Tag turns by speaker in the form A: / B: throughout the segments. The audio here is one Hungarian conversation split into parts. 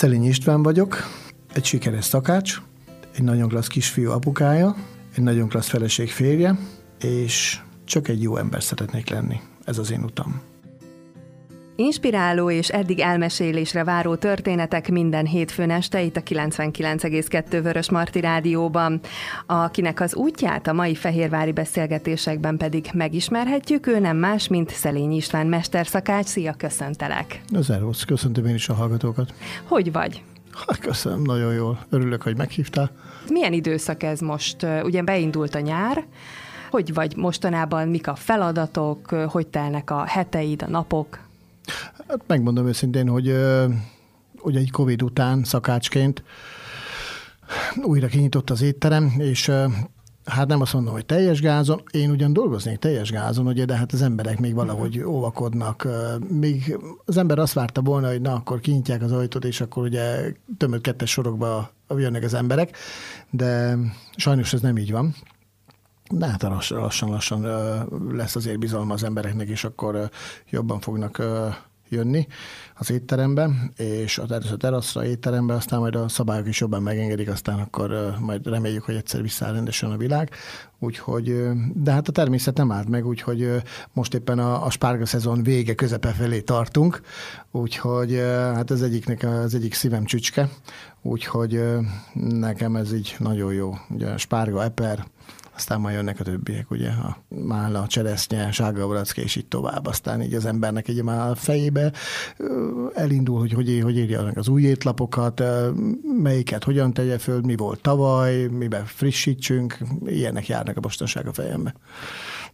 A: Szelény István vagyok, egy sikeres szakács, egy nagyon klassz kisfiú apukája, egy nagyon klassz feleség férje, és csak egy jó ember szeretnék lenni. Ez az én utam.
B: Inspiráló és eddig elmesélésre váró történetek minden hétfőn este itt a 99,2 Vörös Marti Rádióban. Akinek az útját a mai fehérvári beszélgetésekben pedig megismerhetjük, ő nem más, mint Szelény István mesterszakács. Szia, köszöntelek!
A: Szervusz, köszöntöm én is a hallgatókat.
B: Hogy vagy?
A: Ha, köszönöm, nagyon jól. Örülök, hogy meghívtál.
B: Milyen időszak ez most? Ugye beindult a nyár, hogy vagy mostanában, mik a feladatok, hogy telnek a heteid, a napok?
A: Hát megmondom őszintén, hogy ugye egy Covid után szakácsként újra kinyitott az étterem, és hát nem azt mondom, hogy teljes gázon, én ugyan dolgoznék teljes gázon, ugye, de hát az emberek még valahogy mhm. óvakodnak. Még az ember azt várta volna, hogy na, akkor kinyitják az ajtót, és akkor ugye tömött kettes sorokba jönnek az emberek, de sajnos ez nem így van. De hát lassan-lassan lesz azért bizalma az embereknek, és akkor jobban fognak jönni az étterembe, és a teraszra étterembe, aztán majd a szabályok is jobban megengedik, aztán akkor majd reméljük, hogy egyszer visszáll rendesen a világ. Úgyhogy, de hát a természet nem állt meg, úgyhogy most éppen a, a spárga szezon vége, közepe felé tartunk, úgyhogy hát ez egyiknek az egyik szívem csücske, úgyhogy nekem ez így nagyon jó. Ugye a spárga, eper, aztán majd jönnek a többiek, ugye, a mála, a cseresznye, sárga baracka, és így tovább. Aztán így az embernek egy már a fejébe elindul, hogy hogy, hogy írja az új étlapokat, melyiket hogyan tegye föl, mi volt tavaly, miben frissítsünk, ilyenek járnak a mostanság a fejembe.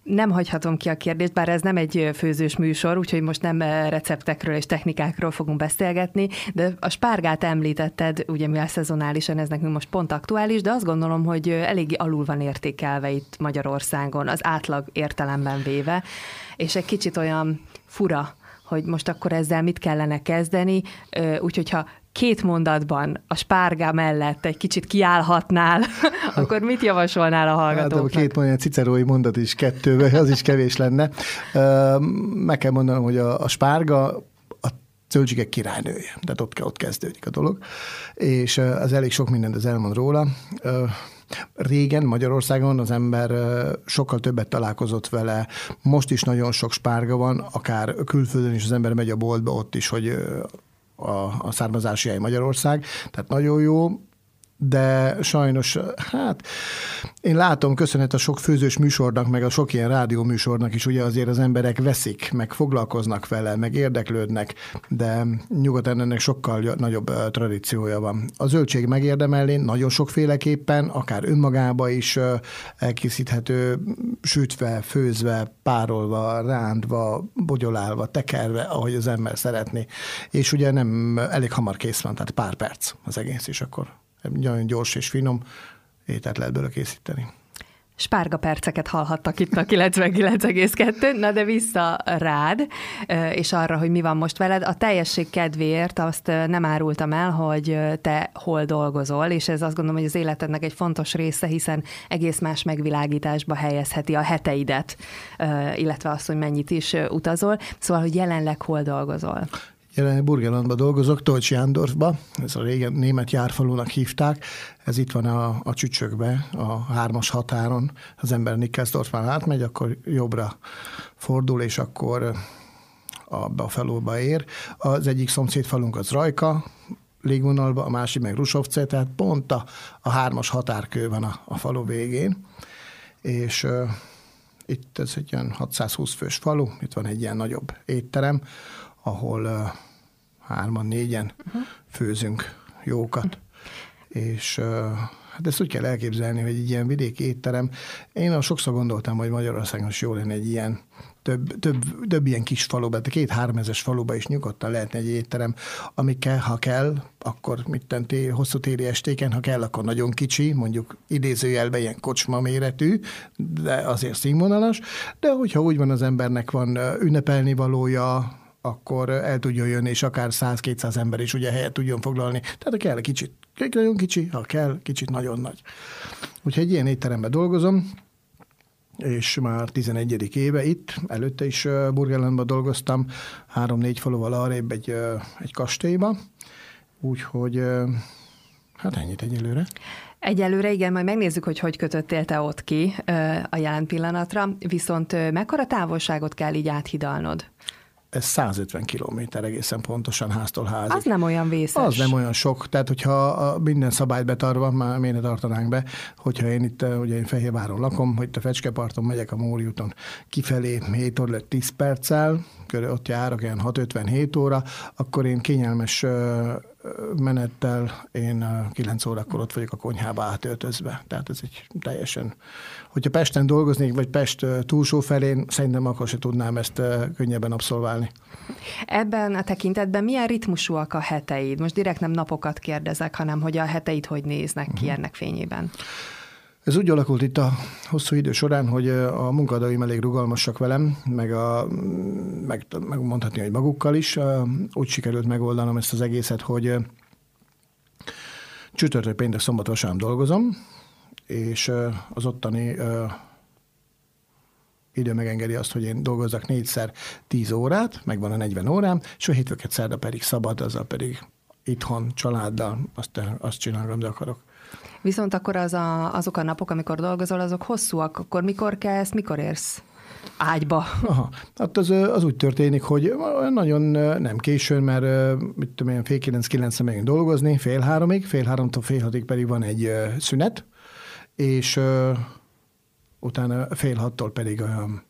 B: Nem hagyhatom ki a kérdést, bár ez nem egy főzős műsor, úgyhogy most nem receptekről és technikákról fogunk beszélgetni, de a spárgát említetted, ugye mivel szezonálisan ez nekünk most pont aktuális, de azt gondolom, hogy eléggé alul van értékelve itt Magyarországon, az átlag értelemben véve, és egy kicsit olyan fura, hogy most akkor ezzel mit kellene kezdeni, úgyhogy ha két mondatban a spárga mellett egy kicsit kiállhatnál, akkor mit javasolnál a hallgatóknak?
A: Hát, a két olyan cicerói mondat is kettőben, az is kevés lenne. Meg kell mondanom, hogy a, a spárga a zöldségek királynője, tehát ott, ott kezdődik a dolog, és az elég sok mindent az elmond róla. Régen Magyarországon az ember sokkal többet találkozott vele, most is nagyon sok spárga van, akár külföldön is az ember megy a boltba, ott is, hogy a, a származási hely Magyarország, tehát nagyon jó, de sajnos, hát én látom, köszönhet a sok főzős műsornak, meg a sok ilyen rádió műsornak is, ugye azért az emberek veszik, meg foglalkoznak vele, meg érdeklődnek, de nyugaton ennek sokkal nagyobb tradíciója van. A zöldség megérdemelni nagyon sokféleképpen, akár önmagába is elkészíthető, sütve, főzve, párolva, rántva, bogyolálva, tekerve, ahogy az ember szeretné. És ugye nem elég hamar kész van, tehát pár perc az egész, és akkor nagyon gyors és finom ételt lehet belőle készíteni.
B: Spárga perceket hallhattak itt a 99,2, na de vissza rád, és arra, hogy mi van most veled. A teljesség kedvéért azt nem árultam el, hogy te hol dolgozol, és ez azt gondolom, hogy az életednek egy fontos része, hiszen egész más megvilágításba helyezheti a heteidet, illetve azt, hogy mennyit is utazol. Szóval, hogy jelenleg hol dolgozol?
A: Jelenleg Burgenlandban dolgozok, Tolcs Jándorfba, ez a régen német járfalúnak hívták, ez itt van a, a csücsökbe, a hármas határon, az ember Nikkelsdorfban átmegy, akkor jobbra fordul, és akkor a faluba ér. Az egyik szomszéd falunk az Rajka, légvonalba, a másik meg Rusovce, tehát pont a, a hármas határkő van a, a falu végén, és uh, itt ez egy olyan 620 fős falu, itt van egy ilyen nagyobb étterem, ahol uh, hárman, négyen uh-huh. főzünk jókat. Uh-huh. És hát ezt úgy kell elképzelni, hogy egy ilyen vidéki étterem. Én a sokszor gondoltam, hogy Magyarországon is jó lenne egy ilyen több, több, több ilyen kis faluba, de két-háromezes faluba is nyugodtan lehetne egy étterem, amikkel, ha kell, akkor mit tenté, hosszú téli estéken, ha kell, akkor nagyon kicsi, mondjuk idézőjelben ilyen kocsma méretű, de azért színvonalas, de hogyha úgy van az embernek van ünnepelni valója, akkor el tudjon jönni, és akár 100-200 ember is ugye helyet tudjon foglalni. Tehát kell kicsit, nagyon kicsi, ha kell, kicsit nagyon nagy. Úgyhogy egy ilyen étteremben dolgozom, és már 11. éve itt, előtte is Burgerlandban dolgoztam, három-négy faluval arrébb egy, egy kastélyba, Úgyhogy hát ennyit egyelőre.
B: Egyelőre igen, majd megnézzük, hogy hogy kötöttél te ott ki a jelen pillanatra, viszont mekkora távolságot kell így áthidalnod?
A: Ez 150 kilométer egészen pontosan háztól házig.
B: Az nem olyan vészes.
A: Az nem olyan sok, tehát hogyha minden szabályt betarva, már miért ne tartanánk be, hogyha én itt, ugye én Fehérváron lakom, hogy a Fecskeparton megyek a Móri úton kifelé 7 óra 10 perccel, ott járok ilyen 6-57 óra, akkor én kényelmes menettel én 9 órakor ott vagyok a konyhába átöltözve. Tehát ez egy teljesen... Hogyha Pesten dolgoznék, vagy Pest túlsó felén, szerintem akkor se tudnám ezt könnyebben abszolválni.
B: Ebben a tekintetben milyen ritmusúak a heteid? Most direkt nem napokat kérdezek, hanem hogy a heteid hogy néznek ki uh-huh. ennek fényében?
A: Ez úgy alakult itt a hosszú idő során, hogy a munkadóim elég rugalmasak velem, meg, a, meg, meg mondhatni, hogy magukkal is. Úgy sikerült megoldanom ezt az egészet, hogy csütörtök, péntek, szombat, vasárnap dolgozom, és az ottani idő megengedi azt, hogy én dolgozzak négyszer tíz órát, megvan a 40 órám, és a hétfőket szerda pedig szabad, azzal pedig itthon, családdal azt, azt csinálom, amit akarok.
B: Viszont akkor az a, azok a napok, amikor dolgozol, azok hosszúak, akkor mikor kezd, mikor érsz ágyba?
A: Aha, hát az, az úgy történik, hogy nagyon nem későn, mert mit tudom én, fél kilenc, kilencre megyünk dolgozni, fél háromig, fél háromtól fél hatig pedig van egy szünet, és utána fél hattól pedig olyan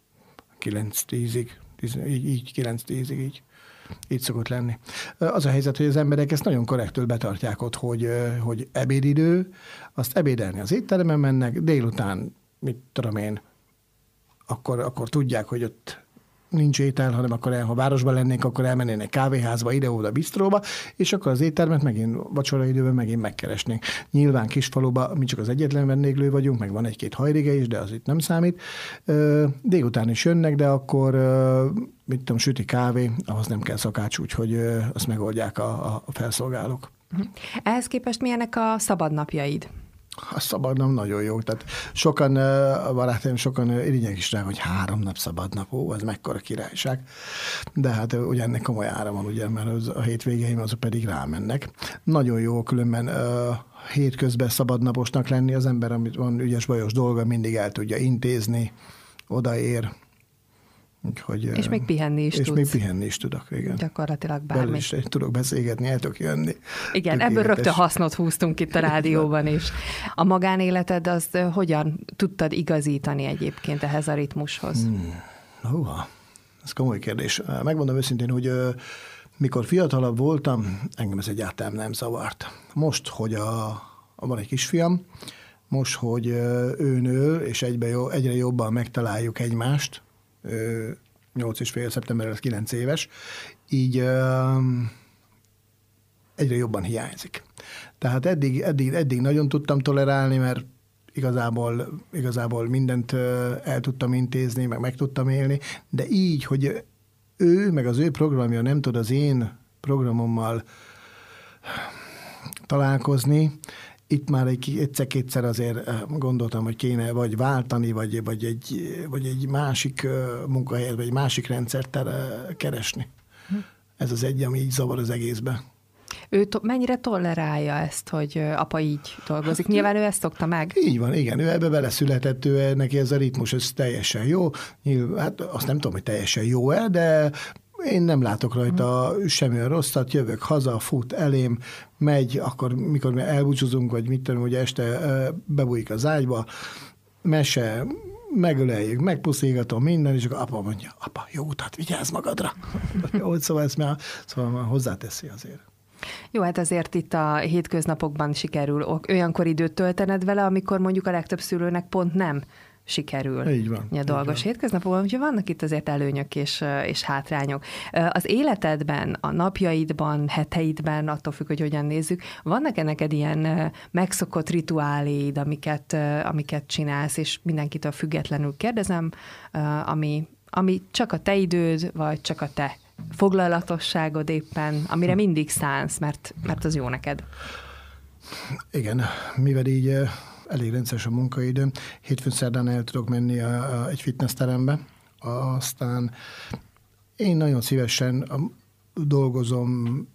A: kilenc tízig, így, így kilenc tízig, így így szokott lenni. Az a helyzet, hogy az emberek ezt nagyon korrektül betartják ott, hogy, hogy ebédidő, azt ebédelni az étteremben mennek, délután, mit tudom én, akkor, akkor tudják, hogy ott nincs étel, hanem akkor el, ha városban lennénk, akkor elmennének kávéházba, ide-oda, bistróba, és akkor az éttermet megint vacsora időben megint megkeresnénk. Nyilván kisfaluba mi csak az egyetlen vendéglő vagyunk, meg van egy-két hajrige is, de az itt nem számít. Délután is jönnek, de akkor mit tudom, süti kávé, ahhoz nem kell szakács, úgyhogy azt megoldják a, a felszolgálók.
B: Ehhez képest milyenek a szabadnapjaid?
A: A szabad nap nagyon jó. Tehát sokan, a barátaim sokan irigyek is rá, hogy három nap szabad nap, ó, ez mekkora királyság. De hát ugye ennek komoly ára van, ugye, mert az, a hétvégeim azok pedig rámennek. Nagyon jó különben hétközben szabadnaposnak lenni, az ember, amit van ügyes bajos dolga, mindig el tudja intézni, odaér,
B: Úgyhogy, és még pihenni is
A: És
B: tudsz.
A: még pihenni is tudok, igen.
B: Gyakorlatilag bármi.
A: is tudok beszélgetni, el tudok jönni.
B: Igen, ebből rögtön hasznot húztunk itt a rádióban is. A magánéleted az hogyan tudtad igazítani egyébként ehhez a ritmushoz? Hmm.
A: Húha, ez komoly kérdés. Megmondom őszintén, hogy mikor fiatalabb voltam, engem ez egyáltalán nem zavart. Most, hogy a, van egy kisfiam, most, hogy ő nő, és egybe jó, egyre jobban megtaláljuk egymást, 8 és fél szeptemberre lesz 9 éves, így egyre jobban hiányzik. Tehát eddig, eddig, eddig nagyon tudtam tolerálni, mert igazából, igazából mindent el tudtam intézni, meg meg tudtam élni, de így, hogy ő, meg az ő programja nem tud az én programommal találkozni, itt már egy, egyszer-kétszer azért eh, gondoltam, hogy kéne vagy váltani, vagy, vagy, egy, vagy egy másik eh, munkahelyet, vagy egy másik rendszert keresni. Hm. Ez az egy, ami így zavar az egészbe.
B: Ő to- mennyire tolerálja ezt, hogy apa így dolgozik? Hát, Nyilván ő ezt szokta meg.
A: Így van, igen. Ő ebbe beleszületett, ő neki ez a ritmus, ez teljesen jó. Nyilván, hát azt nem tudom, hogy teljesen jó-e, de én nem látok rajta hmm. semmi rosszat, jövök haza, fut elém, megy, akkor mikor mi elbúcsúzunk, vagy mit tudom, hogy este bebújik az ágyba, mese, megöleljük, megpuszígatom minden, és akkor apa mondja, apa, jó utat, vigyázz magadra. jó, szóval ezt már, szóval már hozzáteszi azért.
B: Jó, hát azért itt a hétköznapokban sikerül olyankor időt töltened vele, amikor mondjuk a legtöbb szülőnek pont nem sikerül
A: így van,
B: a dolgos hétköznapokban, úgyhogy vannak itt azért előnyök és, és hátrányok. Az életedben, a napjaidban, heteidben, attól függ, hogy hogyan nézzük, vannak-e neked ilyen megszokott rituáléid, amiket, amiket csinálsz, és mindenkitől függetlenül kérdezem, ami, ami csak a te időd, vagy csak a te foglalatosságod éppen, amire mindig szánsz, mert, mert az jó neked.
A: Igen, mivel így elég rendszeres a munkaidőm. Hétfőn szerdán el tudok menni a, a, egy fitnessterembe, aztán én nagyon szívesen dolgozom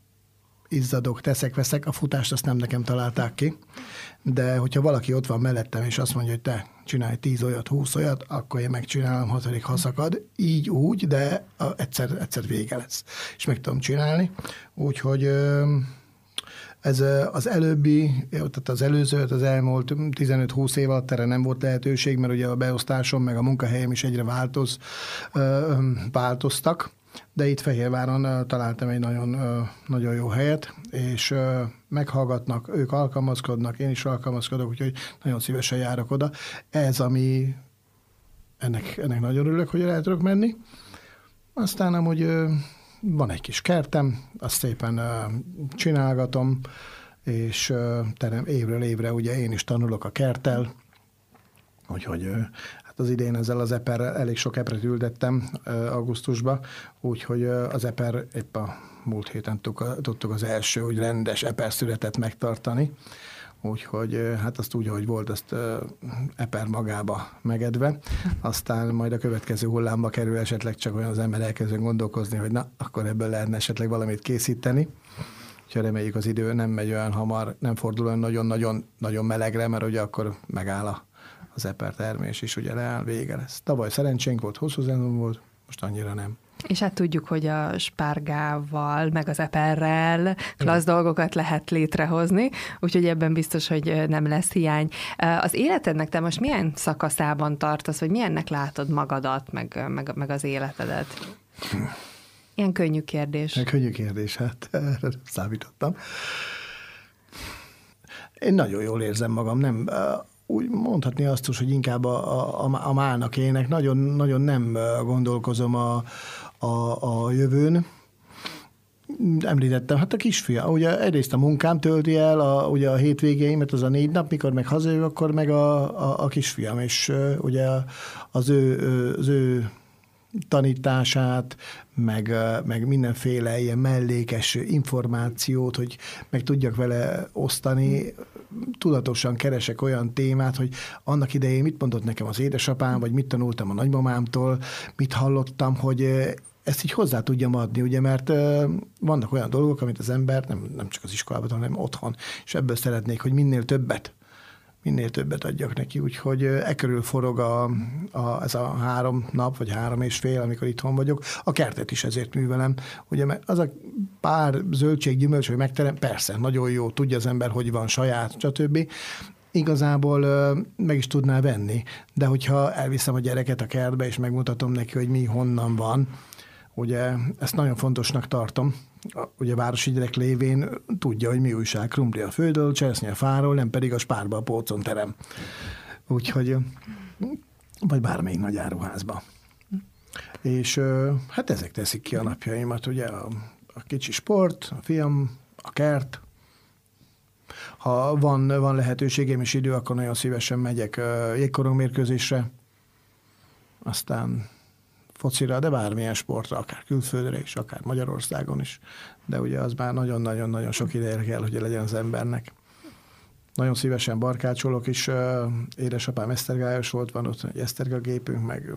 A: izzadok, teszek, veszek, a futást azt nem nekem találták ki, de hogyha valaki ott van mellettem, és azt mondja, hogy te csinálj tíz olyat, húsz olyat, akkor én megcsinálom, hatodik ha szakad, így úgy, de egyszer, egyszer vége lesz, és meg tudom csinálni. Úgyhogy ez az előbbi, tehát az előző, az elmúlt 15-20 év alatt erre nem volt lehetőség, mert ugye a beosztásom meg a munkahelyem is egyre változ, változtak, de itt Fehérváron találtam egy nagyon, nagyon jó helyet, és meghallgatnak, ők alkalmazkodnak, én is alkalmazkodok, úgyhogy nagyon szívesen járok oda. Ez, ami ennek, ennek nagyon örülök, hogy el tudok menni. Aztán amúgy van egy kis kertem, azt szépen csinálgatom, és terem évről évre ugye én is tanulok a kertel, úgyhogy hát az idén ezzel az eperrel elég sok epret ültettem augusztusban, úgyhogy az eper épp a múlt héten tudtuk az első, hogy rendes eper születet megtartani, úgyhogy hát azt úgy, hogy volt, azt eper magába megedve, aztán majd a következő hullámba kerül esetleg csak olyan az ember elkezdő gondolkozni, hogy na, akkor ebből lehetne esetleg valamit készíteni. Úgyhogy reméljük az idő nem megy olyan hamar, nem fordul olyan nagyon-nagyon nagyon melegre, mert ugye akkor megáll a, az eper termés is, ugye leáll, vége lesz. Tavaly szerencsénk volt, hosszú volt, most annyira nem.
B: És hát tudjuk, hogy a spárgával, meg az eperrel klassz dolgokat lehet létrehozni, úgyhogy ebben biztos, hogy nem lesz hiány. Az életednek te most milyen szakaszában tartasz, vagy milyennek látod magadat, meg, meg, meg az életedet? Ilyen könnyű kérdés.
A: Ilyen könnyű kérdés, hát erre számítottam. Én nagyon jól érzem magam, nem úgy mondhatni azt is, hogy inkább a, a, a mának ének. Nagyon, nagyon nem gondolkozom a, a, a jövőn. Említettem, hát a kisfia, ugye egyrészt a munkám tölti el, a, ugye a hétvégéimet, az a négy nap, mikor meg hazajövök, akkor meg a, a, a kisfiam, és uh, ugye az ő, az ő tanítását, meg, meg mindenféle ilyen mellékes információt, hogy meg tudjak vele osztani. Tudatosan keresek olyan témát, hogy annak idején mit mondott nekem az édesapám, vagy mit tanultam a nagymamámtól, mit hallottam, hogy ezt így hozzá tudjam adni, ugye, mert vannak olyan dolgok, amit az ember nem, nem csak az iskolában, hanem otthon, és ebből szeretnék, hogy minél többet minél többet adjak neki, úgyhogy e körül forog a, a, ez a három nap, vagy három és fél, amikor itthon vagyok. A kertet is ezért művelem. Ugye mert az a pár zöldség, gyümölcs, hogy megterem, persze, nagyon jó, tudja az ember, hogy van saját, stb igazából meg is tudná venni. De hogyha elviszem a gyereket a kertbe, és megmutatom neki, hogy mi honnan van, Ugye ezt nagyon fontosnak tartom. Ugye városi gyerek lévén tudja, hogy mi újság, krumpli a földről, cseresznyi a fáról, nem pedig a spárba a polcon terem. Úgyhogy, vagy bármelyik nagy áruházba. És hát ezek teszik ki a napjaimat, ugye a, a kicsi sport, a fiam, a kert, ha van, van lehetőségem és idő, akkor nagyon szívesen megyek jégkorong mérkőzésre, aztán focira, de bármilyen sportra, akár külföldre is, akár Magyarországon is. De ugye az már nagyon-nagyon-nagyon sok ideje kell, hogy legyen az embernek. Nagyon szívesen barkácsolok is. Édesapám esztergályos volt, van ott egy eszterga gépünk, meg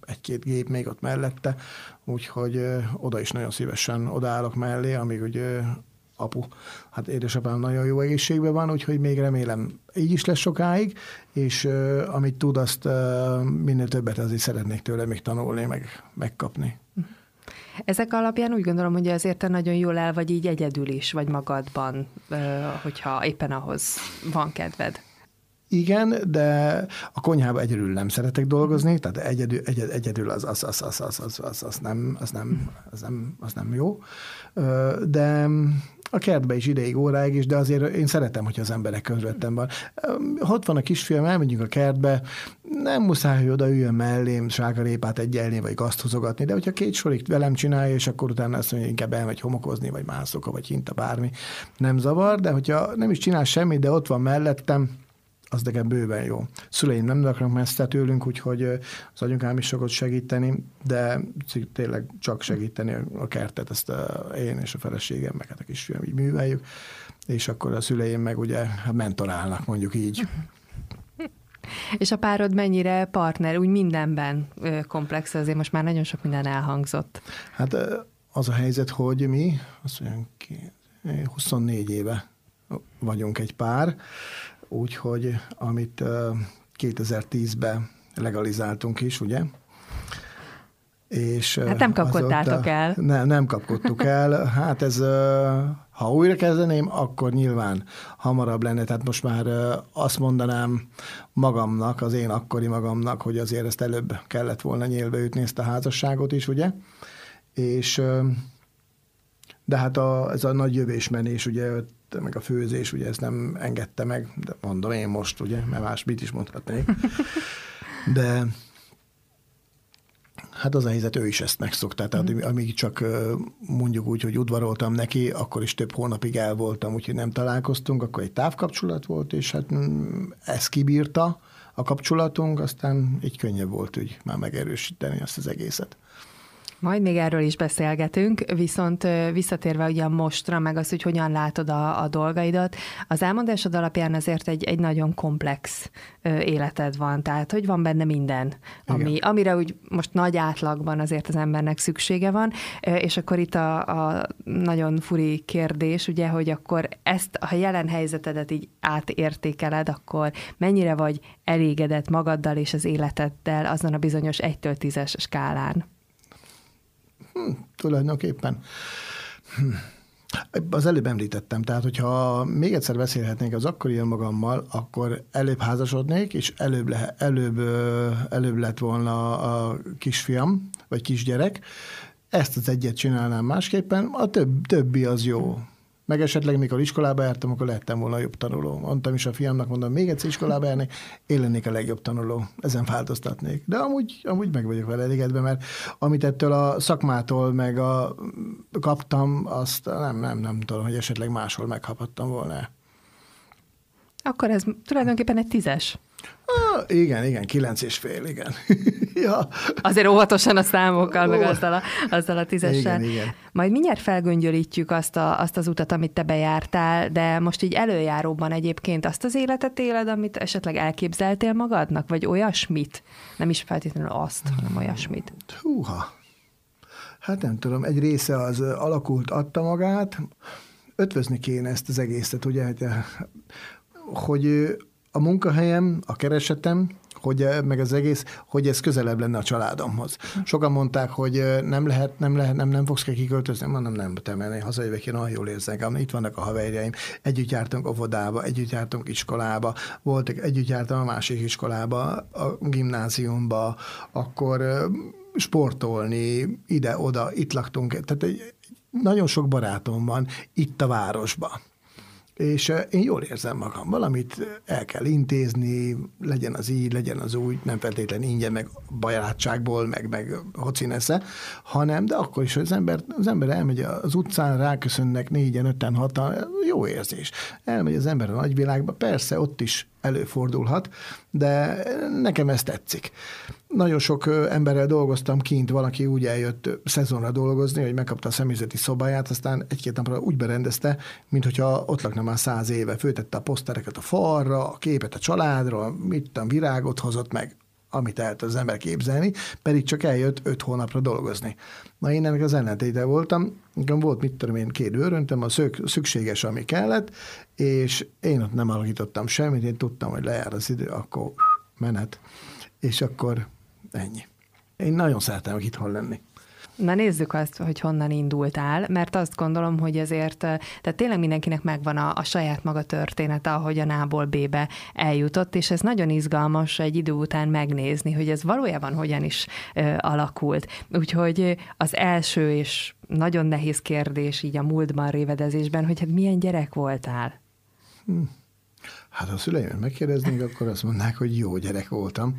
A: egy-két gép még ott mellette, úgyhogy oda is nagyon szívesen odaállok mellé, amíg ugye apu, hát édesapám nagyon jó egészségben van, úgyhogy még remélem így is lesz sokáig, és uh, amit tud, azt uh, minél többet azért szeretnék tőle még tanulni, meg megkapni.
B: Ezek alapján úgy gondolom, hogy azért te nagyon jól el vagy így egyedül is, vagy magadban, hogyha éppen ahhoz van kedved.
A: Igen, de a konyhában egyedül nem szeretek dolgozni, tehát egyedül, egyedül, egyedül az, az, az, az, az, az, az, az, nem, az, nem, az, nem, az nem jó. De a kertbe is ideig, óráig is, de azért én szeretem, hogy az emberek közöttem van. Ott van a kisfiam, elmegyünk a kertbe, nem muszáj, hogy oda üljön mellém sárgarépát egyelni, vagy gaszt húzogatni, de hogyha két sorig velem csinálja, és akkor utána azt mondja, inkább elmegy homokozni, vagy mászok, vagy hinta bármi, nem zavar, de hogyha nem is csinál semmit, de ott van mellettem, az nekem bőven jó. Szüleim nem laknak messze tőlünk, úgyhogy az anyukám is sokat segíteni, de tényleg csak segíteni a kertet, ezt a, én és a feleségem, meg hát a kisfiam így műveljük, és akkor a szüleim meg ugye hát mentorálnak, mondjuk így.
B: És a párod mennyire partner, úgy mindenben komplex, azért most már nagyon sok minden elhangzott.
A: Hát az a helyzet, hogy mi, azt mondjam, 24 éve vagyunk egy pár, úgyhogy amit 2010-ben legalizáltunk is, ugye?
B: És hát nem kapkodtátok el.
A: Nem, nem kapkodtuk el. Hát ez, ha újra kezdeném, akkor nyilván hamarabb lenne. Tehát most már azt mondanám magamnak, az én akkori magamnak, hogy azért ezt előbb kellett volna nyílbe ütni ezt a házasságot is, ugye? És de hát a, ez a nagy jövésmenés, ugye, meg a főzés, ugye ezt nem engedte meg, de mondom én most, ugye, mert más mit is mondhatnék. De Hát az a helyzet, ő is ezt megszokta. Tehát mm. amíg csak mondjuk úgy, hogy udvaroltam neki, akkor is több hónapig el voltam, úgyhogy nem találkoztunk, akkor egy távkapcsolat volt, és hát mm, ez kibírta a kapcsolatunk, aztán így könnyebb volt úgy már megerősíteni azt az egészet.
B: Majd még erről is beszélgetünk, viszont visszatérve ugye mostra, meg az, hogy hogyan látod a, a dolgaidat, az elmondásod alapján azért egy, egy nagyon komplex életed van, tehát hogy van benne minden, ami, amire úgy most nagy átlagban azért az embernek szüksége van, és akkor itt a, a nagyon furi kérdés, ugye, hogy akkor ezt, a jelen helyzetedet így átértékeled, akkor mennyire vagy elégedett magaddal és az életeddel azon a bizonyos 1-től 10-es skálán?
A: Hm, tulajdonképpen. Hm. Az előbb említettem, tehát hogyha még egyszer beszélhetnénk az akkori önmagammal, akkor előbb házasodnék, és előbb, le, előbb, előbb lett volna a kisfiam, vagy kisgyerek. Ezt az egyet csinálnám másképpen, a több, többi az jó. Meg esetleg, mikor iskolába jártam, akkor lettem volna jobb tanuló. Mondtam is a fiamnak, mondom, még egyszer iskolába járni, én lennék a legjobb tanuló. Ezen változtatnék. De amúgy, amúgy meg vagyok vele elégedve, mert amit ettől a szakmától meg a, kaptam, azt nem, nem, nem tudom, hogy esetleg máshol megkaphattam volna.
B: Akkor ez tulajdonképpen egy tízes.
A: Ah, igen, igen, kilenc és fél, igen.
B: ja. Azért óvatosan a számokkal, meg azzal a, azzal a tízessel. Igen, igen. Majd mindjárt felgöngyölítjük azt, a, azt az utat, amit te bejártál, de most így előjáróban egyébként azt az életet éled, amit esetleg elképzeltél magadnak, vagy olyasmit? Nem is feltétlenül azt, hanem olyasmit.
A: Húha. Hát nem tudom, egy része az alakult, adta magát, ötvözni kéne ezt az egészet, ugye, hogy, hogy a munkahelyem, a keresetem, hogy eh, meg az egész, hogy ez közelebb lenne a családomhoz. Sokan mondták, hogy eh, nem lehet, nem lehet, nem, nem fogsz kiköltözni. Mondom, nem, te menni, hazajövök, én olyan jól érzek. Itt vannak a haverjaim, együtt jártunk óvodába, együtt jártunk iskolába, voltak, együtt jártam a másik iskolába, a gimnáziumba, akkor eh, sportolni, ide-oda, itt laktunk. Tehát egy, nagyon sok barátom van itt a városban és én jól érzem magam, valamit el kell intézni, legyen az így, legyen az úgy, nem feltétlen ingyen, meg barátságból, meg, meg hocinesze, hanem, de akkor is, hogy az ember, az ember elmegy az utcán, ráköszönnek négyen, öten, hatan, jó érzés. Elmegy az ember a nagyvilágba, persze ott is előfordulhat, de nekem ez tetszik. Nagyon sok emberrel dolgoztam kint, valaki úgy eljött szezonra dolgozni, hogy megkapta a személyzeti szobáját, aztán egy-két napra úgy berendezte, mint hogyha ott lakna már száz éve. Főtette a posztereket a falra, a képet a családról, mit tudom, virágot hozott meg, amit el az ember képzelni, pedig csak eljött öt hónapra dolgozni. Na én ennek az ellentéte voltam, nekem volt, mit tudom én, két őröntem, a szök, szükséges, ami kellett, és én ott nem alakítottam semmit, én tudtam, hogy lejár az idő, akkor menet, és akkor ennyi. Én nagyon szeretem itthon lenni.
B: Na nézzük azt, hogy honnan indultál, mert azt gondolom, hogy ezért, tehát tényleg mindenkinek megvan a, a saját maga története, ahogy a nából B-be eljutott, és ez nagyon izgalmas egy idő után megnézni, hogy ez valójában hogyan is ö, alakult. Úgyhogy az első és nagyon nehéz kérdés így a múltban révedezésben, hogy hát milyen gyerek voltál? Hm.
A: Hát ha a szüleimet megkérdeznék, akkor azt mondnák, hogy jó gyerek voltam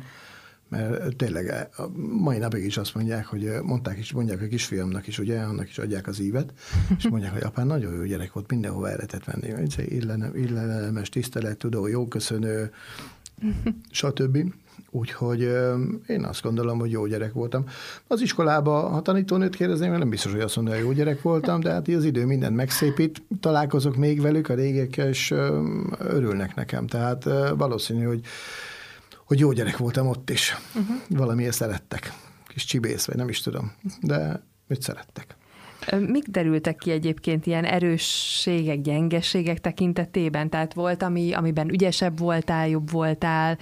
A: mert tényleg a mai napig is azt mondják, hogy mondták is, mondják a kisfiamnak is, ugye, annak is adják az ívet, és mondják, hogy apám nagyon jó gyerek volt, mindenhova el lehetett venni. Illenemes, tisztelet, tudó, jóköszönő, stb. Úgyhogy én azt gondolom, hogy jó gyerek voltam. Az iskolába, ha tanítónőt kérdezném, nem biztos, hogy azt mondja, hogy jó gyerek voltam, de hát az idő mindent megszépít, találkozok még velük, a régekkel, és örülnek nekem. Tehát valószínű, hogy hogy jó gyerek voltam ott is. Uh-huh. Valamiért szerettek. Kis csibész, vagy nem is tudom. De mit szerettek.
B: Mik derültek ki egyébként ilyen erősségek, gyengeségek tekintetében? Tehát volt, ami, amiben ügyesebb voltál, jobb voltál,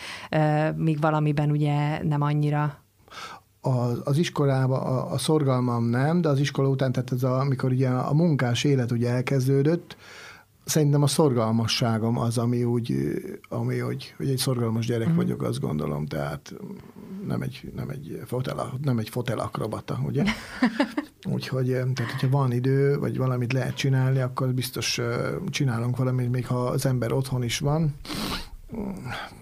B: míg valamiben ugye nem annyira?
A: az, az iskolába a, a szorgalmam nem, de az iskola után, tehát ez a, amikor ugye a munkás élet ugye elkezdődött, szerintem a szorgalmasságom az, ami úgy, ami úgy, hogy egy szorgalmas gyerek uh-huh. vagyok, azt gondolom, tehát nem egy, nem egy, fotel, nem egy fotelakrobata, ugye? Úgyhogy, tehát hogyha van idő, vagy valamit lehet csinálni, akkor biztos csinálunk valamit, még ha az ember otthon is van,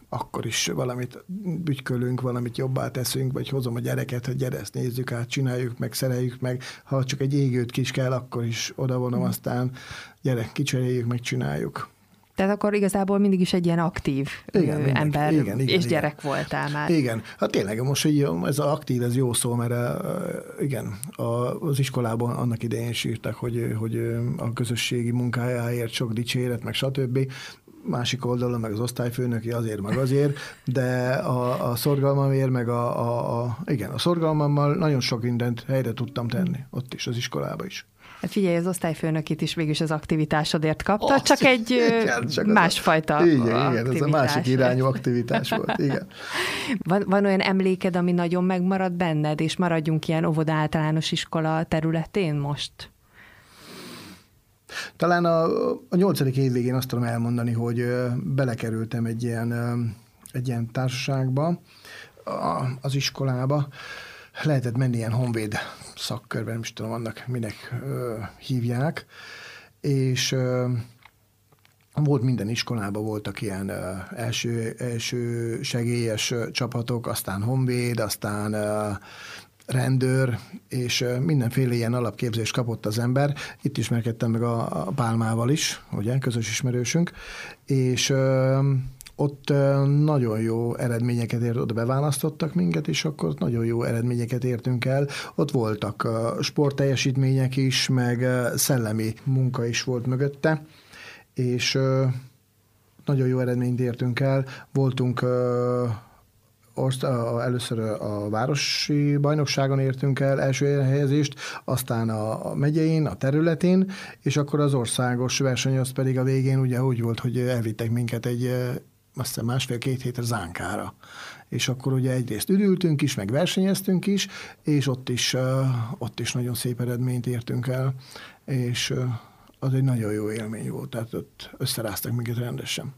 A: akkor is valamit bütykölünk, valamit jobbá teszünk, vagy hozom a gyereket, hogy gyere, ezt nézzük át, csináljuk meg, szereljük meg. Ha csak egy égőt kis kell, akkor is odavonom, mm. aztán gyere, kicseréljük, meg csináljuk.
B: Tehát akkor igazából mindig is egy ilyen aktív igen, ember igen, igen, és gyerek igen. voltál már.
A: Igen, hát tényleg most így, ez az aktív, ez jó szó, mert igen, az iskolában annak idején sírtak, hogy, hogy a közösségi munkájáért sok dicséret, meg stb másik oldalon, meg az osztályfőnöki azért, meg azért, de a, a szorgalmamért, meg a, a, a, igen, a szorgalmammal nagyon sok mindent helyre tudtam tenni, ott is, az iskolába is.
B: Hát figyelj, az osztályfőnökit is végül az aktivitásodért kapta, oh, csak egy igen, csak másfajta a,
A: Igen, igen, ez a másik irányú aktivitás volt, igen.
B: Van, van olyan emléked, ami nagyon megmarad benned, és maradjunk ilyen óvoda általános iskola területén most?
A: Talán a, a nyolcadik év végén azt tudom elmondani, hogy belekerültem egy ilyen, egy ilyen társaságba, az iskolába, lehetett menni ilyen honvéd szakkörben, nem is tudom annak minek ö, hívják, és ö, volt minden iskolában voltak ilyen ö, első, első segélyes csapatok, aztán honvéd, aztán ö, rendőr, és mindenféle ilyen alapképzést kapott az ember. Itt ismerkedtem meg a, a Pálmával is, ugye, közös ismerősünk, és ott nagyon jó eredményeket ért, oda beválasztottak minket, és akkor nagyon jó eredményeket értünk el. Ott voltak sportteljesítmények is, meg szellemi munka is volt mögötte, és nagyon jó eredményt értünk el. Voltunk a, először a városi bajnokságon értünk el első helyezést, aztán a megyei, a területén, és akkor az országos verseny az pedig a végén ugye úgy volt, hogy elvittek minket egy azt hiszem másfél-két hétre zánkára. És akkor ugye egyrészt üdültünk is, meg versenyeztünk is, és ott is, ott is nagyon szép eredményt értünk el, és az egy nagyon jó élmény volt, tehát ott összeráztak minket rendesen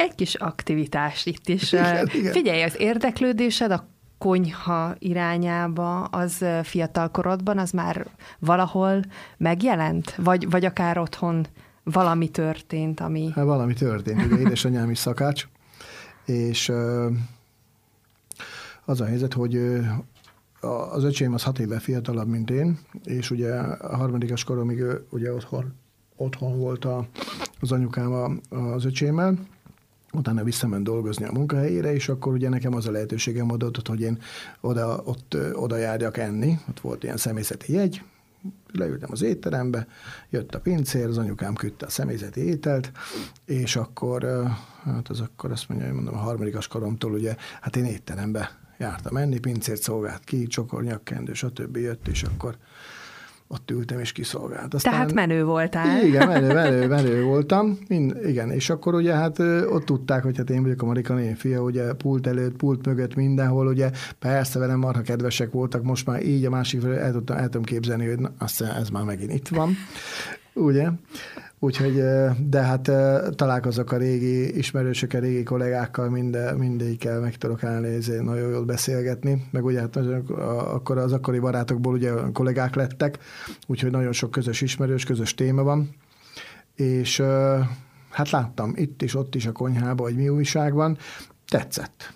B: egy kis aktivitás itt is. Igen, igen. Figyelj, az érdeklődésed a konyha irányába, az fiatal korodban, az már valahol megjelent? Vagy, vagy akár otthon valami történt, ami...
A: Hát valami történt. Ugye édesanyám is szakács, és az a helyzet, hogy az öcsém az hat éve fiatalabb, mint én, és ugye a harmadikas koromig ugye otthon, otthon volt a, az anyukám az öcsémmel, utána visszament dolgozni a munkahelyére, és akkor ugye nekem az a lehetőségem adott, hogy én oda, ott, oda járjak enni, ott volt ilyen személyzeti jegy, leültem az étterembe, jött a pincér, az anyukám küldte a személyzeti ételt, és akkor, hát az akkor azt mondja, hogy mondom, a harmadikas koromtól ugye, hát én étterembe jártam enni, pincért szolgált ki, csokornyak, kendő, stb. jött, és akkor ott ültem és kiszolgált.
B: Aztán, Tehát menő voltál.
A: Igen, menő, menő, menő voltam. Mind, igen, és akkor ugye hát ott tudták, hogy hát én vagyok a Marika én fia, ugye pult előtt, pult mögött mindenhol, ugye persze velem marha kedvesek voltak, most már így a másik el, tudtam, el tudom képzelni, hogy na, azt ez már megint itt van, ugye? Úgyhogy, de hát találkozok a régi ismerősök, a régi kollégákkal, minden, mindegyikkel meg tudok állni, nagyon jól beszélgetni, meg ugye hát akkor az akkori barátokból ugye kollégák lettek, úgyhogy nagyon sok közös ismerős, közös téma van, és hát láttam itt is, ott is a konyhában, hogy mi újság van, tetszett.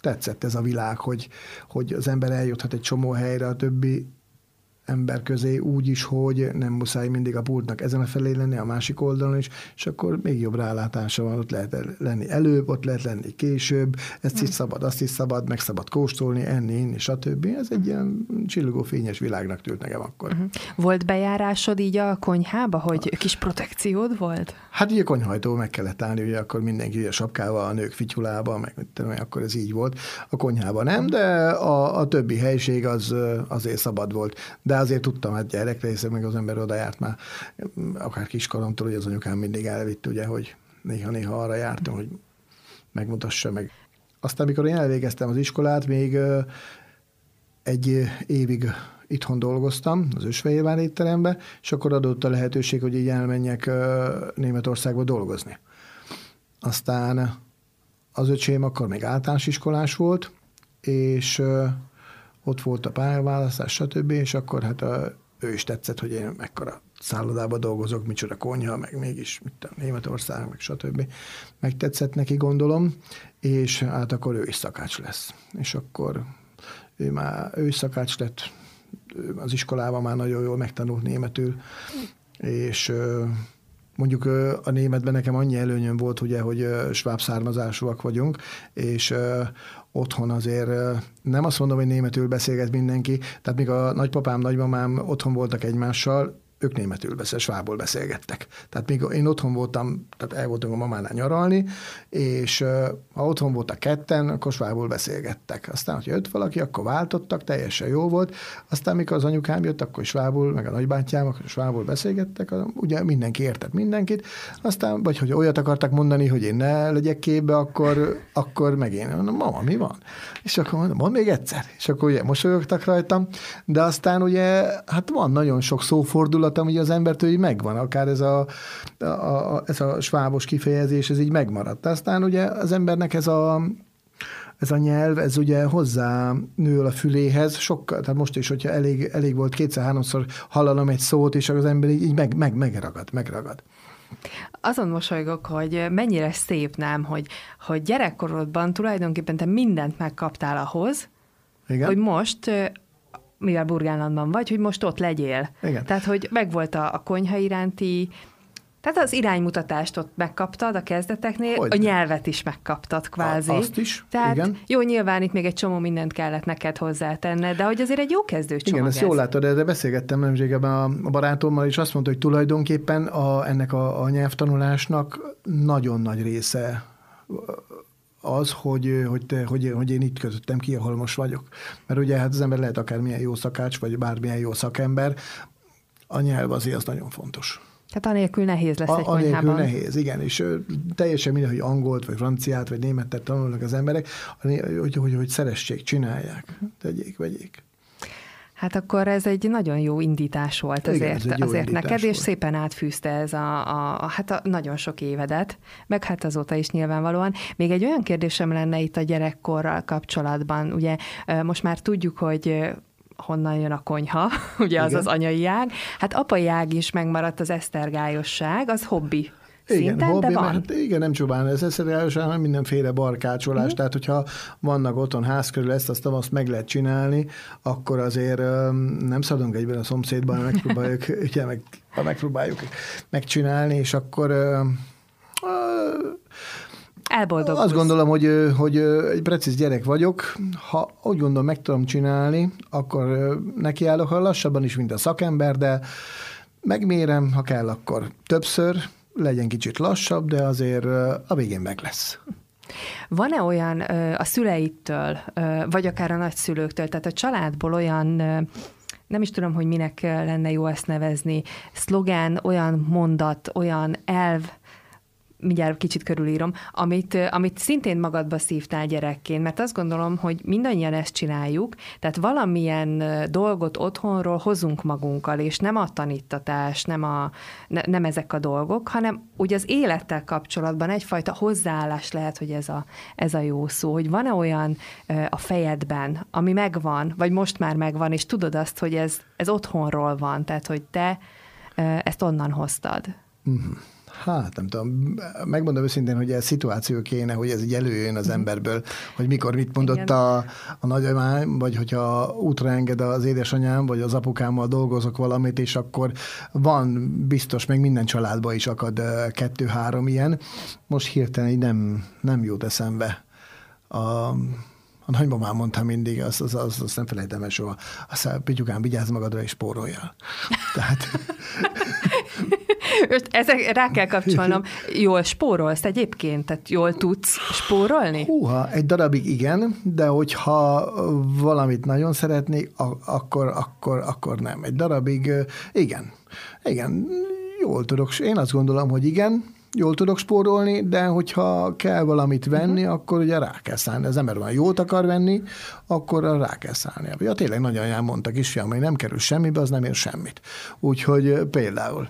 A: Tetszett ez a világ, hogy, hogy az ember eljuthat egy csomó helyre, a többi ember közé úgy is, hogy nem muszáj mindig a pultnak ezen a felé lenni, a másik oldalon is, és akkor még jobb rálátása van, ott lehet lenni előbb, ott lehet lenni később, ezt is szabad, azt is szabad, meg szabad kóstolni, enni, inni, stb. Ez egy ilyen csillogó fényes világnak tűnt nekem akkor. Uh-huh.
B: Volt bejárásod így a konyhába, hogy a... kis protekciód volt?
A: Hát ugye a konyhajtó meg kellett állni, ugye akkor mindenki ugye sapkával, a nők fityulában, meg mit tudom, akkor ez így volt. A konyhában nem, de a, a többi helység az azért szabad volt. De de azért tudtam egy gyerekre, hiszen meg az ember oda járt már, akár kiskoromtól, hogy az anyukám mindig elvitt, ugye, hogy néha-néha arra jártam, hogy megmutassa meg. Aztán, amikor én elvégeztem az iskolát, még egy évig itthon dolgoztam, az Ösfehérvár étterembe, és akkor adott a lehetőség, hogy így elmenjek Németországba dolgozni. Aztán az öcsém akkor még általános iskolás volt, és ott volt a pályaválasztás, stb., és akkor hát a, ő is tetszett, hogy én mekkora szállodába dolgozok, micsoda konyha, meg mégis mit a Németország, meg stb. Megtetszett neki, gondolom, és hát akkor ő is szakács lesz. És akkor ő már ő is szakács lett, az iskolában már nagyon jól megtanult németül, és mondjuk a németben nekem annyi előnyöm volt, ugye, hogy sváb származásúak vagyunk, és otthon azért nem azt mondom, hogy németül beszélget mindenki, tehát még a nagypapám, nagymamám otthon voltak egymással, ők németül beszél, svából beszélgettek. Tehát még én otthon voltam, tehát el voltunk a mamánál nyaralni, és ha otthon voltak ketten, akkor svából beszélgettek. Aztán, hogyha jött valaki, akkor váltottak, teljesen jó volt. Aztán, mikor az anyukám jött, akkor svából, meg a nagybátyám, akkor svából beszélgettek, ugye mindenki értett mindenkit. Aztán, vagy hogy olyat akartak mondani, hogy én ne legyek képbe, akkor, akkor meg én mondom, mama, mi van? És akkor mondom, mond még egyszer. És akkor ugye mosolyogtak rajtam, de aztán ugye, hát van nagyon sok szófordulat, tapasztalatom, hogy az embertől így megvan, akár ez a, a, a, ez a svábos kifejezés, ez így megmaradt. Aztán ugye az embernek ez a ez a nyelv, ez ugye hozzá nő a füléhez, sokkal, tehát most is, hogyha elég, elég volt kétszer-háromszor hallanom egy szót, és az ember így, így meg, meg, megragad, megragad.
B: Azon mosolygok, hogy mennyire szép nem, hogy, hogy gyerekkorodban tulajdonképpen te mindent megkaptál ahhoz, Igen? hogy most mivel Burgánlandban vagy, hogy most ott legyél. Igen. Tehát, hogy megvolt a, a konyha iránti tehát az iránymutatást ott megkaptad a kezdeteknél, hogy a nyelvet is megkaptad kvázi. A,
A: azt is,
B: Tehát
A: igen.
B: jó, nyilván itt még egy csomó mindent kellett neked hozzátenned, de hogy azért egy jó kezdő csomag
A: Igen, ezt ez. jól látod, de beszélgettem nemrégeben a barátommal, és azt mondta, hogy tulajdonképpen a, ennek a, a nyelvtanulásnak nagyon nagy része az, hogy, hogy, te, hogy, hogy én itt közöttem ki, ahol most vagyok. Mert ugye hát az ember lehet akár milyen jó szakács, vagy bármilyen jó szakember, a nyelv azért az nagyon fontos.
B: Tehát anélkül nehéz lesz a, egy
A: Anélkül konyhában. nehéz, igen, és ö, teljesen mindegy, hogy angolt, vagy franciát, vagy németet tanulnak az emberek, hogy, hogy, hogy szeressék, csinálják, tegyék, vegyék.
B: Hát akkor ez egy nagyon jó indítás volt azért, Igen, azért neked, volt. és szépen átfűzte ez a, a, hát a nagyon sok évedet, meg hát azóta is nyilvánvalóan. Még egy olyan kérdésem lenne itt a gyerekkorral kapcsolatban. Ugye most már tudjuk, hogy honnan jön a konyha, ugye az Igen. az anyai ág. Hát apai ág is megmaradt az esztergályosság, az hobbi igen, szinten, hobbi, de van. Mert,
A: igen, nem csupán ez egyszerűen, hanem mindenféle barkácsolás. Mm. Tehát, hogyha vannak otthon ház körül ezt, azt azt meg lehet csinálni, akkor azért nem szaladunk egyben a szomszédban, megpróbáljuk, ugye, meg, megpróbáljuk megcsinálni, és akkor
B: Elboldogulsz.
A: Azt gondolom, hogy, hogy egy precíz gyerek vagyok. Ha úgy gondolom, meg tudom csinálni, akkor nekiállok, ha lassabban is, mint a szakember, de megmérem, ha kell, akkor többször, legyen kicsit lassabb, de azért a végén meg lesz.
B: Van-e olyan a szüleittől, vagy akár a nagyszülőktől, tehát a családból olyan nem is tudom, hogy minek lenne jó ezt nevezni, szlogán, olyan mondat, olyan elv, mindjárt kicsit körülírom, amit, amit szintén magadba szívtál gyerekként, mert azt gondolom, hogy mindannyian ezt csináljuk, tehát valamilyen dolgot otthonról hozunk magunkkal, és nem a tanítatás, nem, a, ne, nem ezek a dolgok, hanem úgy az élettel kapcsolatban egyfajta hozzáállás lehet, hogy ez a, ez a jó szó, hogy van-e olyan a fejedben, ami megvan, vagy most már megvan, és tudod azt, hogy ez, ez otthonról van, tehát hogy te ezt onnan hoztad.
A: Uh-huh. Hát nem tudom, megmondom őszintén, hogy ez szituáció kéne, hogy ez így előjön az mhm. emberből, hogy mikor mit mondott a, a nagyanyám, vagy hogyha útra enged az édesanyám, vagy az apukámmal dolgozok valamit, és akkor van biztos, meg minden családban is akad kettő-három ilyen. Most hirtelen így nem, nem jut eszembe. A, a nagymamám mondta mindig, azt, azt, azt, azt nem felejtem el soha, azt Pityukám, vigyázz magadra és spóroljál. Tehát
B: ezek rá kell kapcsolnom. Jól spórolsz egyébként? Tehát jól tudsz spórolni?
A: Húha, egy darabig igen, de hogyha valamit nagyon szeretnék, akkor, akkor, akkor nem. Egy darabig igen. Igen, jól tudok. Én azt gondolom, hogy igen, jól tudok spórolni, de hogyha kell valamit venni, uh-huh. akkor ugye rá kell szállni. Az ember van jót akar venni, akkor rá kell szállni. Ja, tényleg nagyon mondtak is, hogy nem kerül semmibe, az nem ér semmit. Úgyhogy például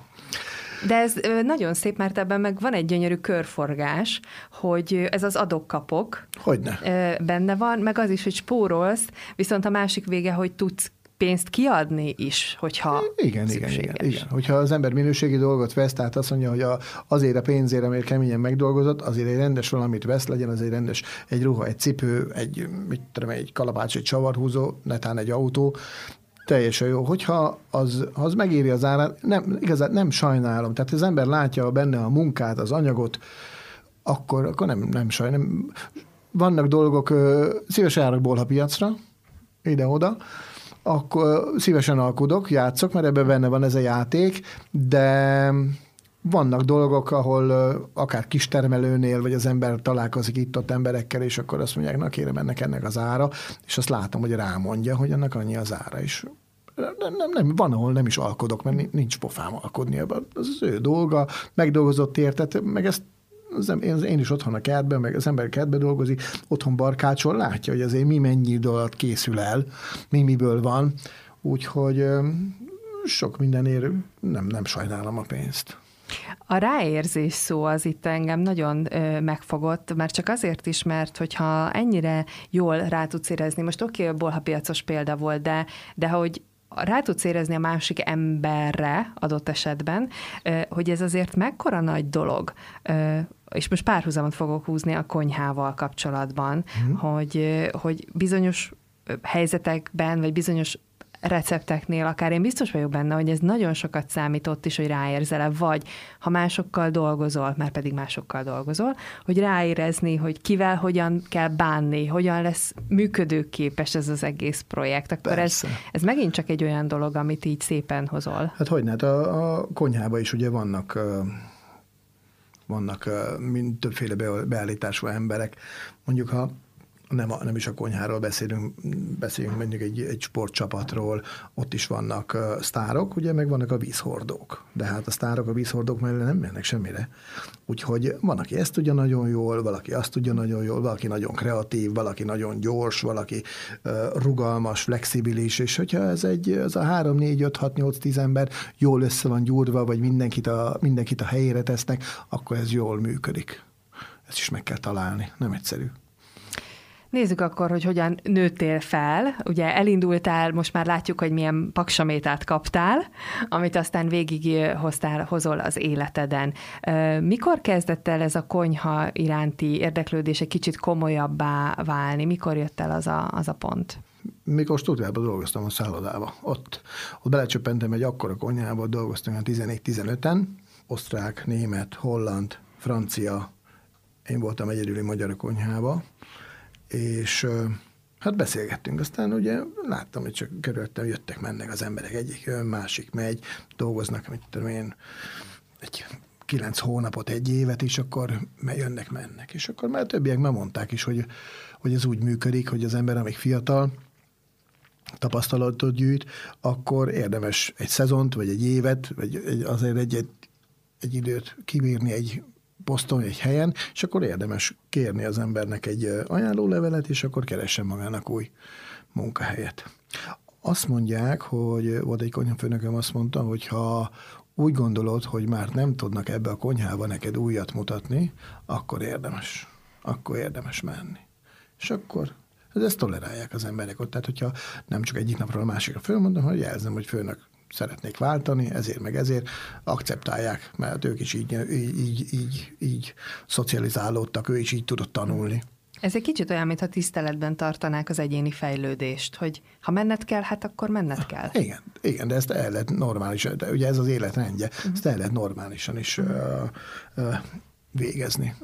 B: de ez nagyon szép, mert ebben meg van egy gyönyörű körforgás, hogy ez az adok-kapok.
A: Hogyne.
B: Benne van, meg az is, hogy spórolsz, viszont a másik vége, hogy tudsz pénzt kiadni is, hogyha
A: igen, igen, igen, igen. Hogyha az ember minőségi dolgot vesz, tehát azt mondja, hogy a, azért a pénzért, amért keményen megdolgozott, azért egy rendes valamit vesz, legyen az egy rendes, egy ruha, egy cipő, egy, mit tudom, egy kalapács, egy csavarhúzó, netán egy autó, teljesen jó. Hogyha az, az megéri az árát, nem, igazán nem sajnálom. Tehát az ember látja benne a munkát, az anyagot, akkor, akkor nem, nem sajnálom. Vannak dolgok, szívesen járok a piacra, ide-oda, akkor szívesen alkudok, játszok, mert ebben benne van ez a játék, de vannak dolgok, ahol akár kistermelőnél, vagy az ember találkozik itt-ott emberekkel, és akkor azt mondják, na kérem, ennek ennek az ára, és azt látom, hogy rámondja, hogy annak annyi az ára is. Nem, nem, nem, van, ahol nem is alkodok, mert nincs pofám alkodni. Az az ő dolga, megdolgozott értet, meg ezt az, én is otthon a kertben, meg az ember kertben dolgozik, otthon barkácsol, látja, hogy azért mi mennyi idő alatt készül el, mi miből van, úgyhogy sok mindenért nem, nem sajnálom a pénzt.
B: A ráérzés szó az itt engem nagyon ö, megfogott, mert csak azért is, mert hogyha ennyire jól rá tudsz érezni, most oké, okay, a bolhapiacos példa volt, de, de hogy rá tudsz érezni a másik emberre adott esetben, hogy ez azért mekkora nagy dolog, és most párhuzamot fogok húzni a konyhával kapcsolatban, hmm. hogy, hogy bizonyos helyzetekben, vagy bizonyos recepteknél, akár én biztos vagyok benne, hogy ez nagyon sokat számított is, hogy ráérzel vagy ha másokkal dolgozol, már pedig másokkal dolgozol, hogy ráérezni, hogy kivel hogyan kell bánni, hogyan lesz működőképes ez az egész projekt, akkor ez, ez megint csak egy olyan dolog, amit így szépen hozol.
A: Hát hogy hát a, a konyhában is ugye vannak vannak mind többféle beállítású emberek. Mondjuk, ha nem, a, nem is a konyháról beszélünk, beszélünk mondjuk egy, egy sportcsapatról, ott is vannak uh, sztárok, ugye, meg vannak a vízhordók. De hát a sztárok a vízhordók mellé nem mennek semmire. Úgyhogy van, aki ezt tudja nagyon jól, valaki azt tudja nagyon jól, valaki nagyon kreatív, valaki nagyon gyors, valaki uh, rugalmas, flexibilis, és hogyha ez egy, ez a 3, 4, 5, 6, 8, 10 ember jól össze van gyúrva, vagy mindenkit a, mindenkit a helyére tesznek, akkor ez jól működik. Ezt is meg kell találni, nem egyszerű.
B: Nézzük akkor, hogy hogyan nőttél fel. Ugye elindultál, most már látjuk, hogy milyen paksamétát kaptál, amit aztán végig hoztál, hozol az életeden. Mikor kezdett el ez a konyha iránti érdeklődés egy kicsit komolyabbá válni? Mikor jött el az a, az a pont?
A: mikor Stuttgartban dolgoztam a szállodába. Ott, ott belecsöppentem egy akkora konyhába, dolgoztam 14-15-en, osztrák, német, holland, francia, én voltam egyedüli magyar a konyhába, és hát beszélgettünk, aztán ugye láttam, hogy csak körülöttem jöttek, mennek az emberek, egyik jön, másik megy, dolgoznak, mit tudom én, egy kilenc hónapot, egy évet, és akkor jönnek, mennek. És akkor már többiek már mondták is, hogy, hogy ez úgy működik, hogy az ember, amíg fiatal, tapasztalatot gyűjt, akkor érdemes egy szezont, vagy egy évet, vagy azért egy, egy, egy időt kivírni egy posztolni egy helyen, és akkor érdemes kérni az embernek egy ajánlólevelet, és akkor keressen magának új munkahelyet. Azt mondják, hogy volt egy konyhafőnököm azt mondta, hogy ha úgy gondolod, hogy már nem tudnak ebbe a konyhába neked újat mutatni, akkor érdemes. Akkor érdemes menni. És akkor ezt tolerálják az emberek ott. Tehát, hogyha nem csak egyik napról a másikra fölmondom, hogy jelzem, hogy főnök szeretnék váltani, ezért meg ezért akceptálják, mert ők is így, így, így, így, így szocializálódtak, ő is így tudott tanulni.
B: Ez egy kicsit olyan, mintha tiszteletben tartanák az egyéni fejlődést, hogy ha menned kell, hát akkor menned kell.
A: Igen, igen de ezt el lehet normálisan, de ugye ez az életrendje, uh-huh. ezt el lehet normálisan is uh, uh, végezni.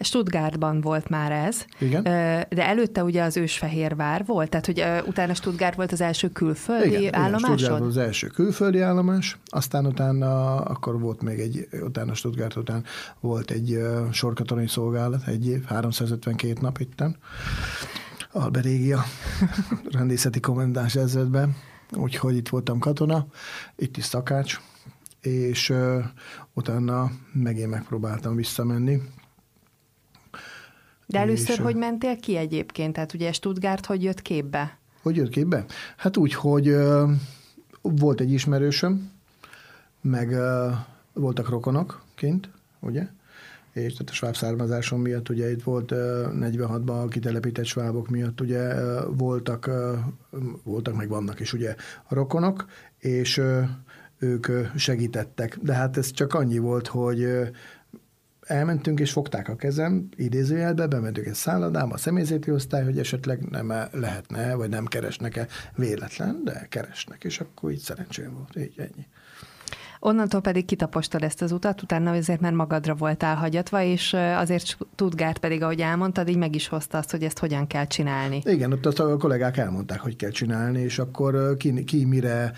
B: Stuttgartban volt már ez,
A: Igen.
B: de előtte ugye az Ősfehérvár volt, tehát hogy utána Stuttgart volt az első külföldi
A: igen,
B: állomásod?
A: Igen, volt az első külföldi állomás, aztán utána akkor volt még egy, utána Stuttgart után volt egy sorkatonai szolgálat, egy év, 352 nap itten, Alberégia, rendészeti kommendáns ezredben, úgyhogy itt voltam katona, itt is szakács, és uh, utána meg én megpróbáltam visszamenni.
B: De először és, hogy mentél ki egyébként? Tehát ugye Stuttgart hogy jött képbe?
A: Hogy jött képbe? Hát úgy, hogy uh, volt egy ismerősöm, meg uh, voltak rokonok kint, ugye? és tehát a sváb származásom miatt ugye itt volt 46-ban kitelepített svábok miatt ugye voltak, voltak meg vannak is ugye a rokonok, és ők segítettek. De hát ez csak annyi volt, hogy elmentünk és fogták a kezem, idézőjelbe, bementünk egy szállodába, a személyzeti osztály, hogy esetleg nem lehetne, vagy nem keresnek-e véletlen, de keresnek, és akkor így szerencsém volt, így ennyi.
B: Onnantól pedig kitapostad ezt az utat, utána azért már magadra voltál hagyatva, és azért Stuttgart pedig, ahogy elmondtad, így meg is hozta azt, hogy ezt hogyan kell csinálni.
A: Igen, ott a kollégák elmondták, hogy kell csinálni, és akkor ki, ki mire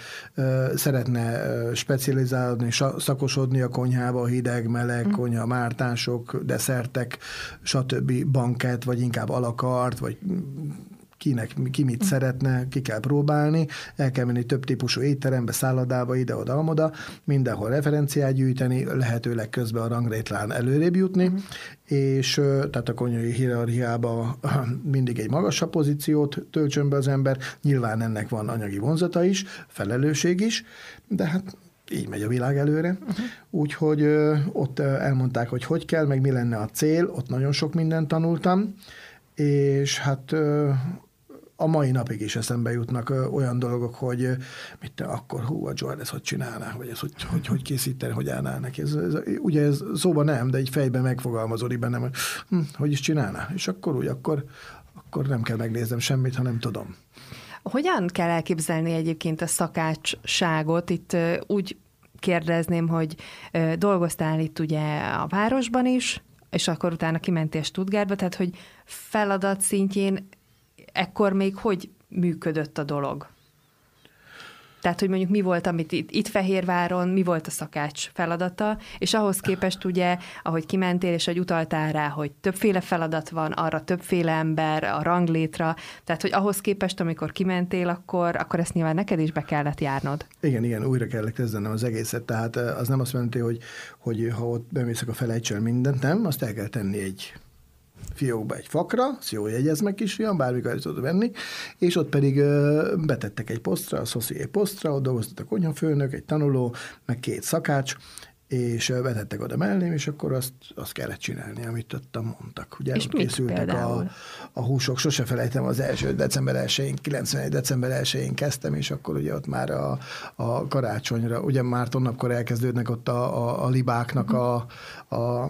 A: szeretne specializálni, szakosodni a konyhába, hideg, meleg, mm. konyha, mártások, deszertek, stb. banket, vagy inkább alakart, vagy kinek, ki mit szeretne, ki kell próbálni, el kell menni több típusú étterembe, szállodába, ide-oda, amoda, mindenhol referenciát gyűjteni, lehetőleg közben a rangrétlán előrébb jutni, uh-huh. és tehát a konyai hierarchiába mindig egy magasabb pozíciót töltsön be az ember, nyilván ennek van anyagi vonzata is, felelősség is, de hát így megy a világ előre. Uh-huh. Úgyhogy ott elmondták, hogy hogy kell, meg mi lenne a cél, ott nagyon sok mindent tanultam, és hát a mai napig is eszembe jutnak olyan dolgok, hogy mit te akkor, hú, a Joel ezt hogy csinálná, vagy ez hogy, hogy, hogy készíteni, hogy állná neki. Ez, ez, ugye ez szóba nem, de egy fejben megfogalmazódik bennem, hogy hm, hogy is csinálná. És akkor úgy, akkor, akkor nem kell megnéznem semmit, ha nem tudom.
B: Hogyan kell elképzelni egyébként a szakácsságot? Itt úgy kérdezném, hogy dolgoztál itt ugye a városban is, és akkor utána kimentél Stuttgartba, tehát hogy feladat szintjén ekkor még hogy működött a dolog? Tehát, hogy mondjuk mi volt, amit itt, itt Fehérváron, mi volt a szakács feladata, és ahhoz képest ugye, ahogy kimentél, és hogy utaltál rá, hogy többféle feladat van, arra többféle ember, a ranglétra, tehát, hogy ahhoz képest, amikor kimentél, akkor, akkor ezt nyilván neked is be kellett járnod.
A: Igen, igen, újra kellett kezdenem az egészet, tehát az nem azt jelenti, hogy, hogy ha ott bemészek a felejtsel mindent, nem, azt el kell tenni egy fiókba egy fakra, azt jól jegyez meg kisfiam, bármikor el tudod venni, és ott pedig betettek egy posztra, a szoszi egy posztra, ott dolgozott a konyhafőnök, egy tanuló, meg két szakács, és vetettek oda mellém, és akkor azt, azt kellett csinálni, amit ott mondtak. Ugye és készültek a, a húsok, sose felejtem, az első december 1-én, 91. december 1-én kezdtem, és akkor ugye ott már a, a karácsonyra, ugye már onnapkor elkezdődnek ott a, a, a libáknak a, a,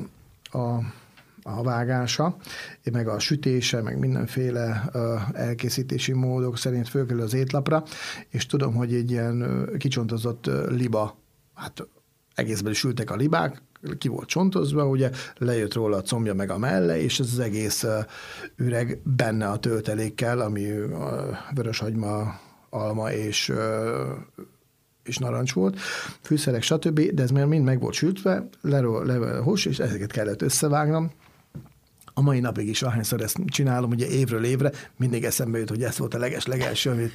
A: a a vágása, meg a sütése, meg mindenféle elkészítési módok szerint fölkerül az étlapra, és tudom, hogy egy ilyen kicsontozott liba, hát egészben is ültek a libák, ki volt csontozva, ugye lejött róla a combja meg a melle, és ez az egész üreg benne a töltelékkel, ami vöröshagyma, alma és és narancs volt, fűszerek, stb., de ez már mind meg volt sültve, leró, le, hús, és ezeket kellett összevágnom, a mai napig is, ahányszor ezt csinálom, ugye évről évre, mindig eszembe jut, hogy ez volt a leges legelső, amit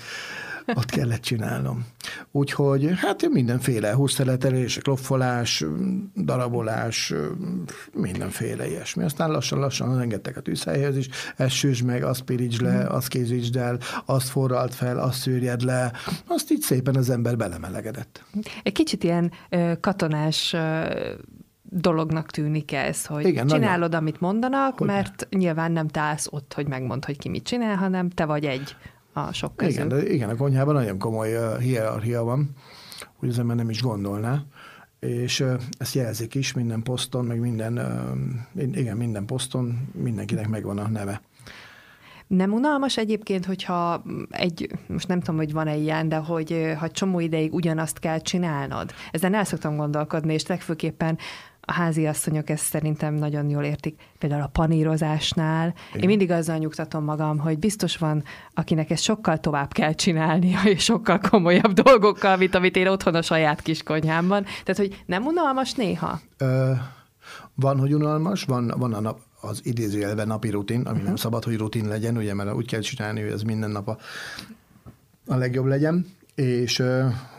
A: ott kellett csinálnom. Úgyhogy hát mindenféle húszteletelés, kloffolás, darabolás, mindenféle ilyesmi. Aztán lassan-lassan engedtek a tűzhelyhez is, ezt süsd meg, azt pirítsd le, azt készítsd el, azt forralt fel, azt szűrjed le, azt így szépen az ember belemelegedett.
B: Egy kicsit ilyen katonás dolognak tűnik ez, hogy Igen, csinálod, nagyon. amit mondanak, hogy mert ne? nyilván nem te állsz ott, hogy megmond, hogy ki mit csinál, hanem te vagy egy a sok közül.
A: Igen, de igen, a konyhában nagyon komoly uh, hierarchia van, hogy az ember nem is gondolná, és uh, ezt jelzik is minden poszton, meg minden, uh, igen, minden poszton mindenkinek megvan a neve.
B: Nem unalmas egyébként, hogyha egy, most nem tudom, hogy van-e ilyen, de hogy ha csomó ideig ugyanazt kell csinálnod. Ezen el szoktam gondolkodni, és legfőképpen a házi asszonyok ezt szerintem nagyon jól értik. Például a panírozásnál. Igen. Én mindig azzal nyugtatom magam, hogy biztos van, akinek ezt sokkal tovább kell csinálnia, és sokkal komolyabb dolgokkal, mint amit én otthon a saját kis konyhámban. Tehát, hogy nem unalmas néha? Ö,
A: van, hogy unalmas, van, van a nap, az idézőjelben napi rutin, ami uh-huh. nem szabad, hogy rutin legyen, ugye, mert úgy kell csinálni, hogy ez minden nap a, a legjobb legyen és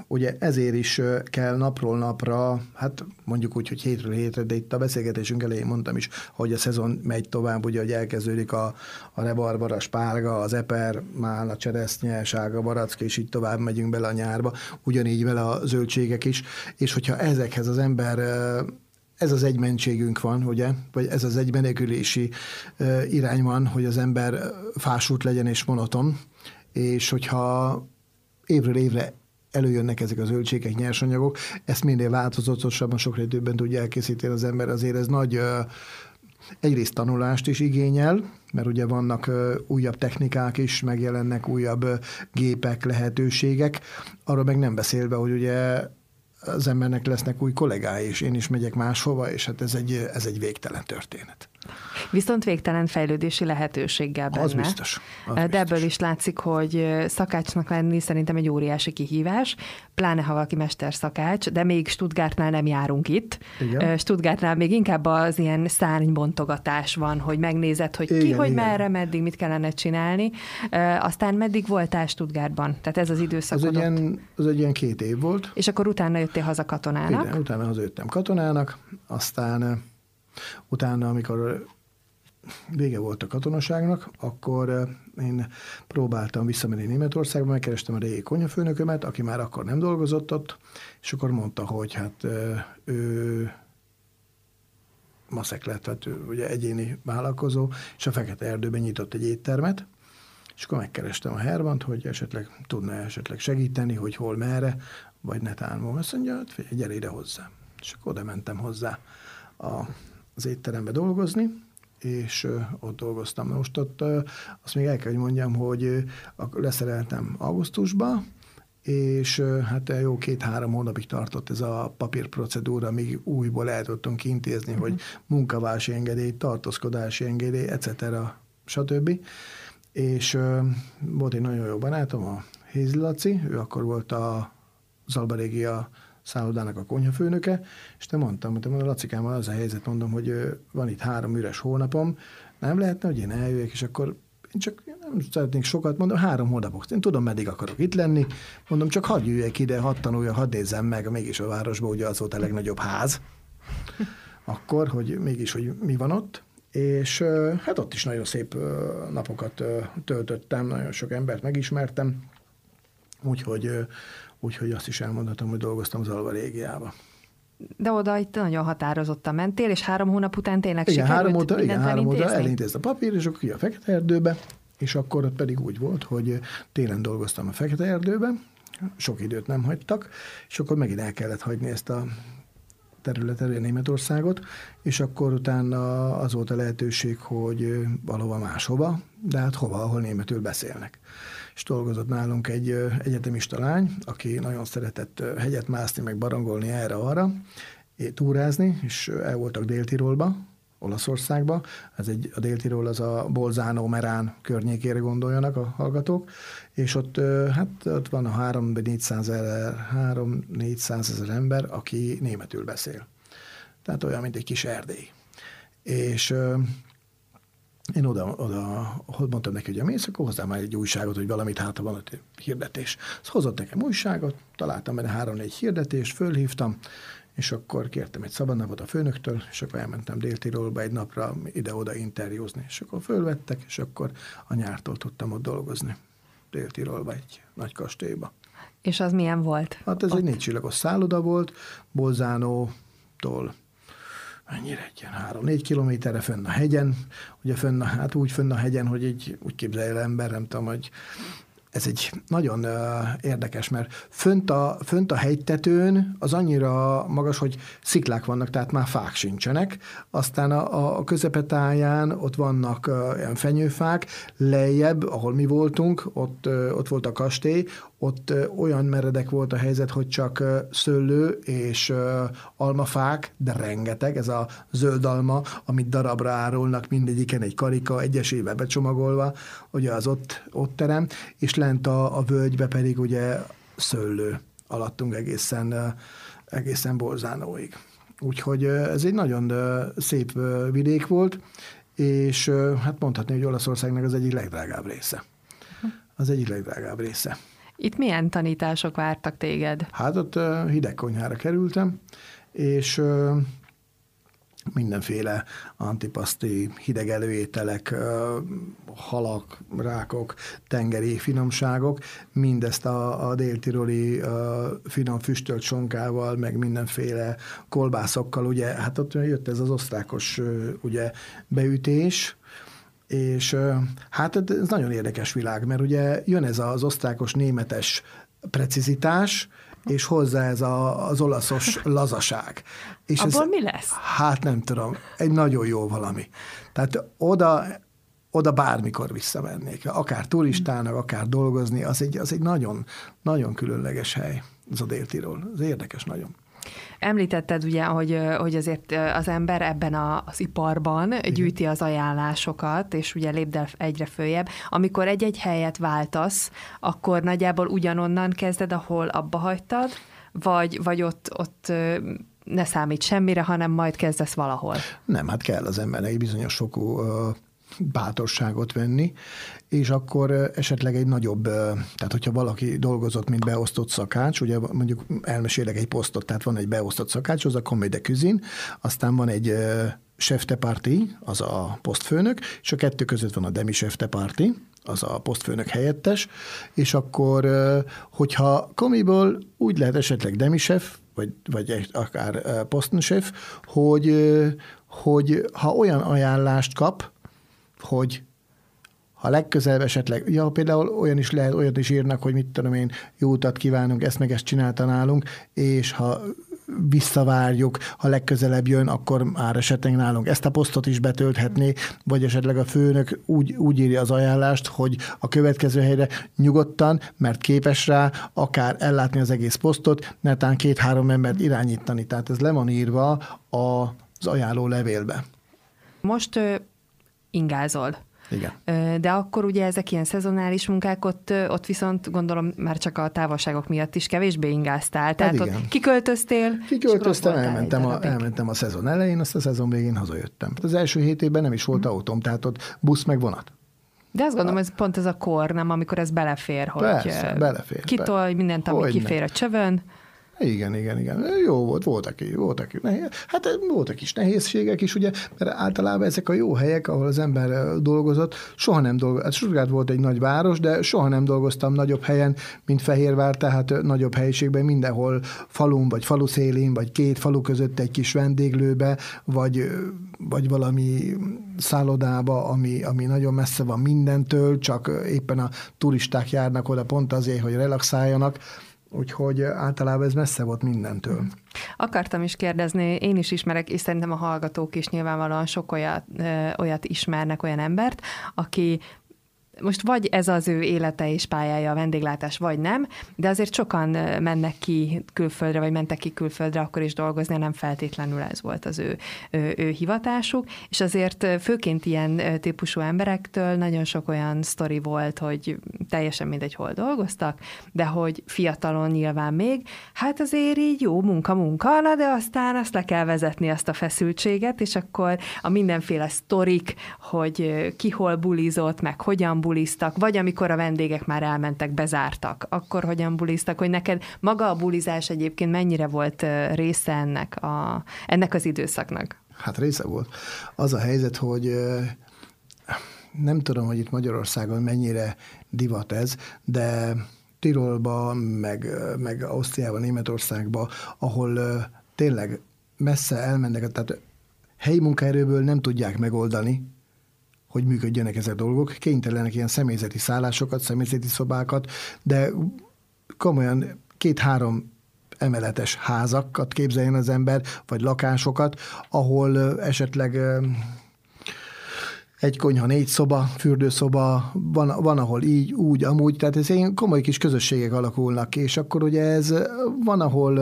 A: ugye ezért is kell napról napra, hát mondjuk úgy, hogy hétről hétre, de itt a beszélgetésünk elején mondtam is, hogy a szezon megy tovább, ugye, hogy elkezdődik a, a rebarbar, a spárga, az eper, mál, a cseresznye, sárga barack, és így tovább megyünk bele a nyárba, ugyanígy vele a zöldségek is, és hogyha ezekhez az ember ez az egymentségünk van, ugye, vagy ez az egymenekülési irány van, hogy az ember fásult legyen és monoton, és hogyha évről évre előjönnek ezek a zöldségek, nyersanyagok, ezt minél változatosabban, sokkal többen tudja elkészíteni az ember, azért ez nagy egyrészt tanulást is igényel, mert ugye vannak újabb technikák is, megjelennek újabb gépek, lehetőségek, arról meg nem beszélve, hogy ugye az embernek lesznek új kollégái, és én is megyek máshova, és hát ez egy, ez egy végtelen történet.
B: Viszont végtelen fejlődési lehetőséggel benne.
A: Az biztos. Az
B: De
A: biztos.
B: ebből is látszik, hogy szakácsnak lenni szerintem egy óriási kihívás, pláne ha valaki mesterszakács, de még Stuttgartnál nem járunk itt. Igen. Stuttgartnál még inkább az ilyen szárnybontogatás van, hogy megnézed, hogy igen, ki, hogy igen. merre, meddig, mit kellene csinálni. Aztán meddig voltál Stuttgartban? Tehát ez az időszak.
A: Az egy, ilyen, az egy ilyen két év volt.
B: És akkor utána jöttél haza katonának?
A: Igen, utána hazajöttem katonának, aztán Utána, amikor vége volt a katonaságnak, akkor eh, én próbáltam visszamenni Németországba, megkerestem a régi konyafőnökömet, aki már akkor nem dolgozott ott, és akkor mondta, hogy hát eh, ő maszek lett, tehát ő ugye egyéni vállalkozó, és a Fekete Erdőben nyitott egy éttermet, és akkor megkerestem a Hermant, hogy esetleg tudna esetleg segíteni, hogy hol, merre, vagy netán. Azt mondja, hát gyere ide hozzá. És akkor oda mentem hozzá a az étterembe dolgozni, és ott dolgoztam. Most ott azt még el kell, hogy mondjam, hogy leszereltem augusztusba, és hát jó két-három hónapig tartott ez a papírprocedúra, amíg újból el tudtunk intézni, uh-huh. hogy munkavási engedély, tartózkodási engedély, etc. stb. És volt egy nagyon jó barátom, a Laci, ő akkor volt a Zalba Régia szállodának a konyhafőnöke, és te mondtam, hogy mondom, Lacikám, az a helyzet, mondom, hogy van itt három üres hónapom, nem lehetne, hogy én eljöjjek, és akkor én csak nem szeretnék sokat, mondom, három hónapok. Én tudom, meddig akarok itt lenni. Mondom, csak hadd jöjjek ide, hadd tanuljak, hadd nézzem meg, mégis a városban ugye az volt a legnagyobb ház. Akkor, hogy mégis, hogy mi van ott. És hát ott is nagyon szép napokat töltöttem, nagyon sok embert megismertem. Úgyhogy úgyhogy azt is elmondhatom, hogy dolgoztam az Alva régiába.
B: De oda itt nagyon határozottan mentél, és három hónap után tényleg
A: igen, sikerült három óta, igen, három óta elintézte a papír, és akkor ki a Fekete Erdőbe, és akkor ott pedig úgy volt, hogy télen dolgoztam a Fekete Erdőbe, sok időt nem hagytak, és akkor megint el kellett hagyni ezt a területet, Németországot, és akkor utána az volt a lehetőség, hogy valahova máshova, de hát hova, ahol németül beszélnek és dolgozott nálunk egy egyetemista lány, aki nagyon szeretett hegyet mászni, meg barangolni erre-arra, túrázni, és el voltak Dél-Tirolba, Olaszországba. Ez egy, a Dél-Tirol az a Bolzánó, Merán környékére gondoljanak a hallgatók, és ott, hát ott van a 3-400 ezer, 3-400 ezer ember, aki németül beszél. Tehát olyan, mint egy kis erdély. És én oda, oda mondtam neki, hogy a mész, akkor hozzám már egy újságot, hogy valamit hát, van ott hirdetés. Azt hozott nekem újságot, találtam benne három-négy hirdetést, fölhívtam, és akkor kértem egy szabadnapot a főnöktől, és akkor elmentem Dél-Tirolba egy napra ide-oda interjúzni. És akkor fölvettek, és akkor a nyártól tudtam ott dolgozni. Dél-Tirolba egy nagy kastélyba.
B: És az milyen volt?
A: Hát ez ott? egy négy csillagos szálloda volt, Bolzánótól mennyire egy ilyen három-négy kilométerre fönn a hegyen, ugye fönn a, hát úgy fönn a hegyen, hogy egy, úgy képzelje el ember, nem tudom, hogy ez egy nagyon érdekes, mert fönt a, fönt a hegytetőn az annyira magas, hogy sziklák vannak, tehát már fák sincsenek. Aztán a, a közepetáján ott vannak olyan fenyőfák, lejjebb, ahol mi voltunk, ott, ott volt a kastély, ott olyan meredek volt a helyzet, hogy csak szőlő és almafák, de rengeteg, ez a zöld alma, amit darabra árulnak, mindegyiken egy karika, egyesével becsomagolva, ugye az ott, ott terem, és lent a, a völgybe pedig ugye szőlő alattunk egészen, egészen Borzánóig. Úgyhogy ez egy nagyon szép vidék volt, és hát mondhatni, hogy Olaszországnak az egyik legdrágább része. Az egyik legdrágább része.
B: Itt milyen tanítások vártak téged?
A: Hát ott hideg konyhára kerültem, és mindenféle antipaszti hideg előételek, halak, rákok, tengeri finomságok, mindezt a, a déltiroli finom füstölt sonkával, meg mindenféle kolbászokkal, ugye, hát ott jött ez az osztrákos ugye beütés, és hát ez nagyon érdekes világ, mert ugye jön ez az osztrákos németes precizitás, és hozzá ez a, az olaszos lazaság. És
B: Abból
A: ez,
B: mi lesz?
A: Hát nem tudom, egy nagyon jó valami. Tehát oda, oda bármikor visszamennék, akár turistának, akár dolgozni, az egy, az egy nagyon, nagyon különleges hely, az a Dél-Tirol. Ez érdekes nagyon.
B: Említetted ugye, hogy, hogy azért az ember ebben a, az iparban Igen. gyűjti az ajánlásokat, és ugye lépd el egyre följebb. Amikor egy-egy helyet váltasz, akkor nagyjából ugyanonnan kezded, ahol abba hagytad, vagy, vagy ott, ott ne számít semmire, hanem majd kezdesz valahol.
A: Nem, hát kell az embernek egy bizonyos fokú bátorságot venni, és akkor esetleg egy nagyobb, tehát hogyha valaki dolgozott, mint beosztott szakács, ugye mondjuk elmesélek egy posztot, tehát van egy beosztott szakács, az a comedy cuisine, aztán van egy chef de parti, az a posztfőnök, és a kettő között van a demi chef de parti, az a posztfőnök helyettes, és akkor, hogyha komiból úgy lehet esetleg demichef, vagy, vagy akár posztenchef, hogy, hogy ha olyan ajánlást kap, hogy ha legközelebb esetleg, ja, például olyan is lehet, olyat is írnak, hogy mit tudom én, jó utat kívánunk, ezt meg ezt csinálta nálunk, és ha visszavárjuk, ha legközelebb jön, akkor már esetleg nálunk ezt a posztot is betölthetné, vagy esetleg a főnök úgy, úgy írja az ajánlást, hogy a következő helyre nyugodtan, mert képes rá, akár ellátni az egész posztot, netán két-három embert irányítani. Tehát ez le van írva az ajánló levélbe.
B: Most ingázol.
A: Igen.
B: De akkor ugye ezek ilyen szezonális munkák, ott, ott viszont gondolom már csak a távolságok miatt is kevésbé ingáztál. Hát Tehát igen. ott kiköltöztél?
A: Kiköltöztem, elmentem a, elmentem a szezon elején, azt a szezon végén hazajöttem. Az első hét évben nem is volt hmm. autóm, tehát ott busz meg vonat.
B: De azt gondolom, ez pont ez a kor, nem, amikor ez belefér, hogy
A: Persze, belefér,
B: kitolj mindent, ami kifér a csövön.
A: Igen, igen, igen. Jó volt, voltak, voltak, nehéz, hát voltak is nehézségek is, ugye, mert általában ezek a jó helyek, ahol az ember dolgozott, soha nem dolgozott. Hát Stuttgart volt egy nagy város, de soha nem dolgoztam nagyobb helyen, mint Fehérvár, tehát nagyobb helyiségben, mindenhol falun, vagy falu szélén, vagy két falu között egy kis vendéglőbe, vagy, vagy valami szállodába, ami, ami nagyon messze van mindentől, csak éppen a turisták járnak oda pont azért, hogy relaxáljanak úgyhogy általában ez messze volt mindentől.
B: Akartam is kérdezni, én is ismerek, és szerintem a hallgatók is nyilvánvalóan sok olyat, olyat ismernek, olyan embert, aki most vagy ez az ő élete és pályája a vendéglátás, vagy nem, de azért sokan mennek ki külföldre, vagy mentek ki külföldre akkor is dolgozni, nem feltétlenül ez volt az ő, ő, ő hivatásuk, és azért főként ilyen típusú emberektől nagyon sok olyan sztori volt, hogy teljesen mindegy, hol dolgoztak, de hogy fiatalon nyilván még, hát azért így jó munka-munka, na de aztán azt le kell vezetni azt a feszültséget, és akkor a mindenféle sztorik, hogy ki hol bulizott, meg hogyan buliztak, vagy amikor a vendégek már elmentek, bezártak, akkor hogyan buliztak, hogy neked maga a bulizás egyébként mennyire volt része ennek, a, ennek az időszaknak?
A: Hát része volt. Az a helyzet, hogy nem tudom, hogy itt Magyarországon mennyire divat ez, de Tirolba, meg, meg Ausztriába, Németországba, ahol tényleg messze elmennek, tehát helyi munkaerőből nem tudják megoldani hogy működjenek ezek a dolgok. Kénytelenek ilyen személyzeti szállásokat, személyzeti szobákat, de komolyan két-három emeletes házakat képzeljen az ember, vagy lakásokat, ahol esetleg egy konyha, négy szoba, fürdőszoba, van, van ahol így, úgy, amúgy, tehát ez ilyen komoly kis közösségek alakulnak ki, és akkor ugye ez van, ahol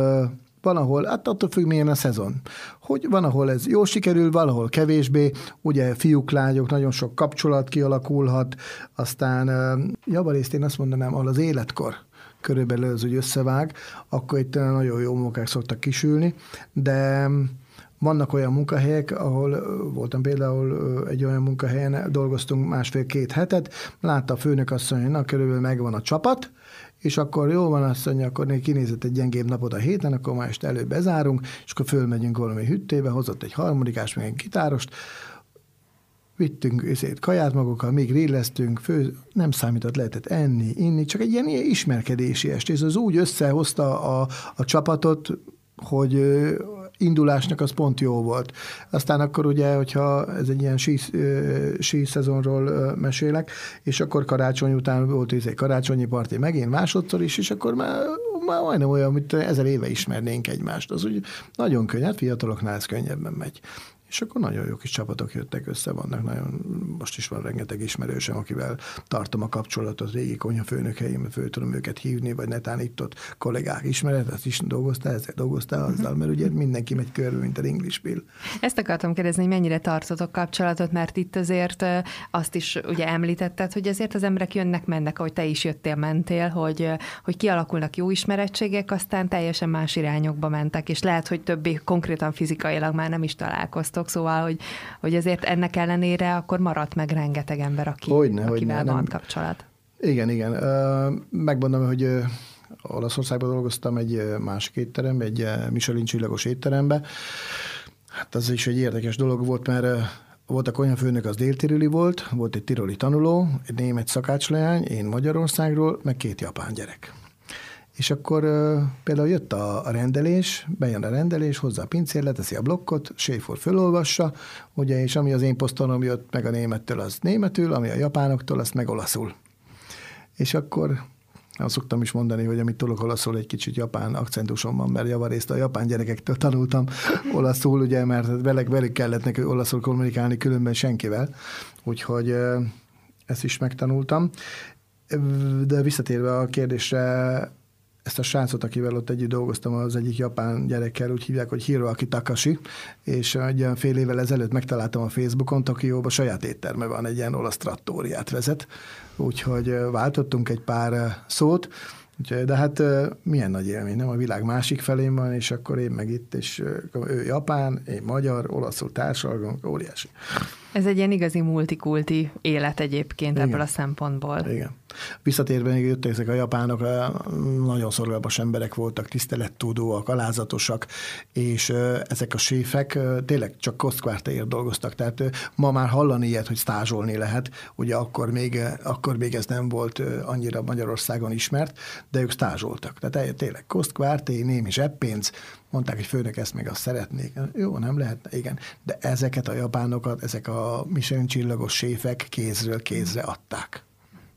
A: van, ahol, hát attól függ, milyen a szezon. Hogy van, ahol ez jó sikerül, valahol kevésbé, ugye fiúk, lányok, nagyon sok kapcsolat kialakulhat, aztán javarészt én azt mondanám, ahol az életkor körülbelül az úgy összevág, akkor itt nagyon jó munkák szoktak kisülni, de vannak olyan munkahelyek, ahol voltam például egy olyan munkahelyen, dolgoztunk másfél-két hetet, látta a főnök mondja, hogy na, körülbelül megvan a csapat, és akkor jó van mondja, akkor még kinézett egy gyengébb napot a héten, akkor ma este előbb bezárunk, és akkor fölmegyünk valami hüttébe, hozott egy harmadikás, meg egy gitárost, vittünk ezért kaját magukkal, még grilleztünk, fő, nem számított, lehetett enni, inni, csak egy ilyen, ilyen ismerkedési est, és az úgy összehozta a, a csapatot, hogy indulásnak az pont jó volt. Aztán akkor ugye, hogyha ez egy ilyen sí, sí szezonról mesélek, és akkor karácsony után volt egy karácsonyi parti megint másodszor is, és akkor már, már majdnem olyan, mint ezer éve ismernénk egymást. Az úgy nagyon könnyű, hát fiataloknál ez könnyebben megy és akkor nagyon jó kis csapatok jöttek össze, vannak nagyon, most is van rengeteg ismerősem, akivel tartom a kapcsolatot, régi konyhafőnökeim, föl tudom őket hívni, vagy netán itt ott kollégák ismeret, ezt is dolgoztál, ezzel dolgoztál azzal, mert ugye mindenki megy körül, mint a English Bill.
B: Ezt akartam kérdezni, hogy mennyire tartotok kapcsolatot, mert itt azért azt is ugye említetted, hogy azért az emberek jönnek, mennek, ahogy te is jöttél, mentél, hogy, hogy kialakulnak jó ismerettségek, aztán teljesen más irányokba mentek, és lehet, hogy többé konkrétan fizikailag már nem is találkoztok dolgoztok, szóval, hogy, hogy azért ennek ellenére akkor maradt meg rengeteg ember, aki, hogyne, akivel hogyne, van nem. kapcsolat.
A: Igen, igen. Megmondom, hogy Olaszországban dolgoztam egy másik étteremben, egy Michelin csillagos étterembe. Hát az is egy érdekes dolog volt, mert volt a konyhafőnök, az déltirüli volt, volt egy tiroli tanuló, egy német szakácsleány, én Magyarországról, meg két japán gyerek. És akkor például jött a, rendelés, bejön a rendelés, hozzá a pincér, leteszi a blokkot, Séfor fölolvassa, ugye, és ami az én posztonom jött meg a némettől, az németül, ami a japánoktól, az meg olaszul. És akkor azt szoktam is mondani, hogy amit tudok olaszul, egy kicsit japán akcentusom van, mert javarészt a japán gyerekektől tanultam olaszul, ugye, mert velük, velük kellett neki olaszul kommunikálni, különben senkivel. Úgyhogy ezt is megtanultam. De visszatérve a kérdésre, ezt a srácot, akivel ott együtt dolgoztam, az egyik japán gyerekkel, úgy hívják, hogy Hiroaki Takashi, és egy olyan fél évvel ezelőtt megtaláltam a Facebookon, Tokióban saját étterme van, egy ilyen olasz trattóriát vezet, úgyhogy váltottunk egy pár szót, de hát milyen nagy élmény, nem? A világ másik felén van, és akkor én meg itt, és ő japán, én magyar, olaszul társalgunk, óriási.
B: Ez egy ilyen igazi multikulti élet egyébként Igen. ebből a szempontból.
A: Igen. Visszatérve még jöttek ezek a japánok, nagyon szorgalmas emberek voltak, tisztelettudóak, alázatosak, és ezek a séfek tényleg csak kosztkvártéért dolgoztak. Tehát ma már hallani ilyet, hogy stázsolni lehet, ugye akkor még, akkor még ez nem volt annyira Magyarországon ismert, de ők stázsoltak. Tehát tényleg kosztkvárté, némi zseppénz, mondták, hogy főnök ezt meg azt szeretnék. Jó, nem lehetne, igen. De ezeket a japánokat, ezek a Michelin csillagos séfek kézről kézre adták.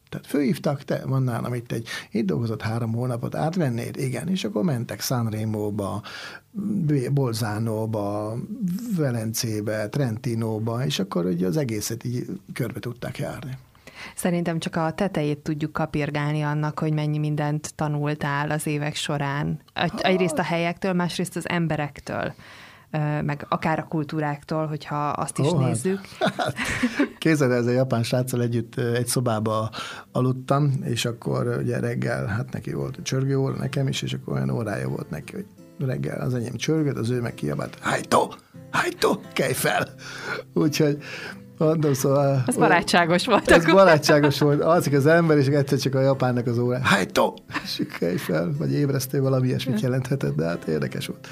A: Tehát főhívtak, te van nálam itt egy, itt dolgozott három hónapot, átvennéd? Igen, és akkor mentek Sanremo-ba, Bolzánóba, Velencébe, Trentinóba, és akkor ugye az egészet így körbe tudták járni.
B: Szerintem csak a tetejét tudjuk kapirgálni annak, hogy mennyi mindent tanultál az évek során. Egyrészt a helyektől, másrészt az emberektől meg akár a kultúráktól, hogyha azt is oh, nézzük. Hát,
A: Kézzel ez a japán sráccal együtt egy szobába aludtam, és akkor ugye reggel, hát neki volt a csörgő óra, nekem is, és akkor olyan órája volt neki, hogy reggel az enyém csörgött, az ő meg kiabált, hájtó, hájtó, kelj fel! Úgyhogy Mondom, szóval...
B: Ez barátságos volt.
A: Ez akkor. barátságos volt. Alszik az ember, és egyszer csak a japánnak az óra. Hájtó! És fel, vagy ébresztő, valami ilyesmit jelenthetett, de hát érdekes volt.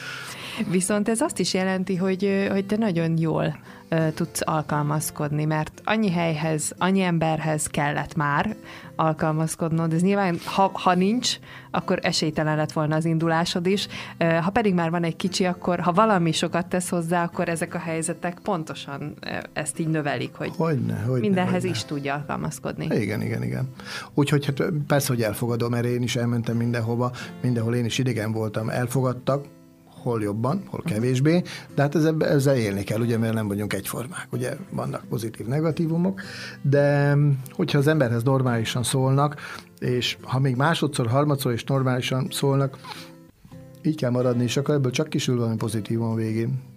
B: Viszont ez azt is jelenti, hogy, hogy te nagyon jól ö, tudsz alkalmazkodni, mert annyi helyhez, annyi emberhez kellett már alkalmazkodnod, ez nyilván, ha, ha nincs, akkor esélytelen lett volna az indulásod is, ha pedig már van egy kicsi, akkor ha valami sokat tesz hozzá, akkor ezek a helyzetek pontosan ezt így növelik, hogy hogyne, hogyne, mindenhez hogyne. is tudja alkalmazkodni.
A: Igen, igen, igen. Úgyhogy hát persze, hogy elfogadom, mert én is elmentem mindenhova, mindenhol én is idegen voltam, elfogadtak, hol jobban, hol kevésbé, de hát ezzel, ezzel élni kell, ugye, mert nem vagyunk egyformák, ugye vannak pozitív, negatívumok, de hogyha az emberhez normálisan szólnak, és ha még másodszor, harmadszor is normálisan szólnak, így kell maradni, és akkor ebből csak kisül valami pozitívum végén.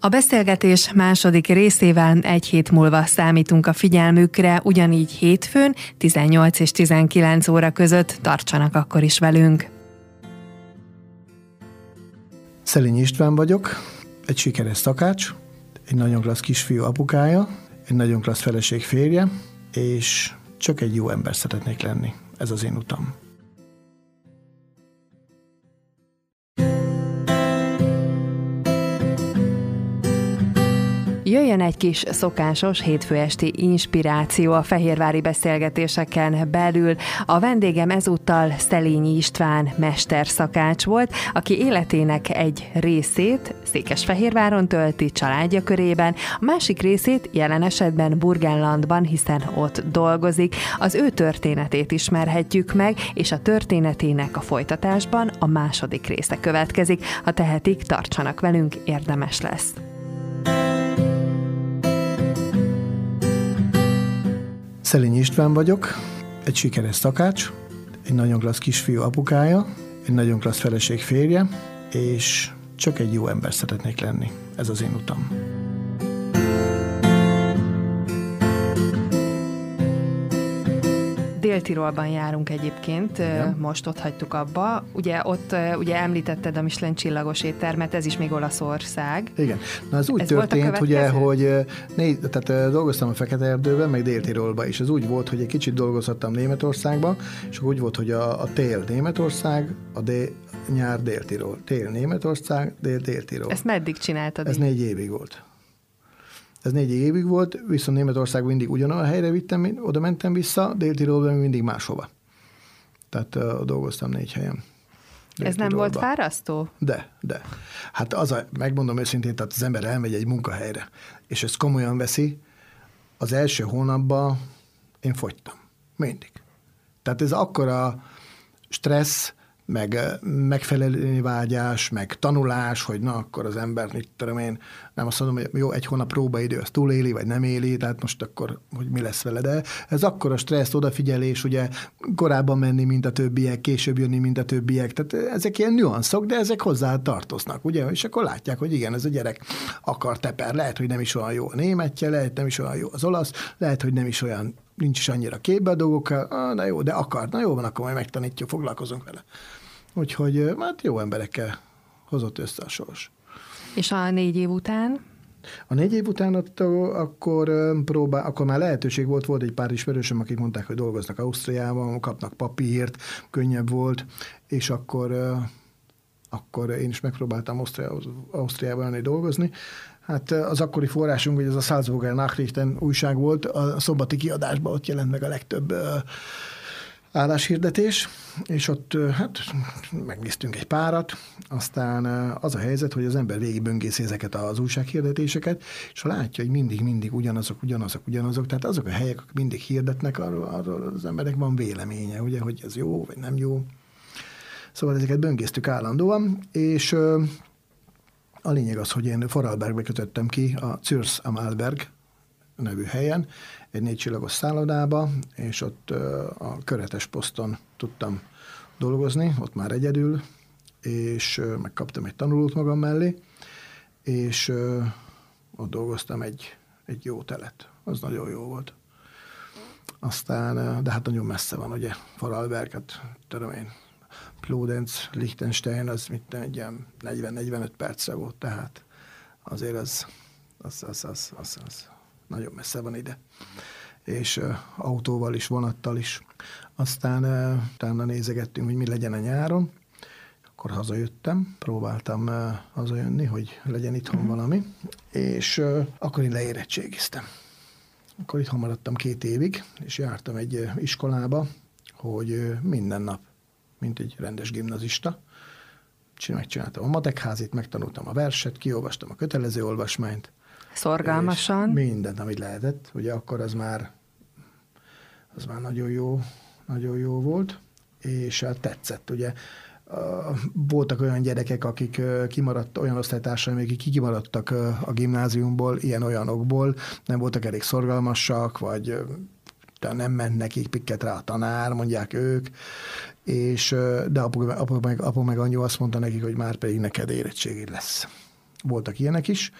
B: A beszélgetés második részével egy hét múlva számítunk a figyelmükre, ugyanígy hétfőn 18 és 19 óra között tartsanak akkor is velünk.
A: Szelény István vagyok, egy sikeres szakács, egy nagyon klassz kisfiú apukája, egy nagyon klassz feleség férje, és csak egy jó ember szeretnék lenni. Ez az én utam.
B: Jöjjön egy kis szokásos hétfő esti inspiráció a fehérvári beszélgetéseken belül. A vendégem ezúttal Szelényi István mesterszakács volt, aki életének egy részét Székesfehérváron tölti családja körében, a másik részét jelen esetben Burgenlandban, hiszen ott dolgozik. Az ő történetét ismerhetjük meg, és a történetének a folytatásban a második része következik. Ha tehetik, tartsanak velünk, érdemes lesz.
A: Szelény István vagyok, egy sikeres szakács, egy nagyon klassz kisfiú apukája, egy nagyon klassz feleség férje, és csak egy jó ember szeretnék lenni. Ez az én utam.
B: Dél-Tirolban járunk egyébként, Igen. most ott hagytuk abba. Ugye ott ugye említetted a Michelin csillagos éttermet, ez is még Olaszország.
A: Igen. Na ez úgy ez történt, ugye, hogy négy, tehát dolgoztam a Fekete Erdőben, meg Dél-Tirolban is. Ez úgy volt, hogy egy kicsit dolgozhattam Németországban, és úgy volt, hogy a, a tél Németország, a dél, nyár Dél-Tirol. Tél Németország, dél Dél-Tirol.
B: Ezt meddig csináltad?
A: Ez négy évig volt. Ez négy évig volt, viszont Németország mindig ugyanolyan helyre vittem, oda mentem vissza, Dél-Tirolban mindig máshova. Tehát uh, dolgoztam négy helyen.
B: Ez nem volt fárasztó?
A: De, de. Hát az a, megmondom őszintén, tehát az ember elmegy egy munkahelyre, és ezt komolyan veszi, az első hónapban én fogytam. Mindig. Tehát ez akkora stressz, meg megfelelő vágyás, meg tanulás, hogy na, akkor az ember, mit tudom én, nem azt mondom, hogy jó, egy hónap próbaidő, azt túléli, vagy nem éli, tehát most akkor, hogy mi lesz vele, de ez akkor a stressz, odafigyelés, ugye korábban menni, mint a többiek, később jönni, mint a többiek, tehát ezek ilyen nüanszok, de ezek hozzá tartoznak, ugye, és akkor látják, hogy igen, ez a gyerek akar teper, lehet, hogy nem is olyan jó a németje, lehet, nem is olyan jó az olasz, lehet, hogy nem is olyan nincs is annyira képbe a dolgokkal, ah, na jó, de akar, na jó van, akkor majd megtanítjuk, foglalkozunk vele. Úgyhogy hát jó emberekkel hozott össze a sors.
B: És a négy év után?
A: A négy év után akkor, próbál, akkor már lehetőség volt, volt egy pár ismerősöm, akik mondták, hogy dolgoznak Ausztriában, kapnak papírt, könnyebb volt, és akkor, akkor én is megpróbáltam Ausztria, Ausztriában menni dolgozni. Hát az akkori forrásunk, hogy ez a Salzburger Nachrichten újság volt, a szombati kiadásban ott jelent meg a legtöbb álláshirdetés, és ott hát megnéztünk egy párat, aztán az a helyzet, hogy az ember végigböngészi ezeket az újsághirdetéseket, és látja, hogy mindig, mindig ugyanazok, ugyanazok, ugyanazok, tehát azok a helyek, akik mindig hirdetnek, arról, arról az emberek van véleménye, ugye, hogy ez jó, vagy nem jó. Szóval ezeket böngésztük állandóan, és a lényeg az, hogy én Foralbergbe kötöttem ki a Zürs am Alberg nevű helyen, egy négy csillagos szállodába, és ott a köretes poszton tudtam dolgozni, ott már egyedül, és megkaptam egy tanulót magam mellé, és ott dolgoztam egy, egy jó telet. Az nagyon jó volt. Aztán, de hát nagyon messze van, ugye, Faralberg, hát tudom én, Pludenz, Liechtenstein, az mit egy ilyen 40-45 percre volt, tehát azért az, az, az, az, az, az nagyon messze van ide. És uh, autóval is, vonattal is. Aztán uh, utána nézegettünk, hogy mi legyen a nyáron. akkor hazajöttem, próbáltam hazajönni, hogy legyen itthon uh-huh. valami, és akkor én leérettségiztem. Akkor itt maradtam két évig, és jártam egy iskolába, hogy minden nap, mint egy rendes gimnazista, megcsináltam a matekházit, megtanultam a verset, kiolvastam a kötelező olvasmányt.
B: Szorgalmasan.
A: Mindent, amit lehetett. Ugye akkor az már, az már nagyon jó, nagyon jó volt, és hát tetszett. Ugye voltak olyan gyerekek, akik kimaradt, olyan osztálytársaim, akik kimaradtak a gimnáziumból, ilyen olyanokból, nem voltak elég szorgalmasak, vagy de nem ment nekik pikket rá a tanár, mondják ők, és, de apu, apu, meg, apu meg anyu azt mondta nekik, hogy már pedig neked érettségid lesz. Voltak ilyenek is,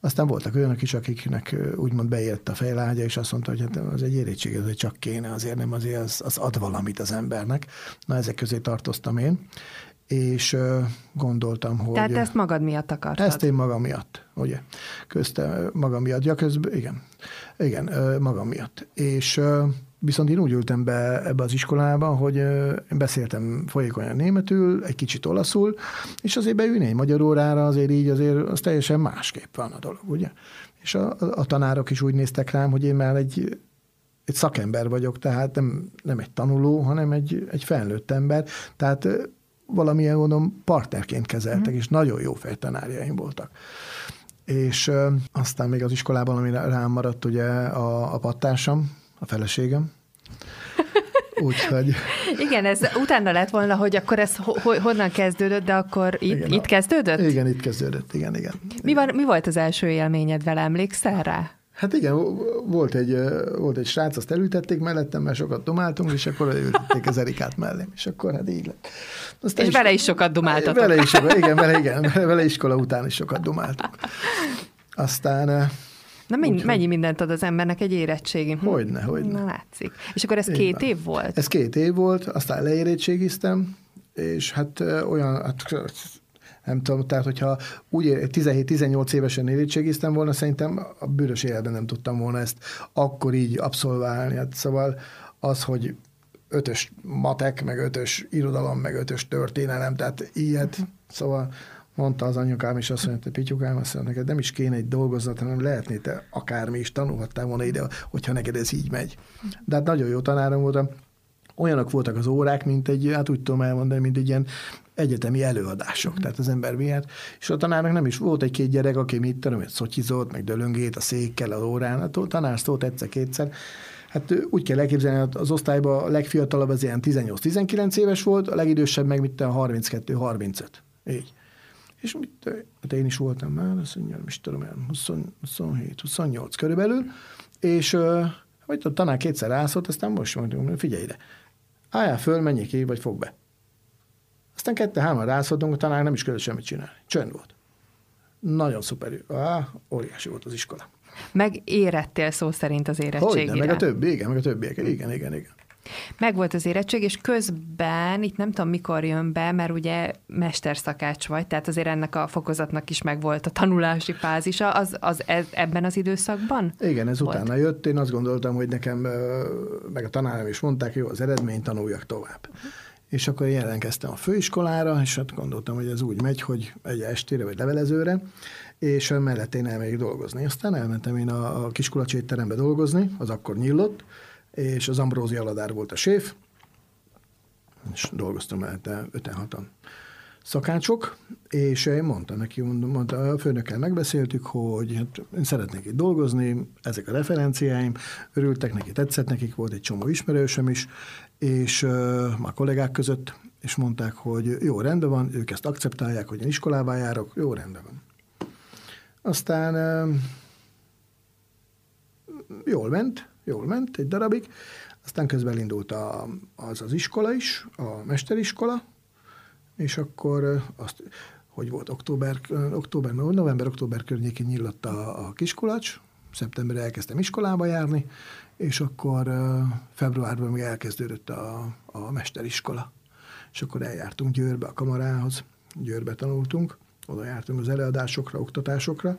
A: aztán voltak olyanok is, akiknek úgymond beért a fejlágya, és azt mondta, hogy hát az egy érettség, ez csak kéne, azért nem azért az, az ad valamit az embernek. Na, ezek közé tartoztam én, és gondoltam, hogy...
B: Tehát ezt magad miatt akartad?
A: Ezt én magam miatt, ugye. Közte magam miatt, ja közben, igen. Igen, magam miatt. És Viszont én úgy ültem be ebbe az iskolába, hogy beszéltem folyékonyan németül, egy kicsit olaszul, és azért beülni egy magyar órára azért így azért az teljesen másképp van a dolog, ugye? És a, a tanárok is úgy néztek rám, hogy én már egy, egy szakember vagyok, tehát nem, nem egy tanuló, hanem egy, egy felnőtt ember, tehát valamilyen módon partnerként kezeltek, mm. és nagyon jó fejtanárjaim voltak. És ö, aztán még az iskolában, ami rám maradt, ugye a, a pattársam, a feleségem. Úgyhogy...
B: Igen, ez utána lett volna, hogy akkor ez ho- honnan kezdődött, de akkor itt, igen, itt kezdődött?
A: Igen, itt kezdődött, igen, igen.
B: Mi, van, mi volt az első élményed vele, emlékszel rá?
A: Hát igen, volt egy, volt egy srác, azt elültették mellettem, mert sokat dumáltunk, és akkor elültették az Erikát mellém, és akkor hát így lett.
B: Aztán és is, vele is sokat dumáltatok.
A: Vele is, igen, vele, igen, vele iskola után is sokat dumáltunk. Aztán
B: Na mennyi, Úgyhogy... mennyi mindent ad az embernek egy érettségi?
A: Hm. Hogyne, hogyne.
B: Na látszik. És akkor ez Én két év volt?
A: Ez két év volt, aztán leérettségiztem, és hát olyan, hát nem tudom, tehát hogyha úgy 17-18 évesen érettségiztem volna, szerintem a bűrös életben nem tudtam volna ezt akkor így abszolválni. Hát szóval az, hogy ötös matek, meg ötös irodalom, meg ötös történelem, tehát ilyet, szóval mondta az anyukám, és azt mondta, hogy Pityukám, azt mondta, neked nem is kéne egy dolgozat, hanem lehetné te akármi is tanulhattál volna ide, hogyha neked ez így megy. De hát nagyon jó tanárom voltam. Olyanok voltak az órák, mint egy, hát úgy tudom elmondani, mint egy ilyen egyetemi előadások. Tehát az ember miért. És a tanárnak nem is volt egy-két gyerek, aki mit tudom, hogy szotyizott, meg dölöngét a székkel az órán. Hát a tanár szólt egyszer-kétszer. Hát úgy kell elképzelni, az osztályban a legfiatalabb az ilyen 18-19 éves volt, a legidősebb meg mit 32-35. Így. És mit, hát én is voltam már, azt mondja, is tudom, 20, 27, 28 körülbelül, és hogy a tanár kétszer rászólt, aztán most mondjuk, figyelj ide, álljál föl, menjél ki, vagy fog be. Aztán kette hárman rászóltunk, a tanár nem is kellett semmit csinálni. Csönd volt. Nagyon szuper. Á, óriási volt az iskola.
B: Meg érettél szó szerint az érettségére.
A: Hogyne, meg a többi, igen, meg a többiek. Igen, igen, igen.
B: Meg volt az érettség, és közben, itt nem tudom mikor jön be, mert ugye mesterszakács vagy, tehát azért ennek a fokozatnak is meg volt a tanulási fázisa, az, az ez, ebben az időszakban?
A: Igen, ez volt? utána jött, én azt gondoltam, hogy nekem, meg a tanárom is mondták, jó, az eredmény, tanuljak tovább. Uh-huh. És akkor én jelentkeztem a főiskolára, és hát gondoltam, hogy ez úgy megy, hogy egy estére vagy levelezőre, és mellett én elmegyek dolgozni. Aztán elmentem én a, a kiskulacsétterembe dolgozni, az akkor nyílott, és az Ambrózi Aladár volt a séf, és dolgoztam mellette 5-6-an szakácsok, és én mondtam neki, mondta, a főnökkel megbeszéltük, hogy hát én szeretnék itt dolgozni, ezek a referenciáim, örültek neki, tetszett nekik, volt egy csomó ismerősöm is, és uh, a kollégák között, és mondták, hogy jó, rendben van, ők ezt akceptálják, hogy én iskolába járok, jó, rendben van. Aztán uh, jól ment, jól ment egy darabig, aztán közben indult a, az az iskola is, a mesteriskola, és akkor azt, hogy volt október, október november-október környékén nyílott a, a kiskulacs, szeptemberre elkezdtem iskolába járni, és akkor februárban még elkezdődött a, a mesteriskola. És akkor eljártunk Győrbe a kamarához, Győrbe tanultunk, oda jártunk az előadásokra, oktatásokra,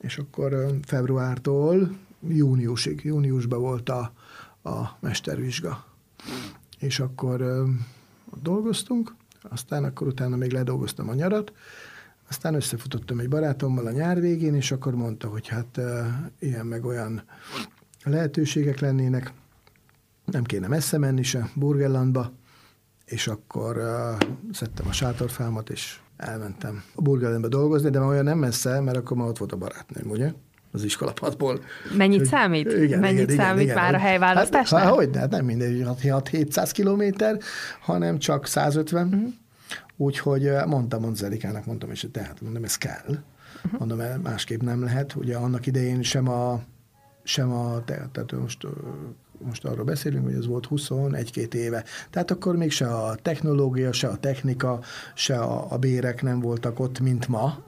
A: és akkor februártól júniusig, júniusban volt a, a mestervizsga. És akkor ott dolgoztunk, Aztán akkor utána még ledolgoztam a nyarat, aztán összefutottam egy barátommal a nyár végén, és akkor mondta, hogy hát uh, ilyen meg olyan lehetőségek lennének, nem kéne messze menni se, Burgerlandba, és akkor uh, szedtem a sátorfámat, és elmentem a Burgerlandba dolgozni, de már olyan nem messze, mert akkor már ott volt a barátnőm, ugye? Az iskolapadból.
B: Mennyit számít? Igen, Mennyit igen, számít igen, már igen. a helyválasztásnál?
A: Hát, hogy, hát nem mindegy, 6-700 kilométer, hanem csak 150. Uh-huh. Mhm. Úgyhogy mondtam Monzelikának, mondtam, és tehát mondom, ez kell. Uh-huh. Mondom, másképp nem lehet. Ugye annak idején sem a, sem a tehát most most arról beszélünk, hogy ez volt 21-2 éve. Tehát akkor még se a technológia, se a technika, se a, a bérek nem voltak ott, mint ma.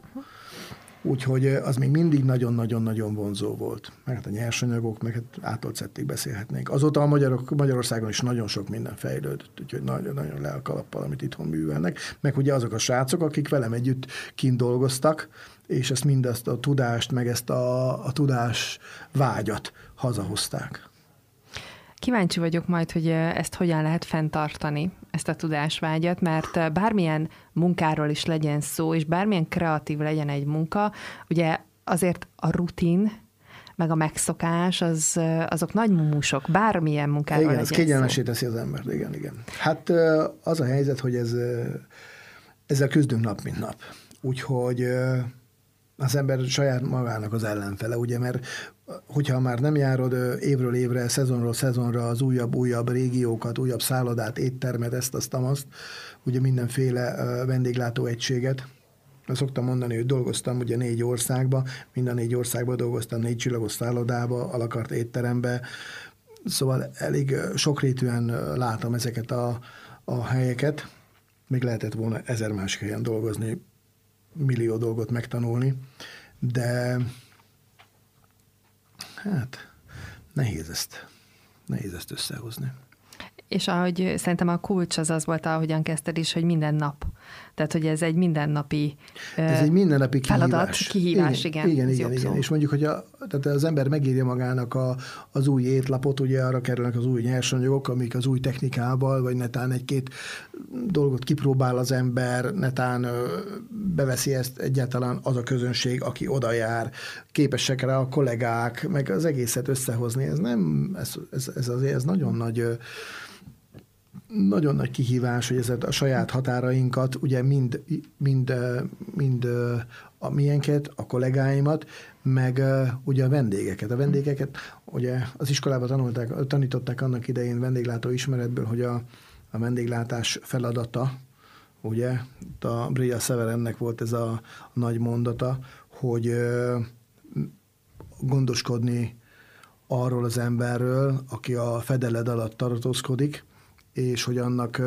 A: Úgyhogy az még mindig nagyon-nagyon-nagyon vonzó volt. Meg hát a nyersanyagok, meg hát átolcettig beszélhetnénk. Azóta a magyarok, Magyarországon is nagyon sok minden fejlődött, úgyhogy nagyon-nagyon le a kalappal, amit itthon művelnek. Meg ugye azok a srácok, akik velem együtt kint dolgoztak, és ezt mindezt a tudást, meg ezt a, a tudás vágyat hazahozták.
B: Kíváncsi vagyok majd, hogy ezt hogyan lehet fenntartani, ezt a tudásvágyat, mert bármilyen munkáról is legyen szó, és bármilyen kreatív legyen egy munka, ugye azért a rutin, meg a megszokás, az, azok nagy mumusok, bármilyen munkáról
A: Igen,
B: ez
A: kényelmesé teszi az embert, igen, igen. Hát az a helyzet, hogy ez, ezzel küzdünk nap, mint nap. Úgyhogy az ember saját magának az ellenfele, ugye, mert hogyha már nem járod évről évre, szezonról szezonra az újabb-újabb régiókat, újabb szállodát, éttermet, ezt, azt, azt, ugye mindenféle vendéglátó egységet, azt szoktam mondani, hogy dolgoztam ugye négy országba, minden négy országba dolgoztam, négy csillagos szállodába, alakart étterembe, szóval elég sokrétűen látom ezeket a, a helyeket, még lehetett volna ezer másik helyen dolgozni, millió dolgot megtanulni, de hát nehéz ezt, nehéz ezt összehozni.
B: És ahogy szerintem a kulcs az az volt, ahogyan kezdted is, hogy minden nap. Tehát, hogy ez egy mindennapi
A: Ez egy mindennapi
B: kihívás. Feladat, kihívás, igen.
A: Igen, igen, igen. igen. És mondjuk, hogy a, tehát az ember megírja magának a, az új étlapot, ugye arra kerülnek az új nyersanyagok, amik az új technikával, vagy netán egy-két dolgot kipróbál az ember, netán beveszi ezt egyáltalán az a közönség, aki oda jár, képesek rá a kollégák, meg az egészet összehozni. Ez nem, ez, ez, ez azért ez nagyon nagy nagyon nagy kihívás, hogy ezeket a saját határainkat, ugye mind, mind, mind a miénket, a kollégáimat, meg ugye a vendégeket. A vendégeket, ugye az iskolában tanulták, tanították annak idején vendéglátó ismeretből, hogy a, a vendéglátás feladata, ugye, a Bria Severennek volt ez a, a nagy mondata, hogy gondoskodni arról az emberről, aki a fedeled alatt tartózkodik, és hogy annak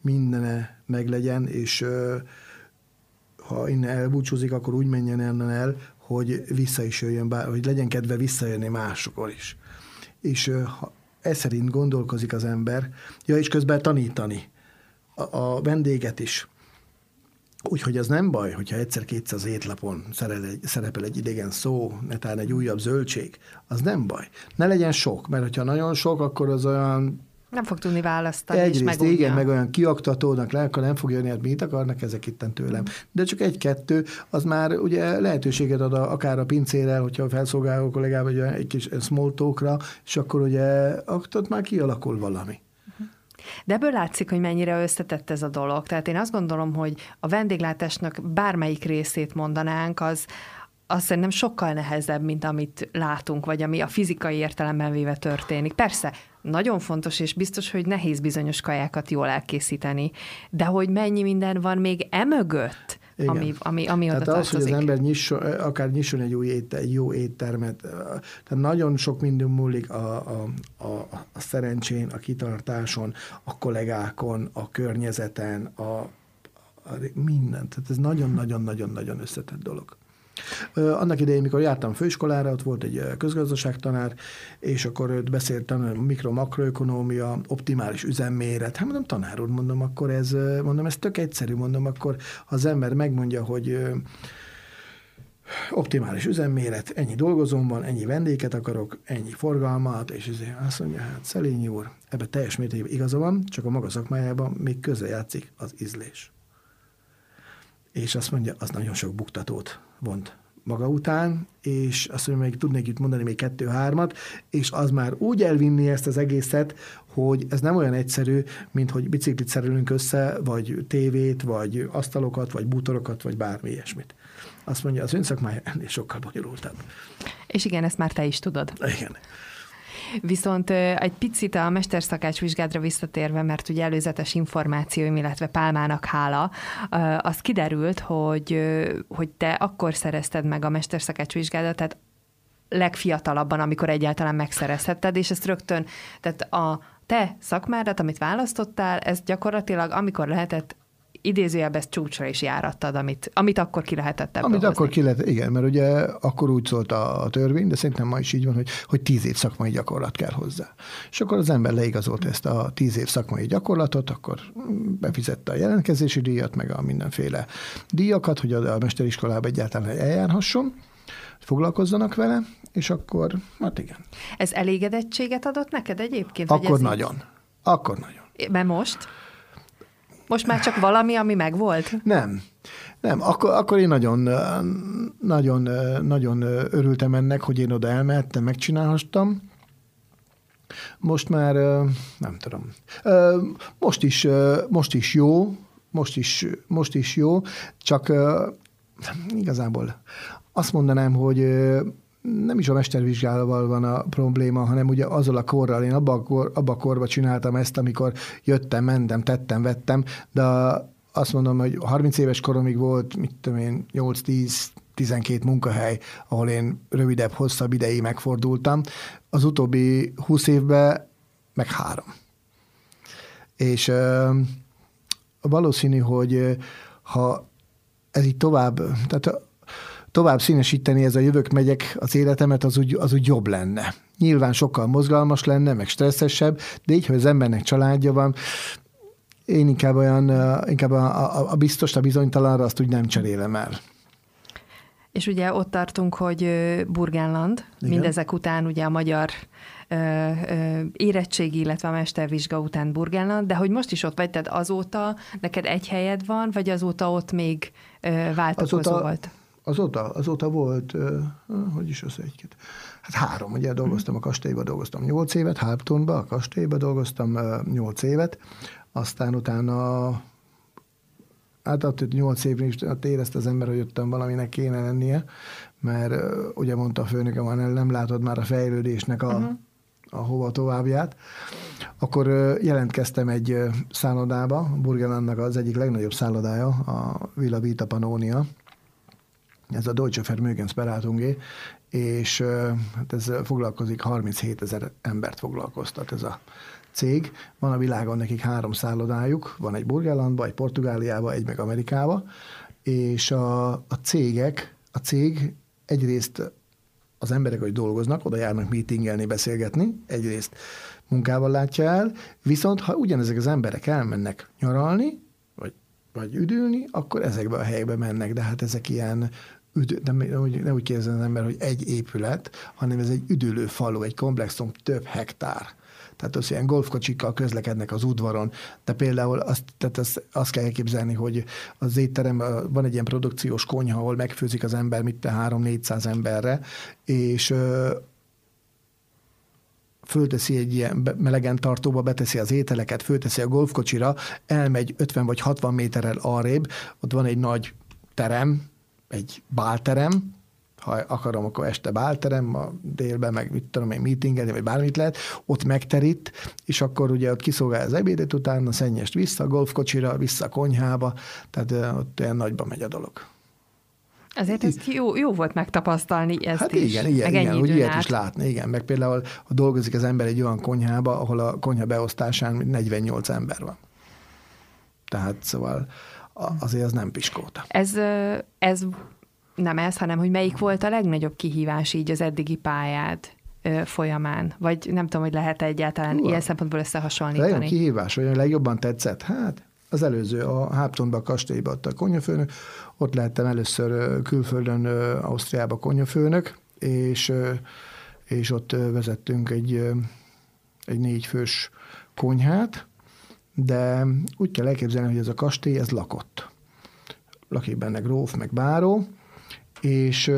A: mindene meglegyen, és ha innen elbúcsúzik, akkor úgy menjen innen el, hogy vissza is jöjjön, bár, hogy legyen kedve visszajönni máskor is. És ha ez szerint gondolkozik az ember, ja, és közben tanítani a, a vendéget is. Úgyhogy az nem baj, hogyha egyszer-kétszer az étlapon szerepel egy idegen szó, netán egy újabb zöldség, az nem baj. Ne legyen sok, mert hogyha nagyon sok, akkor az olyan
B: nem fog tudni választani,
A: Egyrészt és igen, meg olyan kiaktatónak le, akkor nem fog jönni, hát mit akarnak ezek itt tőlem. De csak egy-kettő, az már ugye lehetőséget ad a, akár a pincérel, hogyha a felszolgáló kollégával vagy egy kis small talkra, és akkor ugye ott már kialakul valami.
B: De ebből látszik, hogy mennyire összetett ez a dolog. Tehát én azt gondolom, hogy a vendéglátásnak bármelyik részét mondanánk, az, azt szerintem sokkal nehezebb, mint amit látunk, vagy ami a fizikai értelemben véve történik. Persze, nagyon fontos, és biztos, hogy nehéz bizonyos kajákat jól elkészíteni, de hogy mennyi minden van még emögött, igen. ami, ami, ami
A: tehát
B: oda
A: az, hogy az ember nyisson, akár nyisson egy, új ét, egy jó éttermet, tehát nagyon sok minden múlik a, a, a, a szerencsén, a kitartáson, a kollégákon, a környezeten, a, a mindent. Tehát ez nagyon-nagyon-nagyon-nagyon összetett dolog. Annak idején, mikor jártam főiskolára, ott volt egy közgazdaságtanár, és akkor őt beszéltem, mikro-makroökonómia, optimális üzemméret. Hát mondom, tanár úr, mondom, akkor ez, mondom, ez tök egyszerű, mondom, akkor az ember megmondja, hogy optimális üzemméret, ennyi dolgozom van, ennyi vendéget akarok, ennyi forgalmat, és ezért azt mondja, hát Szelényi úr, ebbe teljes mértékben igaza van, csak a maga szakmájában még közrejátszik az ízlés. És azt mondja, az nagyon sok buktatót vont maga után, és azt mondja, még tudnék itt mondani még kettő-hármat, és az már úgy elvinni ezt az egészet, hogy ez nem olyan egyszerű, mint hogy biciklit szerelünk össze, vagy tévét, vagy asztalokat, vagy bútorokat, vagy bármi ilyesmit. Azt mondja, az ön szakmája ennél sokkal bonyolultabb.
B: És igen, ezt már te is tudod.
A: Igen.
B: Viszont egy picit a mesterszakács vizsgádra visszatérve, mert ugye előzetes információim, illetve Pálmának hála, az kiderült, hogy, hogy te akkor szerezted meg a mesterszakács vizsgádat, tehát legfiatalabban, amikor egyáltalán megszerezhetted, és ezt rögtön, tehát a te szakmádat, amit választottál, ez gyakorlatilag, amikor lehetett, idézőjelben ezt csúcsra is járattad, amit, amit akkor ki lehetett ebből
A: Amit
B: hozni.
A: akkor ki lehet, igen, mert ugye akkor úgy szólt a, a törvény, de szerintem ma is így van, hogy, hogy tíz év szakmai gyakorlat kell hozzá. És akkor az ember leigazolt ezt a tíz év szakmai gyakorlatot, akkor befizette a jelentkezési díjat, meg a mindenféle díjakat, hogy a, a mesteriskolába egyáltalán eljárhasson, foglalkozzanak vele, és akkor, hát igen.
B: Ez elégedettséget adott neked egyébként?
A: Akkor nagyon. Így? Akkor nagyon.
B: Mert most? Most már csak valami, ami megvolt?
A: Nem. Nem, akkor, akkor én nagyon, nagyon, nagyon örültem ennek, hogy én oda elmehettem, megcsinálhattam. Most már nem tudom. Most is, most is jó, most is, most is jó, csak igazából azt mondanám, hogy nem is a mestervizsgálóval van a probléma, hanem ugye azzal a korral. Én abba a, abba a korba csináltam ezt, amikor jöttem, mentem, tettem, vettem, de azt mondom, hogy 30 éves koromig volt, mit tudom én, 8-10 12 munkahely, ahol én rövidebb, hosszabb ideig megfordultam. Az utóbbi 20 évben meg három. És uh, valószínű, hogy ha ez így tovább, tehát tovább színesíteni ez a jövök megyek az életemet, az úgy, az úgy jobb lenne. Nyilván sokkal mozgalmas lenne, meg stresszesebb, de így, hogy az embernek családja van, én inkább olyan, inkább a, a, a biztos, a bizonytalanra azt úgy nem cserélem el.
B: És ugye ott tartunk, hogy Burgenland, Igen. mindezek után ugye a magyar ö, ö, érettségi, illetve a mestervizsga után Burgenland, de hogy most is ott vagy, tehát azóta neked egy helyed van, vagy azóta ott még ö, váltakozó azóta, volt?
A: Azóta, azóta volt, hogy is az egy Hát három, ugye dolgoztam a kastélyban, dolgoztam nyolc évet, Harptonba, a kastélyban dolgoztam nyolc évet, aztán utána hát ott nyolc évig is érezte az ember, hogy jöttem valaminek kéne lennie, mert ugye mondta a főnökem, hogy nem látod már a fejlődésnek a, uh-huh. a hova továbbját. Akkor jelentkeztem egy szállodába, Burgenlandnak az egyik legnagyobb szállodája, a Villa Vita Pannonia, ez a Deutsche Vermögensberatungé, és hát ez foglalkozik, 37 ezer embert foglalkoztat ez a cég. Van a világon nekik három szállodájuk, van egy Burgenlandban, egy Portugáliában, egy meg Amerikába, és a, a cégek, a cég egyrészt az emberek, hogy dolgoznak, oda járnak meetingelni, beszélgetni, egyrészt munkával látja el, viszont ha ugyanezek az emberek elmennek nyaralni, vagy, vagy üdülni, akkor ezekbe a helyekbe mennek, de hát ezek ilyen üdő, nem, nem, nem úgy kérdezem az ember, hogy egy épület, hanem ez egy üdülő falu, egy komplexum, több hektár. Tehát az ilyen golfkocsikkal közlekednek az udvaron, de például azt, tehát azt, azt kell elképzelni, hogy az étterem, van egy ilyen produkciós konyha, ahol megfőzik az ember mit 3-400 emberre, és fölteszi egy ilyen melegen tartóba, beteszi az ételeket, fölteszi a golfkocsira, elmegy 50 vagy 60 méterrel arrébb, ott van egy nagy terem, egy bálterem, ha akarom, akkor este bálterem, a délben meg mit tudom én, meetingelni, vagy bármit lehet, ott megterít, és akkor ugye ott kiszolgál az ebédet utána, szennyest vissza a golfkocsira, vissza a konyhába, tehát ott olyan nagyba megy a dolog.
B: Azért ez jó, jó volt megtapasztalni ezt
A: hát
B: is.
A: igen, igen, igen úgy ilyet át. is látni, igen. Meg például, ha dolgozik az ember egy olyan konyhába, ahol a konyha beosztásán 48 ember van. Tehát szóval azért az nem piskóta.
B: Ez, ez nem ez, hanem hogy melyik volt a legnagyobb kihívás így az eddigi pályád folyamán? Vagy nem tudom, hogy lehet egyáltalán Hú, ilyen szempontból összehasonlítani.
A: Legjobb kihívás, hogy legjobban tetszett? Hát Az előző, a Háptonban a kastélyban ott a konyafőnök, ott lehettem először külföldön, Ausztriába konyafőnök, és, és ott vezettünk egy, egy négyfős konyhát, de úgy kell elképzelni, hogy ez a kastély, ez lakott. Lakik benne gróf, meg báró, és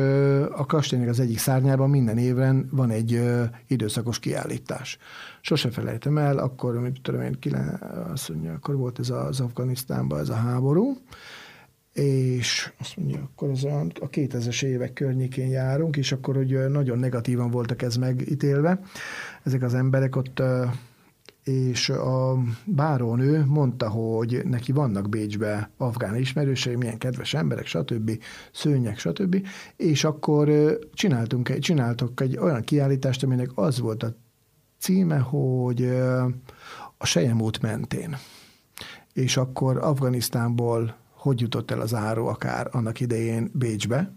A: a kastélynek az egyik szárnyában minden évben van egy időszakos kiállítás. Sose felejtem el, akkor, mit tudom én, azt mondja, akkor volt ez az Afganisztánban ez a háború, és azt mondja, akkor az a 2000-es évek környékén járunk, és akkor hogy nagyon negatívan voltak ez megítélve. Ezek az emberek ott és a bárónő mondta, hogy neki vannak Bécsbe afgán ismerősei, milyen kedves emberek, stb., szőnyek, stb., és akkor csináltunk, csináltok egy olyan kiállítást, aminek az volt a címe, hogy a Sejem út mentén. És akkor Afganisztánból hogy jutott el az áru akár annak idején Bécsbe,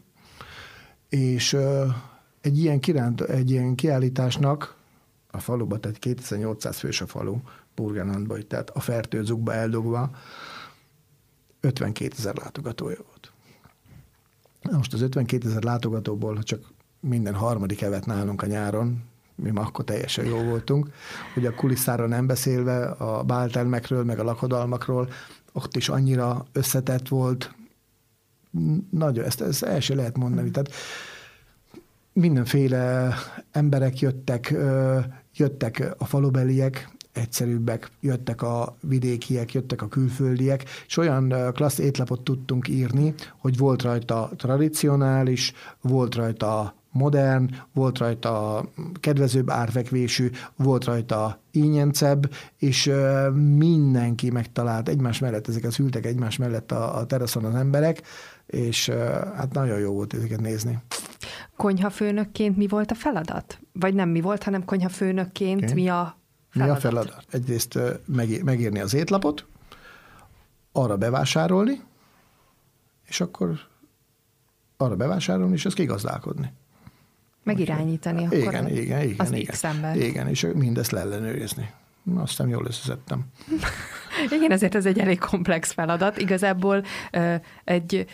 A: és egy ilyen, kiránt, egy ilyen kiállításnak a faluba, tehát 2800 fős a falu, Burgenlandba, tehát a fertőzukba eldugva, 52 ezer látogatója volt. Most az 52 ezer látogatóból csak minden harmadik evet nálunk a nyáron, mi ma akkor teljesen jó voltunk, hogy a kulisszáról nem beszélve, a báltelmekről, meg a lakodalmakról, ott is annyira összetett volt, nagyon, ezt, ezt el sem lehet mondani. Tehát mindenféle emberek jöttek, jöttek a falubeliek, egyszerűbbek, jöttek a vidékiek, jöttek a külföldiek, és olyan klassz étlapot tudtunk írni, hogy volt rajta tradicionális, volt rajta modern, volt rajta kedvezőbb árfekvésű, volt rajta ínyencebb, és mindenki megtalált. Egymás mellett, ezek az ültek egymás mellett a, a teraszon az emberek, és hát nagyon jó volt ezeket nézni.
B: Konyhafőnökként mi volt a feladat? Vagy nem mi volt, hanem konyhafőnökként okay. mi a feladat?
A: Mi a feladat? Egyrészt megírni az étlapot, arra bevásárolni, és akkor arra bevásárolni, és ezt kigazdálkodni.
B: Megirányítani
A: akkor igen, igen, igen,
B: az
A: igen,
B: X ember.
A: Igen, és mindezt leellenőrizni. Aztán jól összeszedtem.
B: Igen, ezért ez egy elég komplex feladat. Igazából egy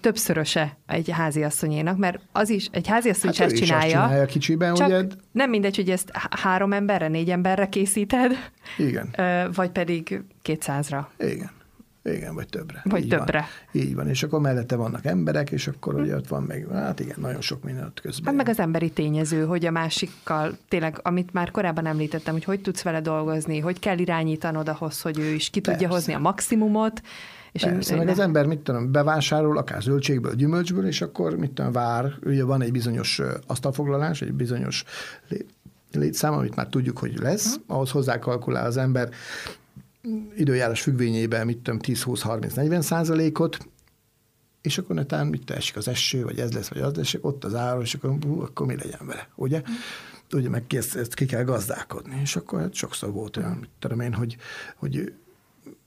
B: többszöröse egy háziasszonyénak, mert az is, egy háziasszony hát
A: is
B: ezt csinálja.
A: csinálja kicsiben,
B: csak
A: ugye?
B: nem mindegy, hogy ezt három emberre, négy emberre készíted,
A: Igen.
B: vagy pedig kétszázra.
A: Igen. Igen, vagy többre.
B: Vagy
A: így
B: többre.
A: Van. Így van, és akkor mellette vannak emberek, és akkor hm. ugye ott van meg, hát igen, nagyon sok mindent közben.
B: Hát meg az emberi tényező, hogy a másikkal, tényleg, amit már korábban említettem, hogy hogy tudsz vele dolgozni, hogy kell irányítanod ahhoz, hogy ő is ki Persze. tudja hozni a maximumot,
A: és Persze, én, meg ne... az ember, mit tudom, bevásárol, akár zöldségből, gyümölcsből, és akkor, mit tudom, vár, ugye van egy bizonyos asztalfoglalás, egy bizonyos létszám, amit már tudjuk, hogy lesz, ahhoz hozzákalkulál az ember időjárás függvényében, mit tudom, 10-20-30-40 százalékot, és akkor netán mit esik az eső, vagy ez lesz, vagy az lesz, ott az ára, és akkor, hú, akkor mi legyen vele, ugye? Mm. Ugye meg ezt, ezt ki kell gazdálkodni, és akkor hát sokszor volt olyan, mit tudom én, hogy, hogy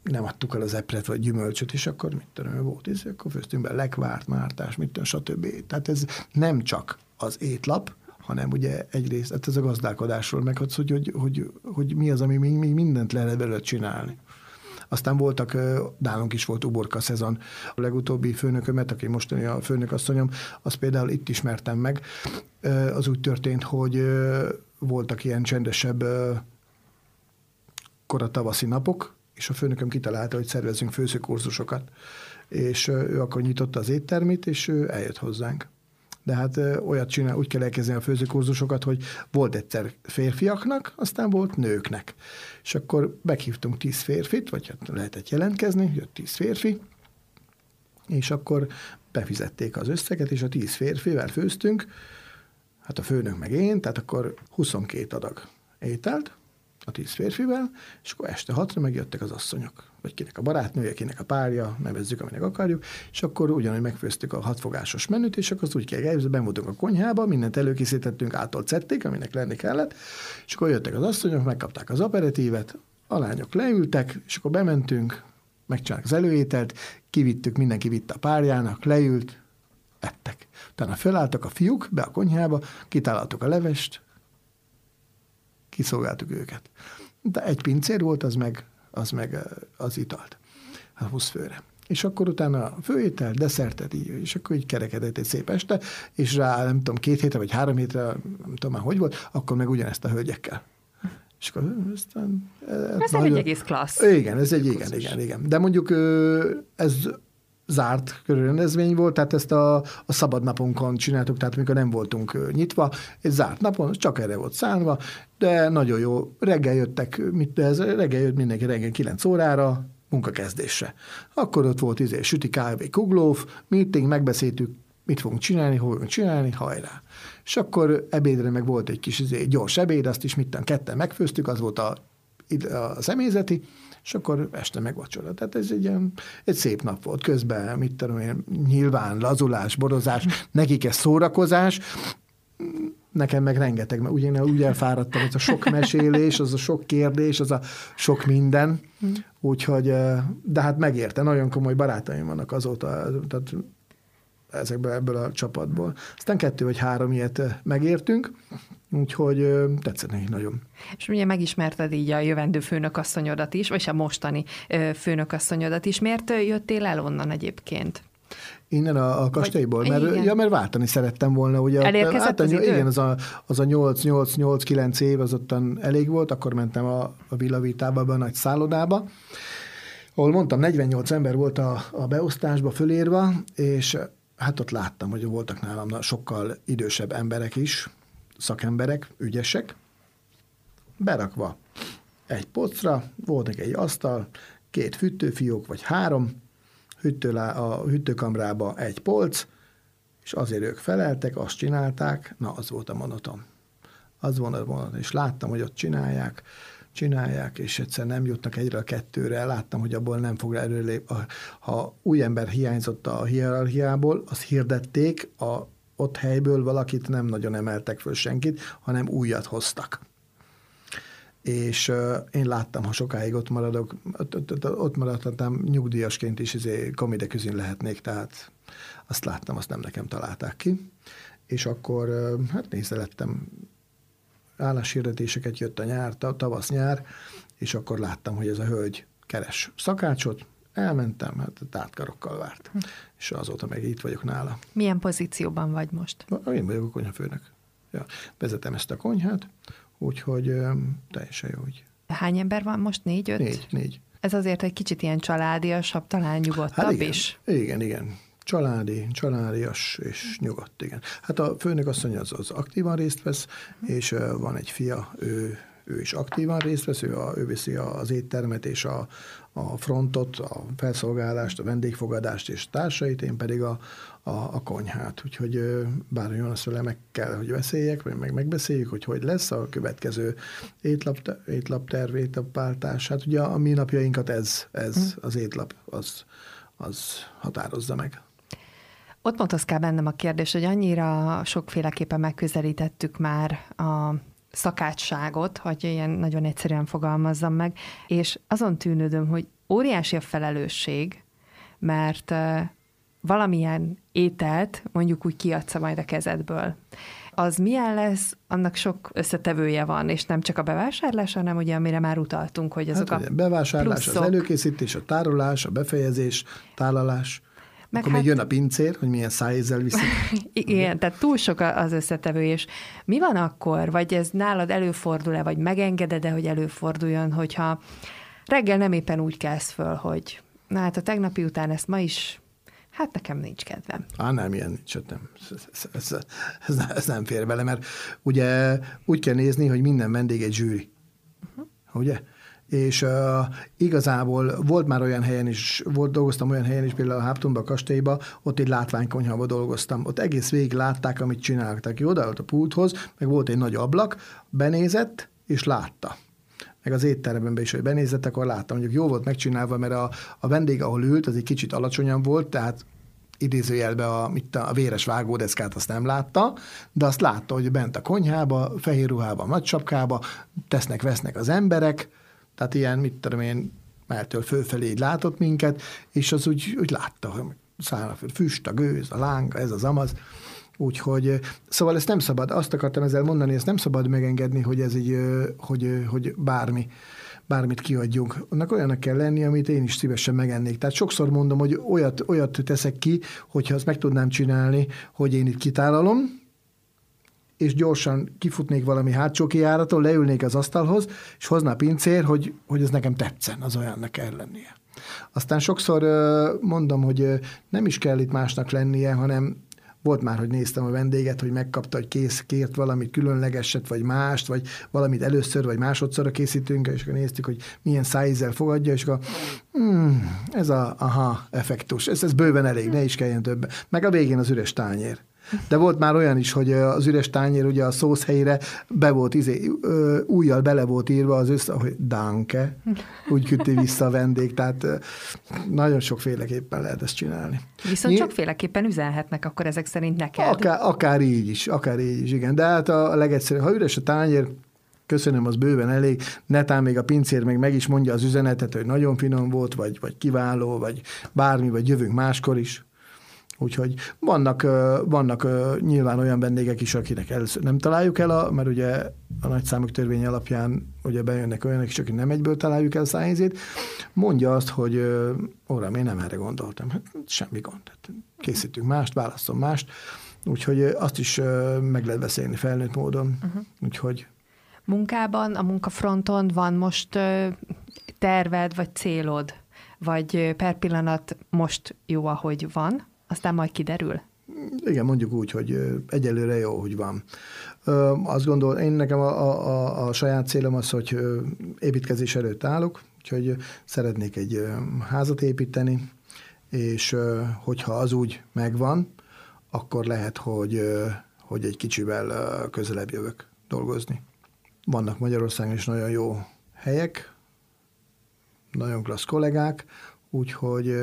A: nem adtuk el az epret vagy gyümölcsöt, és akkor mit tudom volt, és akkor főztünk be lekvárt, mártás, mit tudom, stb. Tehát ez nem csak az étlap, hanem ugye egyrészt hát ez a gazdálkodásról meg hogy, hogy, hogy, hogy mi az, ami még mindent lehet belőle csinálni. Aztán voltak, nálunk is volt uborka szezon. A legutóbbi főnökömet, aki mostani a főnökasszonyom, azt például itt ismertem meg. Az úgy történt, hogy voltak ilyen csendesebb kora tavaszi napok, és a főnököm kitalálta, hogy szervezünk főzőkurzusokat. És ő akkor nyitotta az éttermét, és ő eljött hozzánk de hát olyat csinál, úgy kell elkezdeni a főzőkurzusokat, hogy volt egyszer férfiaknak, aztán volt nőknek. És akkor meghívtunk tíz férfit, vagy hát lehetett jelentkezni, jött tíz férfi, és akkor befizették az összeget, és a tíz férfivel főztünk, hát a főnök meg én, tehát akkor 22 adag ételt, a tíz férfivel, és akkor este hatra megjöttek az asszonyok, vagy kinek a barátnője, kinek a párja, nevezzük, aminek akarjuk, és akkor ugyanúgy megfőztük a hatfogásos menüt, és akkor az úgy kell elképzelni, ben voltunk a konyhába, mindent előkészítettünk, ától cették, aminek lenni kellett, és akkor jöttek az asszonyok, megkapták az aperitívet, a lányok leültek, és akkor bementünk, megcsinálták az előételt, kivittük, mindenki vitte a párjának, leült, ettek. Utána fölálltak a fiúk be a konyhába, kitállaltuk a levest, kiszolgáltuk őket. De egy pincér volt, az meg az, meg az italt. 20 főre. És akkor utána főétel, desszertet, így, és akkor így kerekedett egy szép este, és rá, nem tudom, két hétre vagy három hétre, nem tudom már hogy volt, akkor meg ugyanezt a hölgyekkel. És akkor aztán...
B: Ez nagyon, egy egész klassz.
A: Igen, ez egy, igen, igen, igen. De mondjuk ez zárt körülrendezvény volt, tehát ezt a, a szabad napunkon csináltuk, tehát amikor nem voltunk nyitva, egy zárt napon, csak erre volt szállva, de nagyon jó. Reggel jöttek, mit, ez reggel jött mindenki reggel 9 órára, munkakezdésre. Akkor ott volt izé, süti kávé, kuglóf, meeting, megbeszéltük, mit fogunk csinálni, hol fogunk csinálni, hajrá. És akkor ebédre meg volt egy kis izé, gyors ebéd, azt is mitten ketten megfőztük, az volt a, a személyzeti, és akkor este meg vacsora. Tehát ez egy, ilyen, egy szép nap volt. Közben, mit tudom én, nyilván lazulás, borozás, nekik ez szórakozás, nekem meg rengeteg, mert ugye úgy elfáradtam, az a sok mesélés, az a sok kérdés, az a sok minden, úgyhogy, de hát megérte, nagyon komoly barátaim vannak azóta, tehát ezekből ebből a csapatból. Aztán kettő vagy három ilyet megértünk, úgyhogy tetszett neki nagyon.
B: És ugye megismerted így a jövendő főnökasszonyodat is, vagy a mostani főnökasszonyodat is. Miért jöttél el onnan egyébként?
A: Innen a, a kastélyból, mert, ja, mert váltani szerettem volna. Ugye,
B: Elérkezett hát, az idő?
A: Igen, az a, az a 8-8-9 év az ottan elég volt, akkor mentem a, a Villavitába, a nagy szállodába, ahol mondtam, 48 ember volt a, a beosztásba fölírva, és hát ott láttam, hogy voltak nálam sokkal idősebb emberek is, szakemberek, ügyesek, berakva egy pocra, volt egy asztal, két fűtőfiók, vagy három, hűtőlá, a hűtőkamrába egy polc, és azért ők feleltek, azt csinálták, na az volt a monoton. Az volt a monoton, és láttam, hogy ott csinálják, csinálják, és egyszer nem jutnak egyre a kettőre, láttam, hogy abból nem fog előlép. Ha új ember hiányzott a hierarchiából, azt hirdették, a, ott helyből valakit nem nagyon emeltek föl senkit, hanem újat hoztak és uh, én láttam, ha sokáig ott maradok, ott, ott, ott maradhatnám nyugdíjasként is izé, közén lehetnék, tehát azt láttam, azt nem nekem találták ki. És akkor uh, hát nézelettem, álláshirdetéseket jött a nyár, tavasz-nyár, és akkor láttam, hogy ez a hölgy keres szakácsot, elmentem, hát tártkarokkal várt. Hm. És azóta meg itt vagyok nála.
B: Milyen pozícióban vagy most?
A: Én vagyok a konyhafőnök. Ja, vezetem ezt a konyhát, Úgyhogy teljesen jó. Úgy.
B: Hány ember van most? Négy, öt?
A: Négy, négy.
B: Ez azért egy kicsit ilyen családiasabb, talán nyugodtabb hát
A: igen,
B: is.
A: Igen, igen. Családi, családias és nyugodt, igen. Hát a főnök asszony az, az aktívan részt vesz, és van egy fia, ő ő is aktívan részt vesz, ő, a, ő viszi az éttermet és a, a frontot, a felszolgálást, a vendégfogadást és társait, én pedig a, a, a konyhát. Úgyhogy bár Jonas vele meg kell, hogy beszéljek, vagy meg megbeszéljük, hogy hogy lesz a következő étlap, étlapterv, étlappáltás. Hát ugye a mi napjainkat ez, ez hm. az étlap, az, az határozza meg.
B: Ott motoszkál bennem a kérdés, hogy annyira sokféleképpen megközelítettük már a szakácsságot, hogy ilyen nagyon egyszerűen fogalmazzam meg, és azon tűnődöm, hogy óriási a felelősség, mert valamilyen ételt mondjuk úgy kiadsz majd a kezedből. Az milyen lesz, annak sok összetevője van, és nem csak a bevásárlás, hanem ugye amire már utaltunk, hogy azok hát, a
A: bevásárlás, pluszok. az előkészítés, a tárolás, a befejezés, tálalás. Meg Akkor hát... még jön a pincér, hogy milyen szájézzel viszik.
B: Igen, tehát túl sok az összetevő, és mi van akkor, vagy ez nálad előfordul-e, vagy megengeded-e, hogy előforduljon, hogyha reggel nem éppen úgy kelsz föl, hogy na hát a tegnapi után ezt ma is Hát nekem nincs kedvem.
A: Á, nem, ilyen nincs, hát nem. Ez, ez, ez, ez nem fér bele, mert ugye úgy kell nézni, hogy minden vendég egy zsűri. Uh-huh. Ugye? És uh, igazából volt már olyan helyen is, volt, dolgoztam olyan helyen is, például a Háptonban, a kastélyban, ott egy látványkonyhában dolgoztam. Ott egész végig látták, amit csináltak. Odaállt a pulthoz, meg volt egy nagy ablak, benézett, és látta meg az étteremben is, hogy benézett, akkor láttam, mondjuk jó volt megcsinálva, mert a, a vendég, ahol ült, az egy kicsit alacsonyan volt, tehát idézőjelbe a, mit a, a véres vágódeszkát azt nem látta, de azt látta, hogy bent a konyhába, fehér ruhában, nagy sapkába tesznek, vesznek az emberek, tehát ilyen, mit tudom én, meltől fölfelé látott minket, és az úgy, úgy látta, hogy száll a füst, a gőz, a láng, ez az amaz. Úgyhogy, szóval ezt nem szabad, azt akartam ezzel mondani, ezt nem szabad megengedni, hogy ez így, hogy, hogy bármi bármit kiadjunk. Annak olyanak kell lenni, amit én is szívesen megennék. Tehát sokszor mondom, hogy olyat, olyat teszek ki, hogyha azt meg tudnám csinálni, hogy én itt kitálalom, és gyorsan kifutnék valami hátsó kijáraton, leülnék az asztalhoz, és hozná pincér, hogy, hogy ez nekem tetszen, az olyannak kell lennie. Aztán sokszor mondom, hogy nem is kell itt másnak lennie, hanem volt már, hogy néztem a vendéget, hogy megkapta, hogy kész, kért valamit különlegeset, vagy mást, vagy valamit először, vagy másodszorra készítünk, és akkor néztük, hogy milyen szájízzel fogadja, és akkor hmm, ez a aha effektus, ez, ez bőven elég, ne is kelljen több. Meg a végén az üres tányér. De volt már olyan is, hogy az üres tányér ugye a szósz helyére be volt, izé, újjal bele volt írva az össze, hogy danke, úgy küldte vissza a vendég, tehát nagyon sokféleképpen lehet ezt csinálni.
B: Viszont Ny- sokféleképpen üzenhetnek akkor ezek szerint neked.
A: Akár, akár így is, akár így is, igen. De hát a legegyszerűbb, ha üres a tányér, köszönöm, az bőven elég. Netán még a pincér még meg is mondja az üzenetet, hogy nagyon finom volt, vagy, vagy kiváló, vagy bármi, vagy jövünk máskor is. Úgyhogy vannak, vannak nyilván olyan vendégek is, akinek először nem találjuk el, a, mert ugye a nagyszámok törvény alapján ugye bejönnek olyanok is, akik nem egyből találjuk el a mondja azt, hogy óram, én nem erre gondoltam. Hát semmi gond. Hát készítünk mást, válaszom mást. Úgyhogy azt is meg lehet beszélni felnőtt módon. Uh-huh. Úgyhogy
B: Munkában, a munkafronton van most terved, vagy célod? Vagy per pillanat most jó, ahogy van? Aztán majd kiderül?
A: Igen, mondjuk úgy, hogy egyelőre jó, hogy van. Azt gondol, én nekem a, a, a saját célom az, hogy építkezés előtt állok, úgyhogy szeretnék egy házat építeni, és hogyha az úgy megvan, akkor lehet, hogy, hogy egy kicsivel közelebb jövök dolgozni. Vannak Magyarországon is nagyon jó helyek, nagyon klassz kollégák, úgyhogy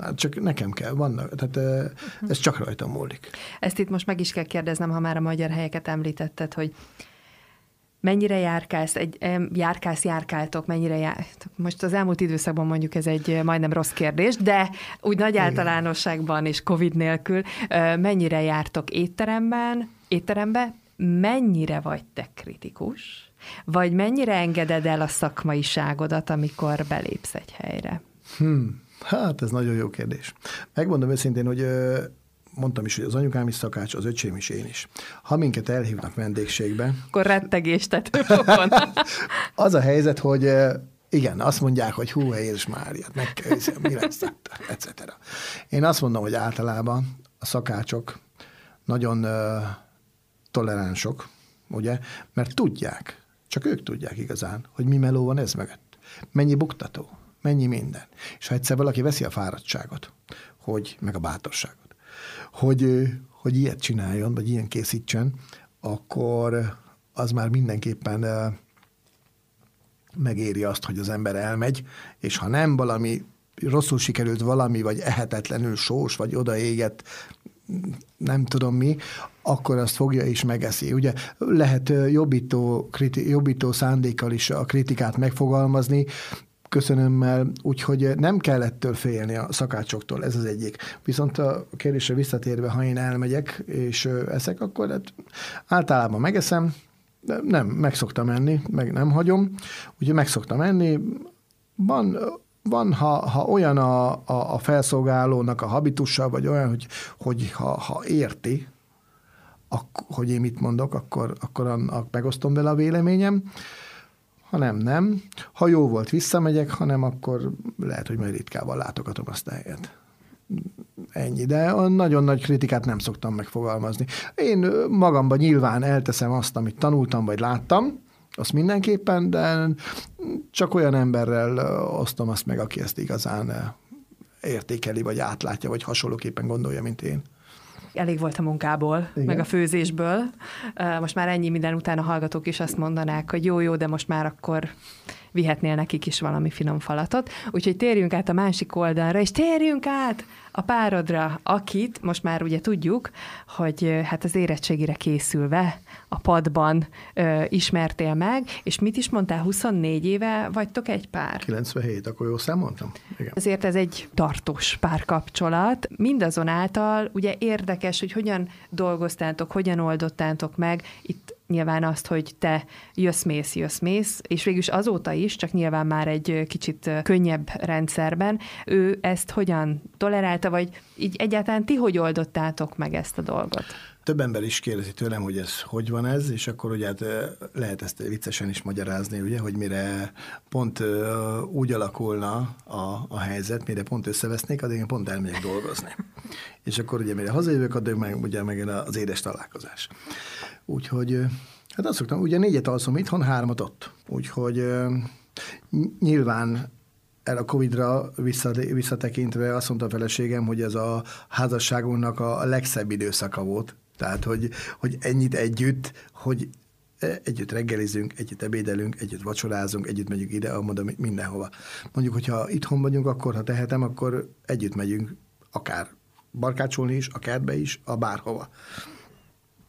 A: Hát csak nekem kell, vannak, tehát ez csak rajta múlik.
B: Ezt itt most meg is kell kérdeznem, ha már a magyar helyeket említetted, hogy mennyire járkálsz, egy, járkálsz, járkáltok, mennyire jár... Most az elmúlt időszakban mondjuk ez egy majdnem rossz kérdés, de úgy nagy Igen. általánosságban és Covid nélkül mennyire jártok étteremben, étterembe, mennyire vagy te kritikus, vagy mennyire engeded el a szakmaiságodat, amikor belépsz egy helyre?
A: Hmm. Hát ez nagyon jó kérdés. Megmondom őszintén, hogy mondtam is, hogy az anyukám is szakács, az öcsém is, én is. Ha minket elhívnak vendégségbe...
B: Akkor rettegés
A: Az a helyzet, hogy igen, azt mondják, hogy hú, Jézus Mária, meg kell, mi lesz, etc. Én azt mondom, hogy általában a szakácsok nagyon uh, toleránsok, ugye, mert tudják, csak ők tudják igazán, hogy mi meló van ez mögött. Mennyi buktató, mennyi minden. És ha egyszer valaki veszi a fáradtságot, hogy, meg a bátorságot, hogy, hogy ilyet csináljon, vagy ilyen készítsen, akkor az már mindenképpen megéri azt, hogy az ember elmegy, és ha nem valami rosszul sikerült valami, vagy ehetetlenül sós, vagy odaégett, nem tudom mi, akkor azt fogja és megeszi. Ugye lehet jobbító, kriti, jobbító szándékkal is a kritikát megfogalmazni, köszönömmel, úgyhogy nem kell ettől félni a szakácsoktól, ez az egyik. Viszont a kérdésre visszatérve, ha én elmegyek és eszek, akkor hát általában megeszem, de nem, meg szoktam enni, meg nem hagyom, úgyhogy meg szoktam enni. Van, van ha, ha olyan a, a, a felszolgálónak a habitusa, vagy olyan, hogy, hogy ha, ha érti, ak, hogy én mit mondok, akkor, akkor annak megosztom vele a véleményem. Ha nem, nem. Ha jó volt, visszamegyek, ha nem, akkor lehet, hogy majd ritkával látogatom azt a helyet. Ennyi, de nagyon nagy kritikát nem szoktam megfogalmazni. Én magamban nyilván elteszem azt, amit tanultam, vagy láttam, azt mindenképpen, de csak olyan emberrel osztom azt meg, aki ezt igazán értékeli, vagy átlátja, vagy hasonlóképpen gondolja, mint én
B: elég volt a munkából, Igen. meg a főzésből. Most már ennyi minden után a hallgatók is azt mondanák, hogy jó, jó, de most már akkor vihetnél nekik is valami finom falatot. Úgyhogy térjünk át a másik oldalra, és térjünk át a párodra, akit most már ugye tudjuk, hogy hát az érettségire készülve a padban ö, ismertél meg, és mit is mondtál, 24 éve vagytok egy pár?
A: 97, akkor jó számoltam?
B: Igen. Ezért ez egy tartós párkapcsolat. Mindazonáltal ugye érdekes, hogy hogyan dolgoztátok, hogyan oldottátok meg itt nyilván azt, hogy te jössz-mész, jössz-mész, és végülis azóta is, csak nyilván már egy kicsit könnyebb rendszerben, ő ezt hogyan tolerálta, vagy így egyáltalán ti hogy oldottátok meg ezt a dolgot?
A: Több ember is kérdezi tőlem, hogy ez hogy van ez, és akkor ugye hát lehet ezt viccesen is magyarázni, ugye, hogy mire pont úgy alakulna a, a helyzet, mire pont összevesznék, addig én pont elmegyek dolgozni. És akkor ugye mire hazajövök, addig meg, ugye meg az édes találkozás. Úgyhogy hát azt szoktam, ugye négyet alszom itthon, hármat ott. Úgyhogy nyilván erre a Covid-ra visszatekintve azt mondta a feleségem, hogy ez a házasságunknak a legszebb időszaka volt. Tehát, hogy, hogy ennyit együtt, hogy együtt reggelizünk, együtt ebédelünk, együtt vacsorázunk, együtt megyünk ide, mondom, mindenhova. Mondjuk, hogyha itthon vagyunk, akkor ha tehetem, akkor együtt megyünk akár barkácsolni is, a kertbe is, a bárhova.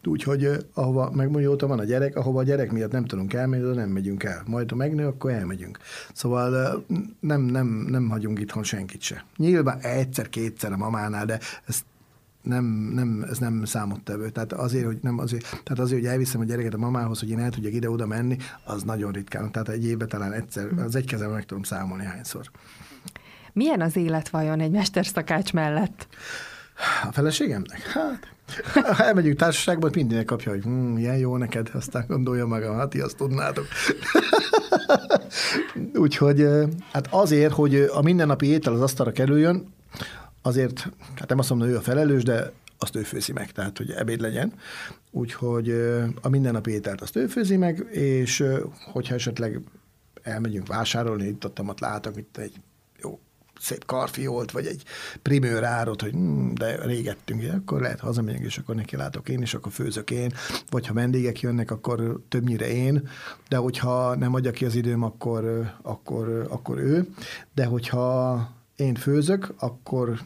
A: Úgyhogy ahova, meg mondjuk van a gyerek, ahova a gyerek miatt nem tudunk elmenni, de nem megyünk el. Majd ha megnő, akkor elmegyünk. Szóval nem, nem, nem hagyunk itthon senkit se. Nyilván egyszer-kétszer a mamánál, de ez nem, nem, ez nem számottevő. Tehát azért, hogy nem azért, tehát azért, hogy elviszem a gyereket a mamához, hogy én el tudjak ide-oda menni, az nagyon ritkán. Tehát egy évben talán egyszer, az egy kezemben meg tudom számolni hányszor.
B: Milyen az élet vajon egy mesterszakács mellett?
A: A feleségemnek? Hát, ha elmegyünk társaságba, mindenki kapja, hogy hm, ilyen jó neked, aztán gondolja maga, hát azt tudnátok. Úgyhogy hát azért, hogy a mindennapi étel az asztalra kerüljön, azért, hát nem azt mondom, hogy ő a felelős, de azt ő főzi meg, tehát hogy ebéd legyen. Úgyhogy a mindennapi ételt azt ő főzi meg, és hogyha esetleg elmegyünk vásárolni, itt ott, ott látok itt egy szép karfiolt, vagy egy primőr árot, hogy hm, de régettünk, akkor lehet hazamegyünk, és akkor neki látok én, és akkor főzök én, vagy ha vendégek jönnek, akkor többnyire én, de hogyha nem adja ki az időm, akkor, akkor, akkor ő, de hogyha én főzök, akkor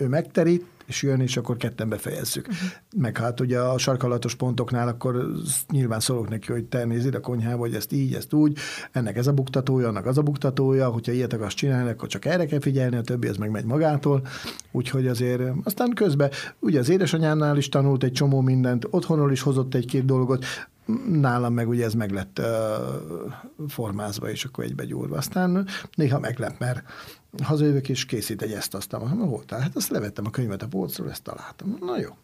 A: ő megterít, és jön, és akkor ketten befejezzük. Uh-huh. Meg hát ugye a sarkalatos pontoknál akkor nyilván szólok neki, hogy te nézd a konyhába, hogy ezt így, ezt úgy, ennek ez a buktatója, annak az a buktatója, hogyha ilyet akarsz csinálni, akkor csak erre kell figyelni, a többi az meg megy magától. Úgyhogy azért aztán közben, ugye az édesanyámnál is tanult egy csomó mindent, otthonról is hozott egy-két dolgot, nálam meg ugye ez meg lett uh, formázva, és akkor egybe gyúrva. Aztán néha meglep, mert hazajövök, és készít egy ezt, aztán mondom, voltál? Hát azt levettem a könyvet a polcról, ezt találtam. Na jó.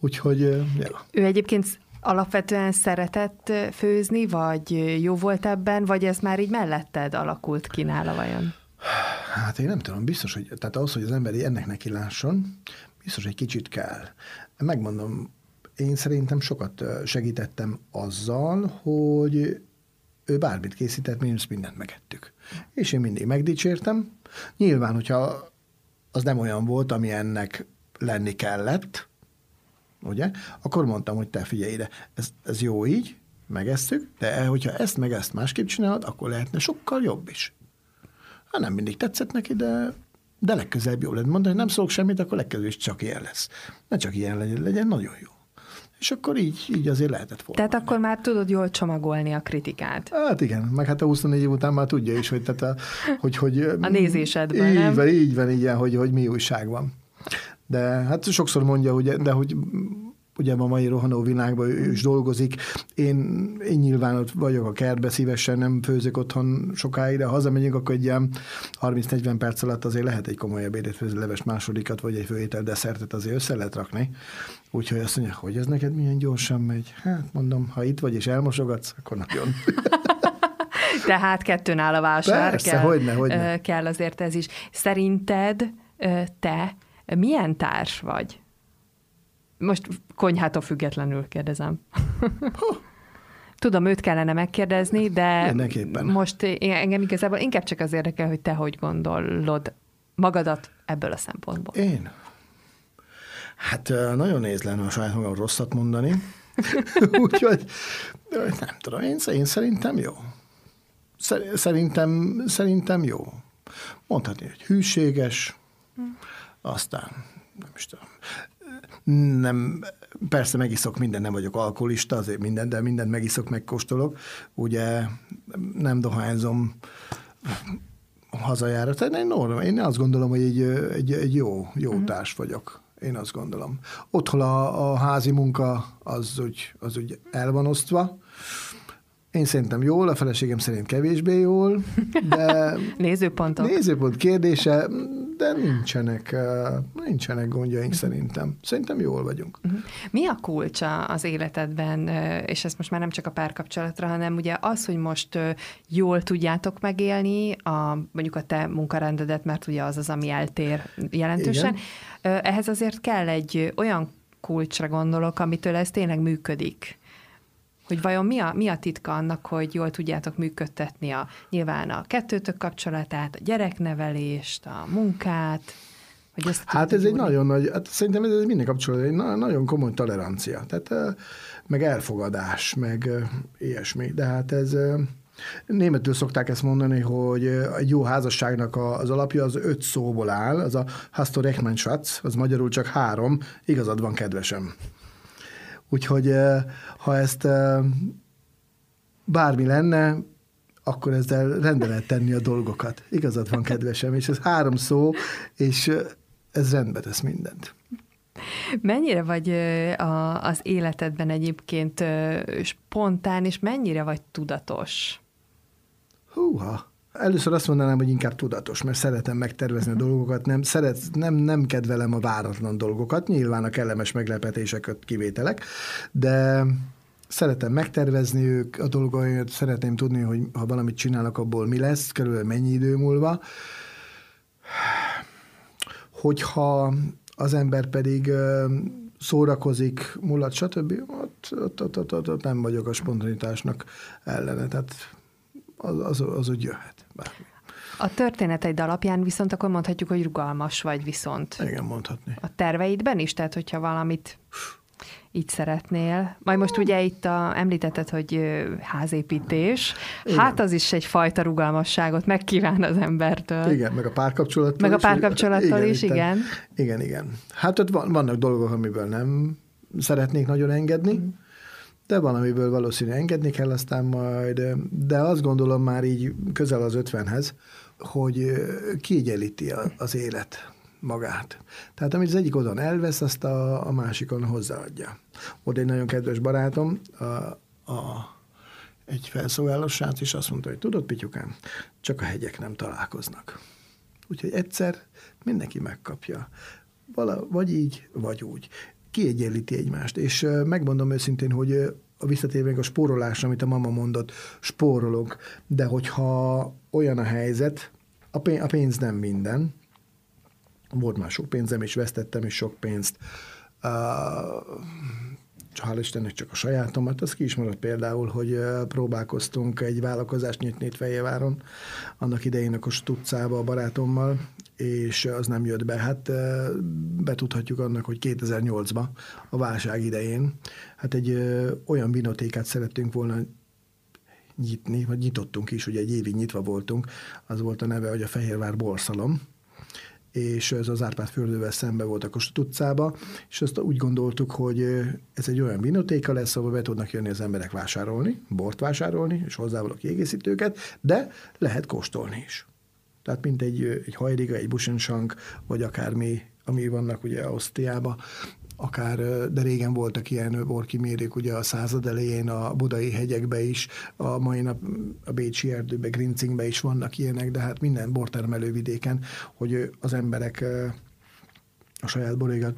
A: Úgyhogy, ja.
B: Ő egyébként alapvetően szeretett főzni, vagy jó volt ebben, vagy ez már így melletted alakult ki nála vajon?
A: Hát én nem tudom, biztos, hogy tehát ahhoz, hogy az ember ennek neki lásson, biztos, hogy kicsit kell. Megmondom, én szerintem sokat segítettem azzal, hogy ő bármit készített, mi mindent megettük. És én mindig megdicsértem. Nyilván, hogyha az nem olyan volt, ami ennek lenni kellett, ugye, akkor mondtam, hogy te figyelj ide, ez, ez jó így, megesszük, de hogyha ezt meg ezt másképp csinálod, akkor lehetne sokkal jobb is. Hát nem mindig tetszett neki, de, de legközelebb jó lehet mondani, hogy nem szólok semmit, akkor legközelebb is csak ilyen lesz. Ne csak ilyen legyen, legyen nagyon jó. És akkor így, így azért lehetett
B: volna. Tehát akkor már tudod jól csomagolni a kritikát.
A: Hát igen, meg hát a 24 év után már tudja is, hogy, tehát a, hogy, hogy
B: a nézésedben,
A: így
B: nem?
A: Van, így van, így van, hogy, hogy mi újság van. De hát sokszor mondja, ugye, de hogy ugye a mai rohanó világban ő is dolgozik. Én, én nyilván ott vagyok a kertbe, szívesen nem főzök otthon sokáig, de ha hazamegyünk, akkor egy ilyen 30-40 perc alatt azért lehet egy komoly ebédet főzni, leves másodikat, vagy egy főétel desszertet azért össze lehet rakni. Úgyhogy azt mondja, hogy ez neked milyen gyorsan megy? Hát mondom, ha itt vagy és elmosogatsz, akkor nagyon.
B: Tehát kettőn áll a vásár.
A: Persze, kell, hogyne, hogyne.
B: kell azért ez is. Szerinted te milyen társ vagy? Most konyhától függetlenül kérdezem. Tudom, őt kellene megkérdezni, de
A: Mindenképpen.
B: most engem igazából inkább csak az érdekel, hogy te hogy gondolod magadat ebből a szempontból.
A: Én? Hát nagyon néz lenne a saját magam rosszat mondani. Úgyhogy nem tudom, én, én szerintem jó. Szerintem, szerintem jó. Mondhatni, hogy hűséges, hm. aztán nem is tudom, nem, persze megiszok minden, nem vagyok alkoholista, azért minden, de mindent megiszok, megkóstolok. Ugye nem dohányzom hazajára. Tehát én, norma, én azt gondolom, hogy egy, egy, egy jó, jó uh-huh. társ vagyok. Én azt gondolom. Otthon a, a házi munka az úgy, az úgy el van osztva, én szerintem jól, a feleségem szerint kevésbé jól, de...
B: Nézőpontok.
A: Nézőpont kérdése, de nincsenek, nincsenek gondjaink szerintem. Szerintem jól vagyunk.
B: Mhm. Mi a kulcsa az életedben, és ez most már nem csak a párkapcsolatra, hanem ugye az, hogy most jól tudjátok megélni a, mondjuk a te munkarendedet, mert ugye az az, ami eltér jelentősen. Igen. Ehhez azért kell egy olyan kulcsra gondolok, amitől ez tényleg működik hogy vajon mi a, mi a titka annak, hogy jól tudjátok működtetni a, nyilván a kettőtök kapcsolatát, a gyereknevelést, a munkát,
A: hogy ezt Hát ez egy nagyon nagy, hát szerintem ez minden kapcsolat egy nagyon komoly tolerancia, tehát meg elfogadás, meg ilyesmi, de hát ez Németül szokták ezt mondani, hogy egy jó házasságnak az alapja az öt szóból áll, az a Hast du Schatz, az magyarul csak három, igazad van, kedvesem. Úgyhogy ha ezt bármi lenne, akkor ezzel rendbe lehet tenni a dolgokat. Igazad van, kedvesem, és ez három szó, és ez rendbe tesz mindent.
B: Mennyire vagy a, az életedben egyébként spontán, és mennyire vagy tudatos?
A: Húha! Először azt mondanám, hogy inkább tudatos, mert szeretem megtervezni a dolgokat, nem, szeret, nem, nem kedvelem a váratlan dolgokat, nyilván a kellemes meglepetéseket kivételek, de szeretem megtervezni ők a dolgokat, szeretném tudni, hogy ha valamit csinálok, abból mi lesz, körülbelül mennyi idő múlva. Hogyha az ember pedig szórakozik, mulat, stb., ott, ott, ott, ott, ott, ott nem vagyok a spontanitásnak ellene. Tehát az, az, az úgy jöhet.
B: A történeteid alapján viszont akkor mondhatjuk, hogy rugalmas vagy viszont.
A: Igen, mondhatni.
B: A terveidben is? Tehát, hogyha valamit így szeretnél. Majd most ugye itt a, említetted, hogy házépítés. Igen. Hát az is egyfajta rugalmasságot megkíván az embertől.
A: Igen, meg a párkapcsolattal
B: Meg a párkapcsolattal is, is igen.
A: Igen, igen. Hát ott vannak dolgok, amiből nem szeretnék nagyon engedni. Mm de van, amiből valószínű engedni kell aztán majd, de azt gondolom már így közel az ötvenhez, hogy kiegyenlíti az élet magát. Tehát amit az egyik oldalon elvesz, azt a, a másikon hozzáadja. Volt egy nagyon kedves barátom, a, a, egy felszolgálós srác, és azt mondta, hogy tudod, Pityukám, csak a hegyek nem találkoznak. Úgyhogy egyszer mindenki megkapja. Vala, vagy így, vagy úgy kiegyenlíti egymást. És megmondom őszintén, hogy a visszatérve a spórolásra, amit a mama mondott, spórolok, de hogyha olyan a helyzet, a pénz, a pénz nem minden, volt már sok pénzem, és vesztettem is sok pénzt, uh, hál' Istennek csak a sajátomat, az ki is maradt például, hogy próbálkoztunk egy vállalkozást nyitni itt Fejéváron, annak idején a Kossuth utcába a barátommal, és az nem jött be. Hát betudhatjuk annak, hogy 2008-ban, a válság idején, hát egy olyan vinotékát szerettünk volna nyitni, vagy nyitottunk is, ugye egy évig nyitva voltunk, az volt a neve, hogy a Fehérvár Borszalom, és ez az Árpád fürdővel szembe volt a Kossuth utcába, és azt úgy gondoltuk, hogy ez egy olyan vinotéka lesz, ahol be tudnak jönni az emberek vásárolni, bort vásárolni, és hozzávaló kiegészítőket, de lehet kóstolni is. Tehát mint egy, egy hajriga, egy busensank, vagy akármi, ami vannak ugye Ausztriában, akár, de régen voltak ilyen borkimérők, ugye a század elején a budai hegyekbe is, a mai nap a Bécsi erdőbe, Grincingbe is vannak ilyenek, de hát minden bortermelő vidéken, hogy az emberek a saját borégat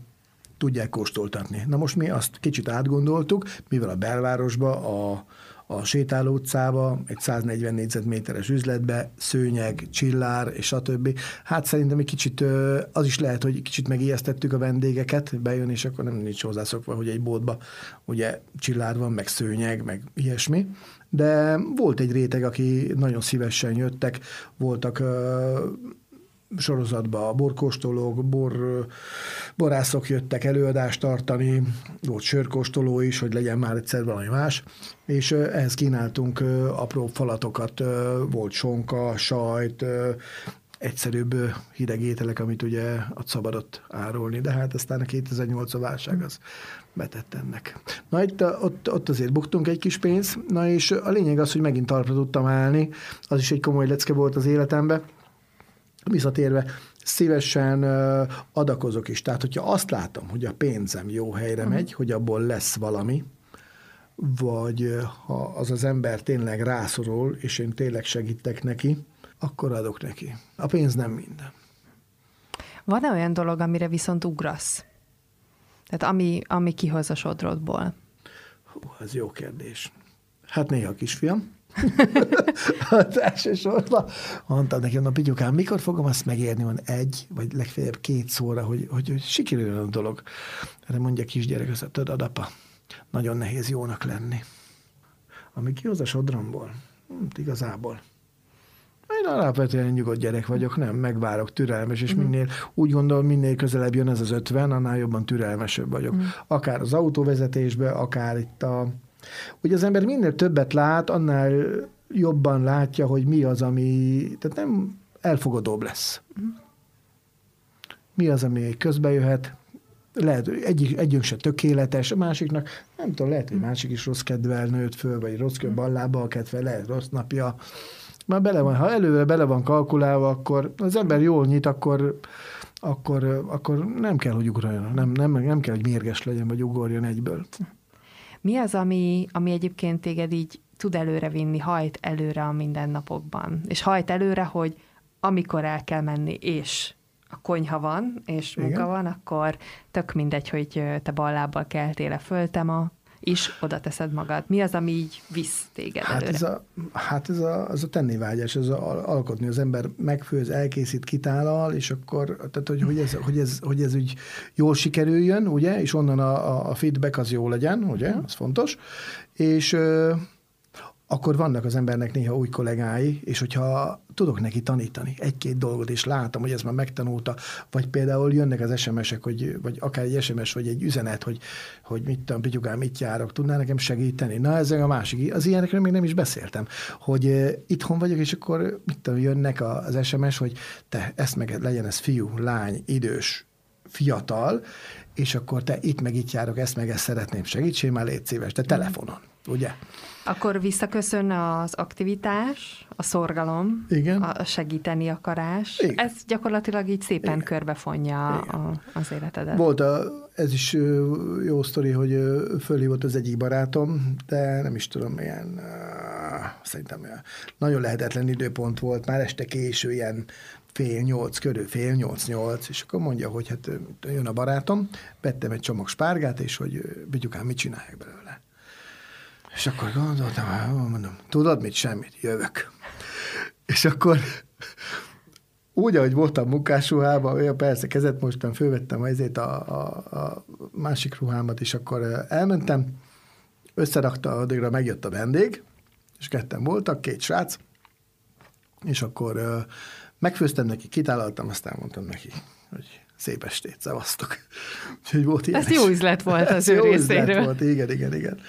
A: tudják kóstoltatni. Na most mi azt kicsit átgondoltuk, mivel a belvárosba, a, a sétáló utcába, egy 140 négyzetméteres üzletbe, szőnyeg, csillár és többi. Hát szerintem egy kicsit, az is lehet, hogy kicsit megijesztettük a vendégeket, bejön, és akkor nem nincs hozzászokva, hogy egy boltba ugye csillár van, meg szőnyeg, meg ilyesmi. De volt egy réteg, aki nagyon szívesen jöttek, voltak sorozatba a borkóstolók, bor, borászok jöttek előadást tartani, volt sörkóstoló is, hogy legyen már egyszer valami más, és ehhez kínáltunk apró falatokat, volt sonka, sajt, egyszerűbb hideg ételek, amit ugye ott szabadott árulni, de hát aztán a 2008 a válság az betett ennek. Na itt, ott, ott azért buktunk egy kis pénzt, na és a lényeg az, hogy megint talpra tudtam állni, az is egy komoly lecke volt az életemben, visszatérve, szívesen adakozok is. Tehát, hogyha azt látom, hogy a pénzem jó helyre uh-huh. megy, hogy abból lesz valami, vagy ha az az ember tényleg rászorul, és én tényleg segítek neki, akkor adok neki. A pénz nem minden.
B: Van-e olyan dolog, amire viszont ugrasz? Tehát ami, ami kihoz a sodrodból?
A: Hú, ez jó kérdés. Hát néha kisfiam. hát elsősorban mondtam neki, na Pityukám, mikor fogom azt megérni, van egy, vagy legfeljebb két szóra, hogy, hogy, hogy sikerüljön a dolog. Erre mondja kisgyerek, azt tudod, apa, nagyon nehéz jónak lenni. Ami kihoz a sodromból, hm, igazából. Én alapvetően nyugodt gyerek vagyok, nem, megvárok, türelmes, és mhm. minél, úgy gondolom, minél közelebb jön ez az ötven, annál jobban türelmesebb vagyok. Mm. Akár az autóvezetésbe, akár itt a... Ugye az ember minél többet lát, annál jobban látja, hogy mi az, ami... Tehát nem elfogadóbb lesz. Mi az, ami közbe jöhet, lehet, egy, együnk se tökéletes, a másiknak, nem tudom, lehet, hogy másik is rossz kedvel nőtt föl, vagy rossz ballába a kedve, lehet rossz napja, már bele van, ha előre bele van kalkulálva, akkor az ember jól nyit, akkor, akkor, akkor nem kell, hogy ugráljon, nem, nem, nem kell, hogy mérges legyen, vagy ugorjon egyből.
B: Mi az, ami, ami egyébként téged így tud előre vinni, hajt előre a mindennapokban? És hajt előre, hogy amikor el kell menni, és a konyha van, és munka Igen. van, akkor tök mindegy, hogy te ballábbal keltél-e föl, te ma is oda teszed magad? Mi az, ami így visz téged
A: hát
B: előre?
A: Ez a, hát ez a, ez a tennivágyás, ez a, alkotni. Az ember megfőz, elkészít, kitálal, és akkor, tehát hogy, hogy, ez, hogy, ez, hogy ez úgy jól sikerüljön, ugye, és onnan a, a feedback az jó legyen, ugye, az fontos, és akkor vannak az embernek néha új kollégái, és hogyha tudok neki tanítani egy-két dolgot, és látom, hogy ez már megtanulta, vagy például jönnek az SMS-ek, hogy, vagy akár egy SMS, vagy egy üzenet, hogy, hogy mit tudom, Pityukám, mit járok, tudná nekem segíteni? Na, ez a másik. Az ilyenekről még nem is beszéltem, hogy uh, itthon vagyok, és akkor mit tudom, jönnek az SMS, hogy te, ezt meg legyen ez fiú, lány, idős, fiatal, és akkor te itt meg itt járok, ezt meg ezt szeretném, segítsél már, légy szíves, de telefonon, ugye?
B: Akkor visszaköszön az aktivitás, a szorgalom, Igen. a segíteni akarás. Igen. Ez gyakorlatilag így szépen Igen. körbefonja a, az életedet.
A: Volt a, ez is jó sztori, hogy fölhívott az egyik barátom, de nem is tudom, milyen, szerintem nagyon lehetetlen időpont volt, már este késő, ilyen fél nyolc körül, fél nyolc-nyolc, és akkor mondja, hogy hát jön a barátom, vettem egy csomag spárgát, és hogy Bityukám, mit csinálják belőle. És akkor gondoltam, mondom, tudod mit, semmit, jövök. És akkor úgy, ahogy voltam munkásruhában, olyan persze kezet mostam, fölvettem ezért a, a, a másik ruhámat, és akkor elmentem, összerakta, addigra megjött a vendég, és ketten voltak, két srác, és akkor megfőztem neki, kitálaltam, aztán mondtam neki, hogy szép estét, szevasztok.
B: Úgyhogy volt ilyen. Ez jó üzlet volt az ő jó részéről. Üzlet volt,
A: igen, igen, igen.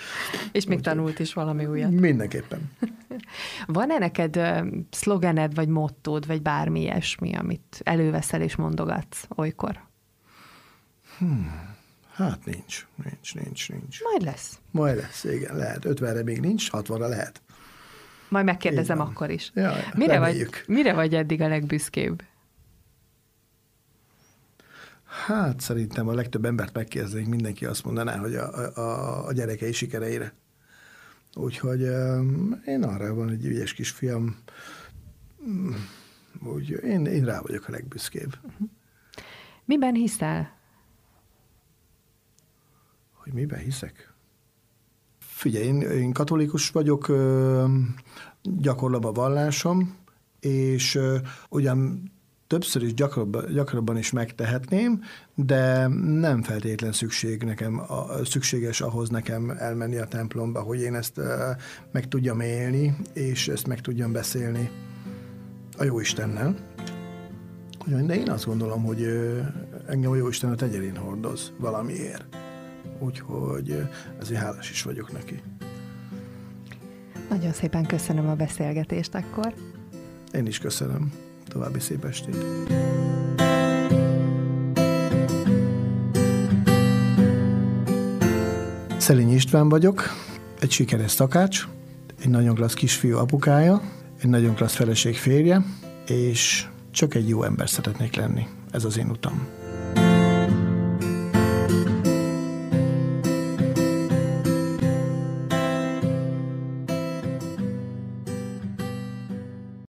B: És még Úgy, tanult is valami újat.
A: Mindenképpen.
B: Van-e neked szlogened, vagy mottód, vagy bármi ilyesmi, amit előveszel és mondogatsz olykor?
A: Hmm. Hát nincs, nincs, nincs, nincs.
B: Majd lesz.
A: Majd lesz, igen, lehet. 50-re még nincs, 60-ra lehet.
B: Majd megkérdezem akkor is. Ja, mire, vagy, mire vagy eddig a legbüszkébb?
A: Hát szerintem a legtöbb embert megkérdeznék, mindenki azt mondaná, hogy a, a, a gyerekei sikereire. Úgyhogy én arra van egy ügyes kisfiam, úgy én, én rá vagyok a legbüszkébb.
B: Miben hiszel?
A: Hogy miben hiszek? Figyelj, én, én katolikus vagyok, gyakorlom a vallásom, és ugyan többször is gyakrabban, gyakrabban is megtehetném, de nem feltétlen szükség nekem, a, szükséges ahhoz nekem elmenni a templomba, hogy én ezt uh, meg tudjam élni, és ezt meg tudjam beszélni a jó Istennel. De én azt gondolom, hogy engem a jó Isten a tegyerén hordoz valamiért. Úgyhogy ezért hálás is vagyok neki.
B: Nagyon szépen köszönöm a beszélgetést akkor.
A: Én is köszönöm. További szép estét! Szelény István vagyok, egy sikeres szakács, egy nagyon klassz kisfiú apukája, egy nagyon klassz feleség férje, és csak egy jó ember szeretnék lenni. Ez az én utam.